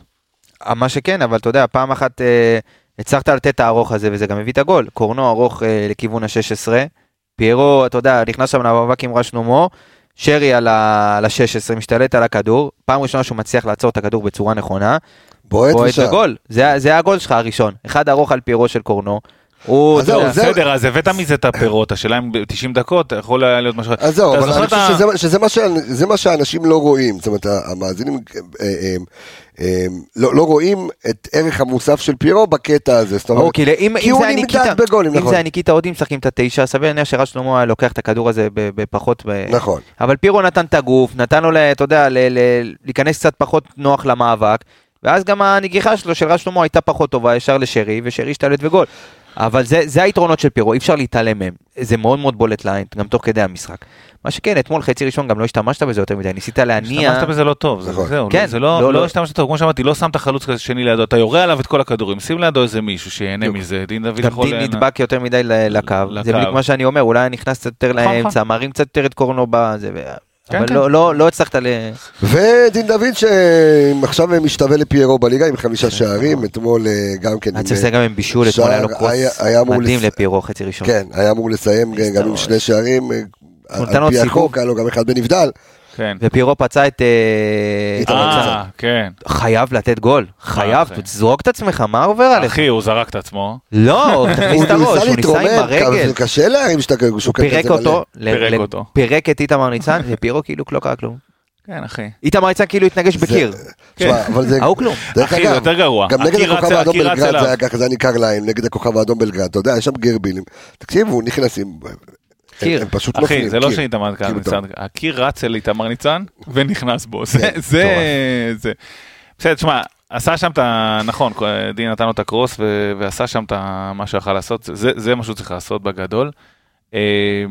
מה שכן, אבל אתה יודע, פעם אחת אה, הצלחת לתת את הארוך הזה, וזה גם הביא את הגול. קורנו ארוך אה, לכיוון ה-16, פיירו, אתה יודע, נכנס שם למאבק עם רשנומו, שרי על ה-16, משתלט על הכדור, פעם ראשונה שהוא מצליח לעצור את הכדור בצורה נכונה, בועט בועט ושם. בגול, זה, זה הגול שלך הראשון, אחד ארוך על פיירו של קורנו. הוא, זהו, בסדר, אז הבאת מזה את הפירות, השאלה אם ב-90 דקות יכול היה להיות משהו... אז זהו, אבל אני חושב שזה- מה ש- זה מה שאנשים לא רואים, זאת אומרת, המאזינים אה, אה, אה, לא לא רואים את ערך המוסף של פירו בקטע הזה, זאת אומרת, אוקיי, אם, כי אם הוא נמדד בגולים, אם נכון. זה היה ניקיטה עוד משחקים את התשע, סביר להניח שרז שלמה היה לוקח את הכדור הזה בפחות, נכון. אבל פירו נתן את הגוף, נתן לו, אתה יודע, להיכנס קצת פחות נוח למאבק, ואז גם הנגיחה שלו, של רז שלמה, הייתה פחות טובה, ישר לשרי, ושרי השתלט וגול. אבל זה, זה היתרונות של פירו, אי אפשר להתעלם מהם. זה מאוד מאוד בולט לעין, גם תוך כדי המשחק. מה שכן, אתמול חצי ראשון גם לא השתמשת בזה יותר מדי, ניסית להניע... השתמשת בזה לא טוב, זה- נכון. זהו, כן, זה לא, לא, לא לא. השתמשת טוב, כמו שאמרתי, לא שמת חלוץ כזה שני לידו, אתה יורה עליו את כל הכדורים, שים לידו איזה מישהו שיהנה. מזה, דין דוד גם יכול... דין ליהנות. נדבק יותר מדי לקו, לקו. זה בדיוק מה שאני אומר, אולי נכנס קצת יותר נכון, לאמצע, נכון. מרים קצת יותר את קורנו בזה, אבל כן. לא- לא לא הצלחת ל... ודין דוד שעכשיו משתווה לפיירו בליגה עם חמישה שערים, אתמול אה, גם כן, היה צריך לסיים גם עם בישול, אתמול היה לו קרוס מדהים לס- לפיירו חצי ראשון. כן, היה אמור לסיים גם עם. שני שערים, אה, על פי. החוק, היה לו גם אחד בנבדל, כן. ופיירו פצע את... אה, אה, כן. חייב לתת גול, חייב? תזרוק את עצמך, מה עובר עליך? אחי, הוא זרק את עצמו. לא, (laughs) תכניס הוא את הראש, הוא ניסה עם הרגל, זה קשה להרים שאתה שוקל פירק כזה מלא. פירק אותו. פירק את איתמר ניצן, (laughs) ופיירו כאילו לא קרה כלום. כן, אחי. איתמר ניצן כאילו התנגש בקיר, תשמע, אבל זה... ההוא כלום. אחי, זה יותר גרוע. גם נגד הכוכב האדום בלגרד. זה היה ככה, זה היה ניכר להם, נגד הכוכב האדום בלגרד, אתה יודע, יש שם גרבילים. תקשיבו, נכנסים, הם- קיר. הם פשוט אחי, נופלים. זה לא. שאיתמר כאילו, ניצן, הקיר רץ אל איתמר ניצן ונכנס בו. זה, כן, זה, זה. בסדר, תשמע, עשה שם את ה... נכון, דין נתן לו את הקרוס ו- ועשה שם את ה- מה שיכול לעשות, זה- זה מה שהוא צריך לעשות בגדול. אה,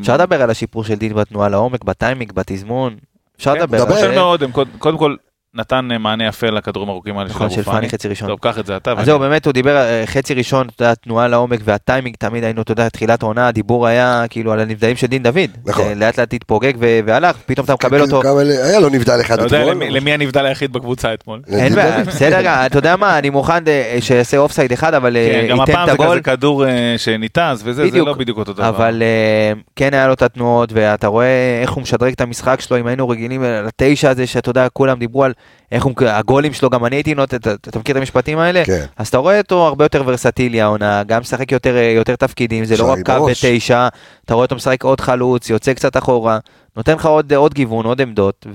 אפשר לדבר על השיפור של דין בתנועה לעומק, בטיימינג, בתזמון, אפשר כן, לדבר דבר. על זה. מאוד, קודם כל נתן אה, מענה יפה לכדורים הארוכים האלה של נכון, אבו של פאני. חצי ראשון. טוב, קח את זה אתה. אז ואני- זהו, באמת הוא דיבר, אה, חצי ראשון, אתה יודע, תנועה לעומק והטיימינג, תמיד היינו, אתה יודע, תחילת העונה, הדיבור היה כאילו על הנבדלים של דין דוד. נכון. זה לאט לאט התפוגג ו- והלך, פתאום אתה מקבל אותו. גם היה לו נבדל אחד אתה יודע אתמול. למי- למי הנבדל היחיד בקבוצה אתמול? אין בעיה, בסדר, גם, אתה יודע מה, אני מוכן אה, שיעשה offside אחד, אבל אה, כן, גם ייתן הפעם את זה כזה הגול. כדור אה, שניתז וזה. לא בדיוק אותו דבר. אבל אה, כן היה לו את התנועות, ואתה רואה איך הוא משדרג את המשחק שלו, אם היינו רגילים לתשע הזה, שאתה יודע, כולם דיברו על איך הוא, הגולים שלו, גם אני הייתי נוטה, אתה אתה מכיר את המשפטים האלה? כן. אז אתה רואה אותו הרבה יותר ורסטילי העונה, גם משחק יותר, יותר תפקידים, זה לא רק קו. בתשע, אתה רואה אותו משחק עוד חלוץ, יוצא קצת אחורה, נותן לך עוד, עוד גיוון, עוד עמדות,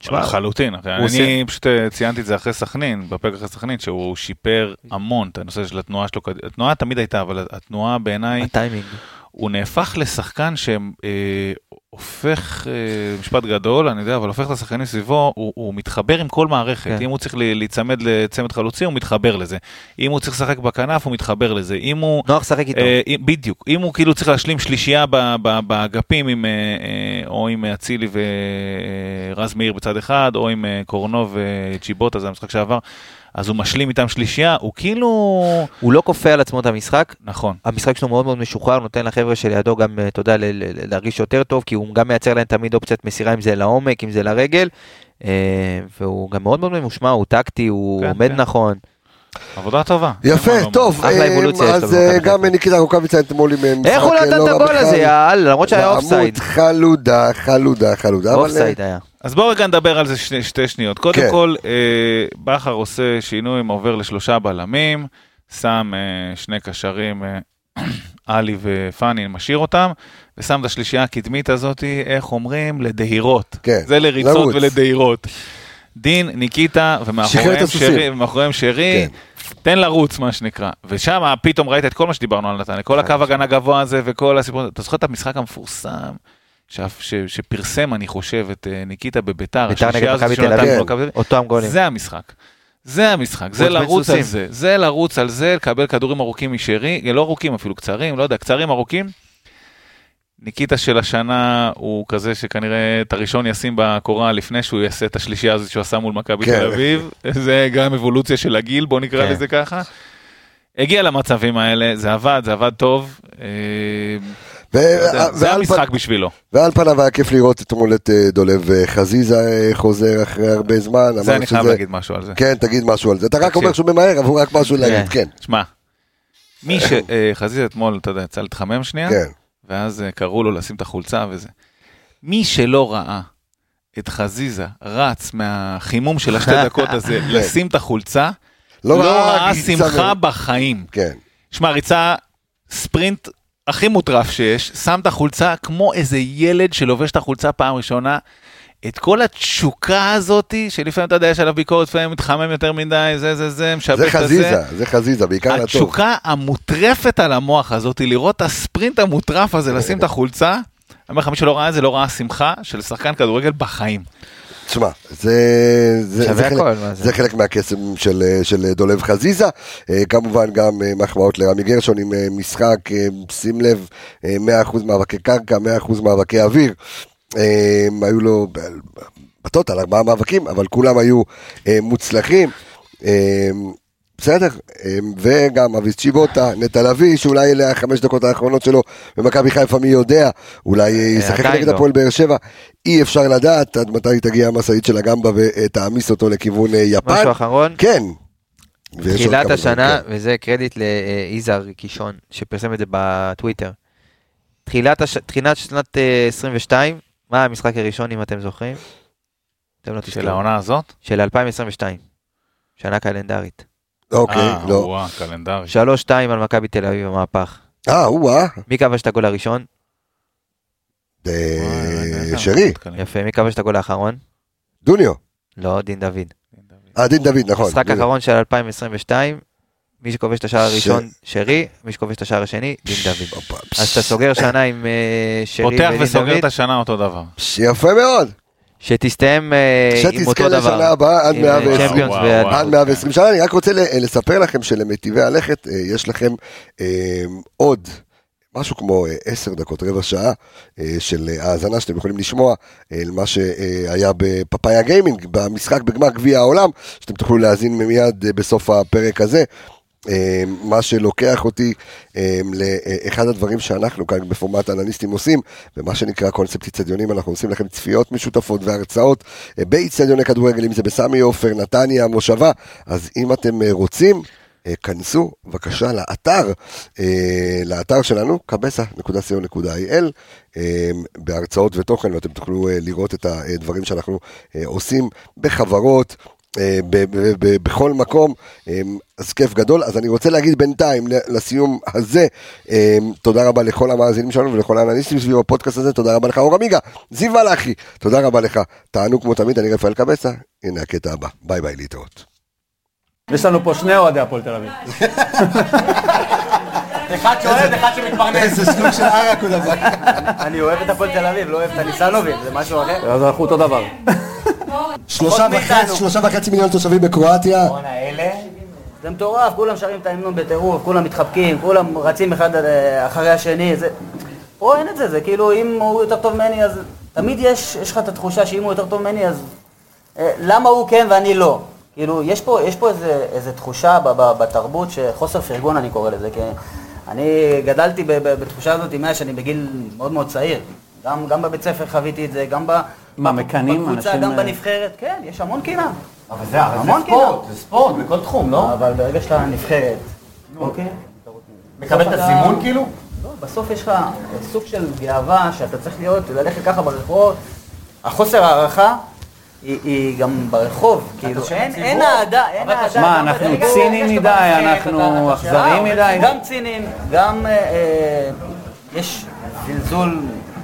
תשמע, לחלוטין, אחי. הוא עושה- אני פשוט אה, ציינתי את זה אחרי סכנין, בפרק אחרי סכנין, שהוא שיפר המון את הנושא של התנועה שלו. קד- התנועה תמיד הייתה, אבל התנועה בעיניי, הטיימינג. הוא נהפך לשחקן שהופך, משפט גדול, אני יודע, אבל הופך את השחקנים סביבו, הוא, הוא מתחבר עם כל מערכת. כן. אם הוא צריך להיצמד לצמד חלוצי, הוא מתחבר לזה. אם הוא צריך לשחק בכנף, הוא מתחבר לזה. אם הוא... נוח לשחק איתו. אה, בדיוק, אם הוא כאילו צריך להשלים שלישייה באגפים עם, אה, אה, או עם אצילי ורז מאיר בצד אחד, או עם אה, קורנוב וג'יבוטה, זה המשחק שעבר, אז הוא משלים איתם שלישייה, הוא כאילו... הוא לא כופה על עצמו את המשחק, נכון. המשחק שלו מאוד מאוד משוחרר, נותן לחבר'ה שלידו גם, אה, אתה יודע, להרגיש יותר טוב, כי הוא גם מייצר להם תמיד אופציית מסירה, אם זה לעומק, אם זה לרגל, אה, והוא גם מאוד מאוד ממושמע, הוא טקטי, הוא כן, עומד כן. נכון. עבודה טובה. יפה, טוב, אה, אז גם. ניקיטה רוקאביצה אתמול עם משחק איך הוא נתן לא את רע הגול. הזה, יאללה, למרות שהיה אופסייד. בעמוד חלודה, חלודה, חלודה. אופסייד היה. אז בואו רגע נדבר על זה שני, שתי שניות. קודם כן. כל, אה, בכר עושה שינוי, עובר לשלושה בלמים, שם אה, שני קשרים, אה, (clears throat) עלי ופאני, משאיר אותם, ושם את השלישייה הקדמית הזאת, איך אומרים? לדהירות. כן, זה לריצות לרוץ. ולדהירות. דין, ניקיטה, ומאחוריהם. שרי, ומאחוריהם שרי, כן. תן לרוץ מה שנקרא. ושם פתאום ראית את כל מה שדיברנו על נתניה, כל הקו הגנה גבוה הזה וכל הסיפור, אתה זוכר את המשחק המפורסם? ש- ש- שפרסם, אני חושב, את אה, ניקיטה בביתר, ביתר נגד מכבי תל אביב. אותם גולים. זה המשחק. זה המשחק, זה לרוץ על. זה, זה לרוץ על זה, לקבל כדורים ארוכים משרי, לא ארוכים אפילו, קצרים, לא יודע, קצרים ארוכים. ניקיטה של השנה הוא כזה שכנראה את הראשון ישים בקורה לפני שהוא יעשה את השלישייה הזאת שהוא עשה מול מכבי כן. תל אביב, (laughs) זה גם אבולוציה של הגיל, בוא נקרא כן. לזה ככה. הגיע למצבים האלה, זה עבד, זה עבד טוב. לא זה המשחק בשבילו. ועל פניו היה כיף לראות אתמול את אה, דולב אה, חזיזה אה, חוזר אחרי הרבה זמן. זה אני חייב להגיד משהו על זה. כן, תגיד משהו על זה. אתה רק. אומר שהוא ממהר, אבל הוא רק משהו להגיד, כן. שמע, מי שחזיזה אתמול, אתה יודע, יצא להתחמם שנייה, כן. ואז קראו לו לשים את החולצה וזה. מי שלא ראה את חזיזה רץ מהחימום של השתי (laughs) דקות הזה לשים את החולצה, לא ראה ריצה שמחה בחיים. כן. שמע, ריצה ספרינט הכי מוטרף שיש, שם את החולצה כמו איזה ילד שלובש את החולצה פעם ראשונה. את כל התשוקה הזאתי, שלפעמים אתה יודע, יש עליו ביקורת, לפעמים מתחמם יותר מדי, זה זה זה, משבש זה את זה. חזיזה, זה חזיזה, בעיקר לטוב. התשוקה המוטרפת על המוח הזאת, לראות את הספרינט המוטרף הזה, לשים את החולצה, אני אומר לך, מי שלא ראה את זה, לא ראה שמחה של שחקן כדורגל בחיים. תשמע, זה, זה, זה, חלק, הכל, זה? זה חלק מהקסם של, של דולב חזיזה. אה, כמובן גם אה, מחמאות לרמי גרשון עם אה, משחק, שים לב, אה, 100% מאבקי קרקע, 100% מאבקי אוויר. היו לו בטוטל ארבעה מאבקים, אבל כולם היו מוצלחים. אה, בסדר, אה, וגם אביס צ'יבוטה, נטע לביא, שאולי אלה החמש דקות האחרונות שלו במכבי חיפה, מי יודע, אולי אה, ישחק נגד לא. הפועל באר שבע, אי אפשר לדעת עד מתי תגיע המשאית של הגמבה ותעמיס אותו לכיוון אה, יפן. משהו אחרון, כן. תחילת השנה, דברים, וזה קרדיט ליזהר קישון, שפרסם את זה בטוויטר. תחילת הש- תחילת שנת אה, 22, מה המשחק הראשון, אם אתם זוכרים? אתם לא של. העונה הזאת? של 2022. שנה קלנדרית. כן. אוקיי, אה, לא. וואו, קלנדרי. 3-2 על מכבי תל אביב במהפך. אה, או-אה, מי כבש את הגול הראשון? אה, שרי, יפה, מי כבש את הגול האחרון? דוניו. לא, דין דוד. אה, דין דוד, נכון. משחק. אחרון של 2022, מי שכובש את השער ש- הראשון, שרי, מי שכובש את השער השני, דין דוד. אז אתה סוגר שנה עם אה, שרי פותח ודין וסוגר את דוד, השנה אותו דבר. יפה מאוד. שתסתיים אה, עם שתזכה אותו דבר. לשנה הבאה עד עם, 120. אה. עד 120 שנה, אני רק רוצה ל- לספר לכם שלמטיבי הלכת אה, יש לכם עוד משהו כמו עשר דקות, רבע שעה של האזנה שאתם יכולים לשמוע אה, למה שהיה בפאפאיה גיימינג, במשחק בגמר גביע העולם, שאתם תוכלו להאזין מיד בסוף הפרק הזה. אה, מה שלוקח אותי אה, לאחד הדברים שאנחנו כאן בפורמט אנליסטים עושים, ומה שנקרא קונספט איצטדיונים, אנחנו עושים לכם צפיות משותפות והרצאות אה, באיצטדיוני כדורגל, אם זה בסמי עופר, נתניה, מושבה, אז אם אתם רוצים, כנסו בבקשה לאתר, לאתר שלנו, kbsa.co.il, בהרצאות ותוכן, ואתם תוכלו לראות את הדברים שאנחנו עושים בחברות. אה, ב- ב- ב- בכל מקום, אה, אז כיף גדול. אז אני רוצה להגיד בינתיים, ל- לסיום הזה, אה, תודה רבה לכל המאזינים שלנו ולכל האנליסטים סביב הפודקאסט הזה, תודה רבה לך אור עמיגה, זיו מלאכי, תודה רבה לך, תענו כמו תמיד, אני רפאל קבסה, הנה הקטע הבא, ביי ביי, להתראות. יש לנו פה שני אוהדי הפועל תל אביב. (laughs) אחד שאוהב, אחד שמתפרנס. איזה סוג של ערק הוא דבר. אני אוהב את הפועל תל אביב, לא אוהב את הניסנוביץ', זה משהו אחר. אז אנחנו אותו דבר. שלושה וחצי. שלושה וחצי מיליון תושבים בקרואטיה, בואנה, אלה... זה מטורף, כולם שרים את ההמנון בטירוף, כולם מתחבקים, כולם רצים אחד אה, אחרי השני, זה... פה אין את זה, זה כאילו אם הוא יותר טוב ממני אז... תמיד יש, יש לך את התחושה שאם הוא יותר טוב ממני אז... אה, למה הוא כן ואני לא? כאילו, יש פה, יש פה איזה, איזה תחושה ב, ב, בתרבות שחוסר פרגון אני קורא לזה, כי אני גדלתי ב, ב, בתחושה הזאת מאז שאני בגיל מאוד מאוד צעיר. גם, גם בבית ספר חוויתי את זה, גם ב... מה, מקנאים בקבוצה, אנשים, גם אה, בנבחרת, כן, יש המון קנאה. אבל זה ספורט, זה ספורט בכל תחום, לא? אבל ברגע שאתה נבחרת, אוקיי? מקבל את אתה- הזימון כאילו? לא, בסוף יש לך סוג של גאווה שאתה צריך להיות, ללכת ככה ברחוב. החוסר הערכה היא, היא גם ברחוב, כאילו, אין, אהדה, אין אהדה. מה, אנחנו ציניים מדי, אנחנו אכזריים מדי? גם ציניים, גם אה, אה, יש זלזול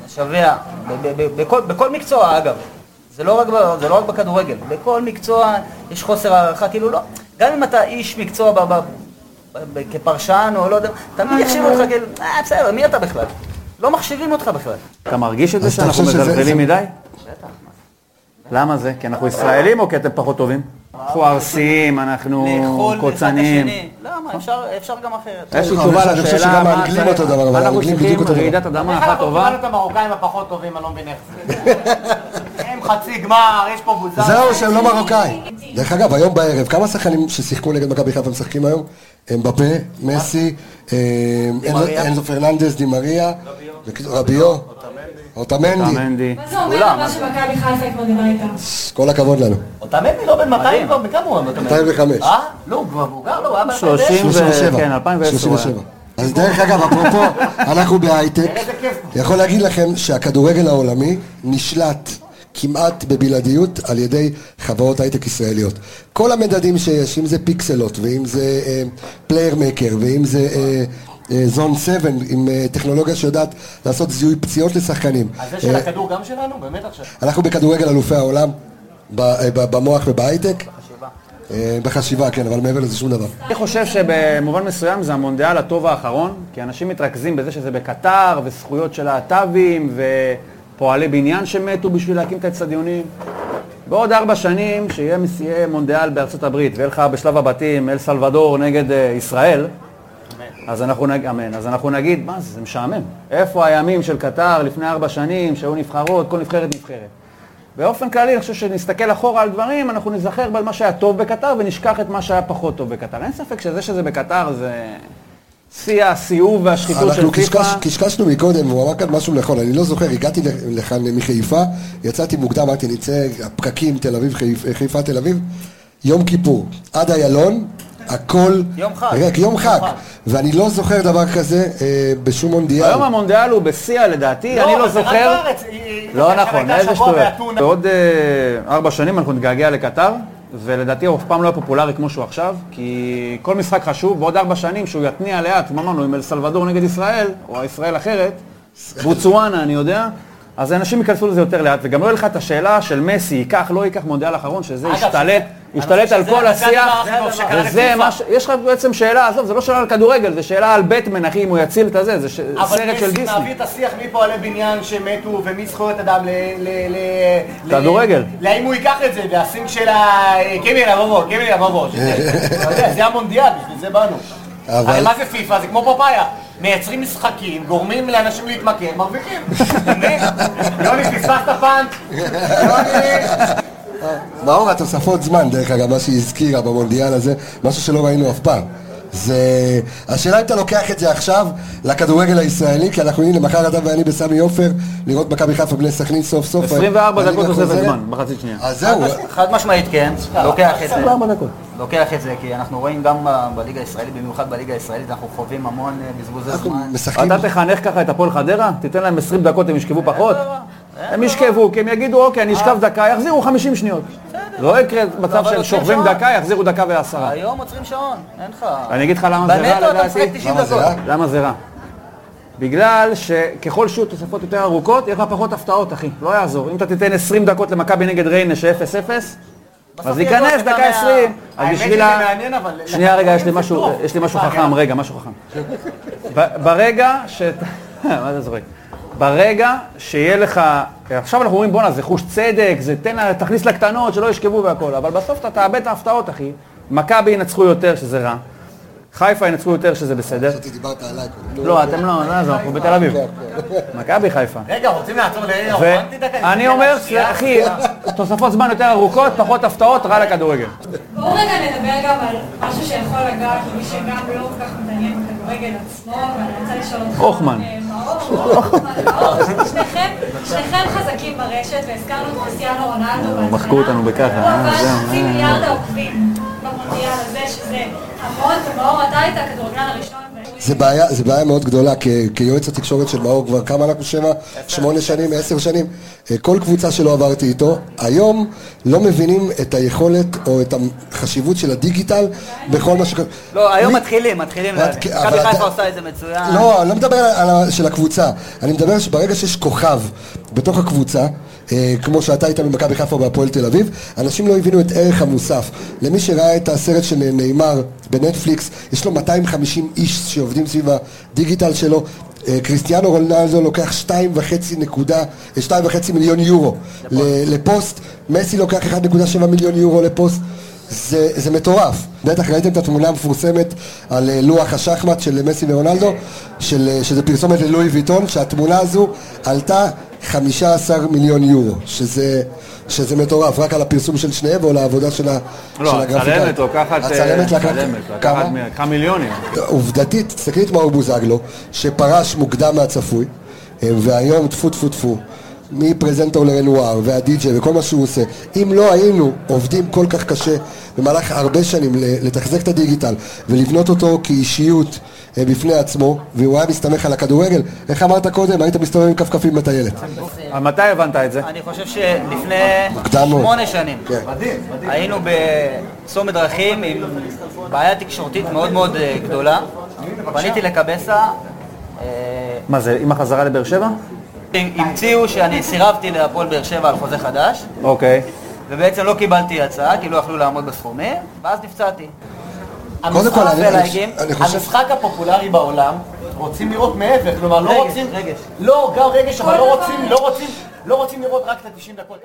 משווע ב- בכל, בכל מקצוע אגב. זה לא, רק זה לא רק בכדורגל, בכל מקצוע יש חוסר הערכה, כאילו לא, גם אם אתה איש מקצוע ב, ב, ב, ב, כפרשן או לא יודע, תמיד יחשיבו אותך כאילו, אה בסדר, מי אתה בכלל? לא מחשיבים אותך בכלל. אתה מרגיש את זה שאנחנו מזלזלים מדי? למה זה? כי אנחנו ישראלים או כי אתם פחות טובים? אנחנו ארסיים, אנחנו לאכול אחד את קוצניים. השני. למה? אפשר, אפשר גם אחרת. יש לי תשובה אני חושב לשאלה מה אותו דבר, אבל אנחנו האנגלים צריכים בדיוק אותו דבר. רעידת אדמה איך אחת אנחנו טובה. קיבלנו את המרוקאים הפחות טובים, אני לא מבין איך זה. (laughs) הם חצי גמר, יש פה בוזר. זהו שהם לא מרוקאים. דרך אגב, היום בערב, כמה שחקנים ששיחקו נגד מכבי חיפה משחקים היום? אמבפה, מסי, אה, אנזו- אנזו פרננדס, דימריה, רביו, אוטמנדי, מנדי. מה זה אומר מה שמכבי חיפה התמודדה איתה? כל הכבוד לנו. אותם מי לא בן 200 כבר, בכמה הוא? אתה 205. אה? לא, הוא כבר מבוגר, לא, הוא היה ב 30 ו... 37. כן, 2010 הוא היה. 37. אז דרך אגב, אפרופו, (laughs) אנחנו בהייטק, יכול להגיד לכם שהכדורגל העולמי נשלט כמעט בבלעדיות על ידי חברות הייטק ישראליות. כל המדדים שיש, אם זה פיקסלות, ואם זה Playermaker, ואם זה Zone 7, עם אה, טכנולוגיה שיודעת לעשות זיהוי פציעות לשחקנים. אז זה של אה, הכדור גם שלנו? באמת עכשיו? אנחנו בכדורגל אלופי העולם, ב- אה, ב- במוח ובהייטק. אה, בחשיבה, כן, אבל מעבר לזה שום דבר. אני חושב שבמובן מסוים זה המונדיאל הטוב האחרון, כי אנשים מתרכזים בזה שזה בקטר, וזכויות של להט"בים, ופועלי בניין שמתו בשביל להקים את האצטדיונים. בעוד ארבע שנים, שיהיה מונדיאל בארצות הברית, ויהיה לך בשלב הבתים אל סלבדור נגד אה, ישראל, אז אנחנו נגיד, אמן, אז אנחנו נגיד, מה זה, זה משעמם. איפה הימים של קטר לפני ארבע שנים, שהיו נבחרות, כל נבחרת נבחרת. באופן כללי, אני חושב שנסתכל אחורה על דברים, אנחנו נזכר במה שהיה טוב בקטר ונשכח את מה שהיה פחות טוב בקטר. אין ספק שזה שזה בקטר זה שיא הסיאוב והשחיתות של אנחנו פיפ"א. קשקש, קשקשנו מקודם, הוא אמר כאן משהו נכון, אני לא זוכר, הגעתי לכאן מחיפה, יצאתי מוקדם, אמרתי נצא, הפקקים תל אביב, חיפ- חיפה תל אביב, יום כיפור, עד איילון, הכל יום חג. ריק, יום חג, ואני לא זוכר דבר כזה אה, בשום מונדיאל. היום המונדיאל הוא בשיא לדעתי, אני לא רק זוכר. לא נכון, איזה שטויות. בעוד אה, ארבע שנים אנחנו נתגעגע לקטר, ולדעתי הוא אף פעם לא יהיה פופולרי כמו שהוא עכשיו, כי כל משחק חשוב, בעוד ארבע שנים שהוא יתניע לאט, כמו אמרנו, עם אל סלבדור נגד ישראל, או ישראל אחרת, בוצואנה, אני יודע, אז אנשים ייכנסו לזה יותר לאט, וגם לא יהיה לך את השאלה של מסי, ייקח, לא ייקח מונדיאל אחרון, שזה ישתלט, חושב על כל זה השיח, וזה לפיפ"א. מה ש... יש לך בעצם שאלה, עזוב, זה לא שאלה על כדורגל, זה שאלה על בטמן, אחי, אם הוא יציל את הזה, זה ש- אבל סרט של מסי דיסני. מעביר את השיח מפועלי בניין שמתו ומזכויות אדם ל... ל- ל- כדורגל. ל- לאם הוא ייקח את זה, והסינג של ה... קימי לבובו, קימי לבובו. (laughs) זה המונדיאל, בשביל זה באנו. אבל- מה זה פיפ"א? זה כמו פאפאיה. מייצרים משחקים, גורמים לאנשים להתמכר, מרוויחים. (laughs) יוני, פספסת פאנץ'. יוני. מאור התוספות זמן, דרך אגב, מה שהיא הזכירה במונדיאל הזה, משהו שלא ראינו אף פעם. זה... השאלה אם אתה לוקח את זה עכשיו לכדורגל הישראלי, כי אנחנו הנה מחר אתה ואני בסמי עופר, לראות מכבי חיפה בני סכנין סוף סוף. 24 הליגה דקות תוספת. זמן, בחצי שנייה. אז זהו, חד משמעית כן, לוקח את זה. 24 דקות. לוקח את זה, כי אנחנו רואים גם בליגה הישראלית, במיוחד בליגה הישראלית, אנחנו חווים המון אה, בזבוזי זמן. אתה תחנך ככה את הפועל חדרה? תיתן להם 20 דקות, הם ישכבו פחות? הם ישכבו, כי הם יגידו, אוקיי, אני אשכב דקה, יחזירו 50 שניות. לא יקרה מצב עוצרים שוכבים. דקה, יחזירו דקה ועשרה. היום עוצרים שעון, אין לך... אני אגיד לך למה זה רע בנטו אתה משחק לדעתי. 90 למה זה דקות. רע? למה זה רע? בגלל שככל שיהיו תוספות יותר ארוכות, יהיה לך פחות הפתעות, אחי. לא יעזור. אם אתה תיתן 20 דקות למכבי נגד ריינה ש-0-0, בסוף אז ייכנס דקה דקה מה- 20. אז האמת בשביל שזה ה... מעניין, אבל... שנייה, רגע, יש לי משהו, סליחה, חכם, רגע, משהו חכם. (laughs) ברגע ש... (laughs) מה אתה זורק? ברגע שיהיה לך... עכשיו אנחנו אומרים, בואנה, זה חוש צדק, זה תן לה, תכניס לקטנות, שלא ישכבו והכול, אבל בסוף אתה תאבד את ההפתעות, אחי. מכבי ינצחו יותר, שזה רע. חיפה ינצחו יותר, שזה בסדר. חשבתי דיברת עליי קודם. לא, אתם לא, לא, אנחנו בתל אביב. מכבי חיפה. רגע, רוצים לעצור לרגע רומנטי דקה? ואני אומר, אחי, תוספות זמן יותר ארוכות, פחות הפתעות, רע לכדורגל. בואו רגע נדבר גם על משהו שיכול לגעת למי שגם לא כל כך מתעניין בכדורגל עצמו, ואני רוצה לשאול אותך... הוכמן. אה, שניכם, חזקים ברשת, והזכרנו את קריסטיאנו רונלדו. מחקו אותנו בככה, הוא אה, עבד זהו, חצי אה. מיליארד העוקבים במונדיאל הזה, שזה המון, ומאור, אתה היית הכדורגלן הראשון. זה בעיה, זה בעיה מאוד גדולה, כ, כיועץ התקשורת של מאור כבר כמה אנחנו שבע? שמונה שנים, עשר שנים. אה, כל קבוצה שלא עברתי איתו, היום לא מבינים את היכולת או את החשיבות של הדיגיטל בכל מה ש... לא, היום מי- מתחילים, מתחילים. מכבי חיפה עושה את זה מצוין. לא, אני לא מדבר על של הקבוצה, אני מדבר שברגע שיש כוכב בתוך הקבוצה, אה, כמו שאתה היית במכבי חיפה בהפועל תל אביב, אנשים לא הבינו את ערך המוסף. למי שראה את הסרט של נאמר בנטפליקס, יש לו 250 איש שעובדים סביב הדיגיטל שלו. אה, קריסטיאנו רונלדו לוקח 2.5 נקודה, אה, 2.5 מיליון יורו ל- לפוסט, מסי לוקח 1.7 מיליון יורו לפוסט. זה, זה מטורף. בטח ראיתם את התמונה המפורסמת על אה, לוח השחמט של מסי ורונלדו, של, אה, שזה פרסומת ללואי ויטון, שהתמונה הזו עלתה 15 מיליון יורו, שזה, שזה מטורף, רק על הפרסום של שניהם ועל העבודה של, ה, של לא. הצלמת לוקחת... אה, הצלמת לקחת, כמה? לקחת מיליונים. עובדתית, תסתכלי את מאור בוזגלו, שפרש מוקדם מהצפוי, אה, והיום טפו טפו טפו, מפרזנטור לרנואר והדי-ג'יי וכל מה שהוא עושה, אם לא היינו עובדים כל כך קשה במהלך הרבה שנים לתחזק את הדיגיטל ולבנות אותו כאישיות בפני עצמו, והוא היה מסתמך על הכדורגל, איך אמרת קודם? היית מסתובב עם כפכפים בטיילת. אבל מתי הבנת את זה? אני חושב שלפני. שמונה שנים כן. היינו בצומת דרכים עם בעיה תקשורתית מאוד מאוד אה, גדולה. פניתי לקבסה, אה, מה זה, עם החזרה לבאר שבע? המציאו שאני סירבתי להפועל באר שבע על חוזה חדש, אוקיי. ובעצם לא קיבלתי הצעה, כי לא יכלו לעמוד בסכומים, ואז נפצעתי. קודם כל, אני- חושב... המשחק הפופולרי בעולם, רוצים לראות מעבר, כלומר לא רגש, רוצים... רגש. לא, גם רגש, אבל לא רוצים. לא רוצים, לא רוצים לראות רק את ה-90 דקות.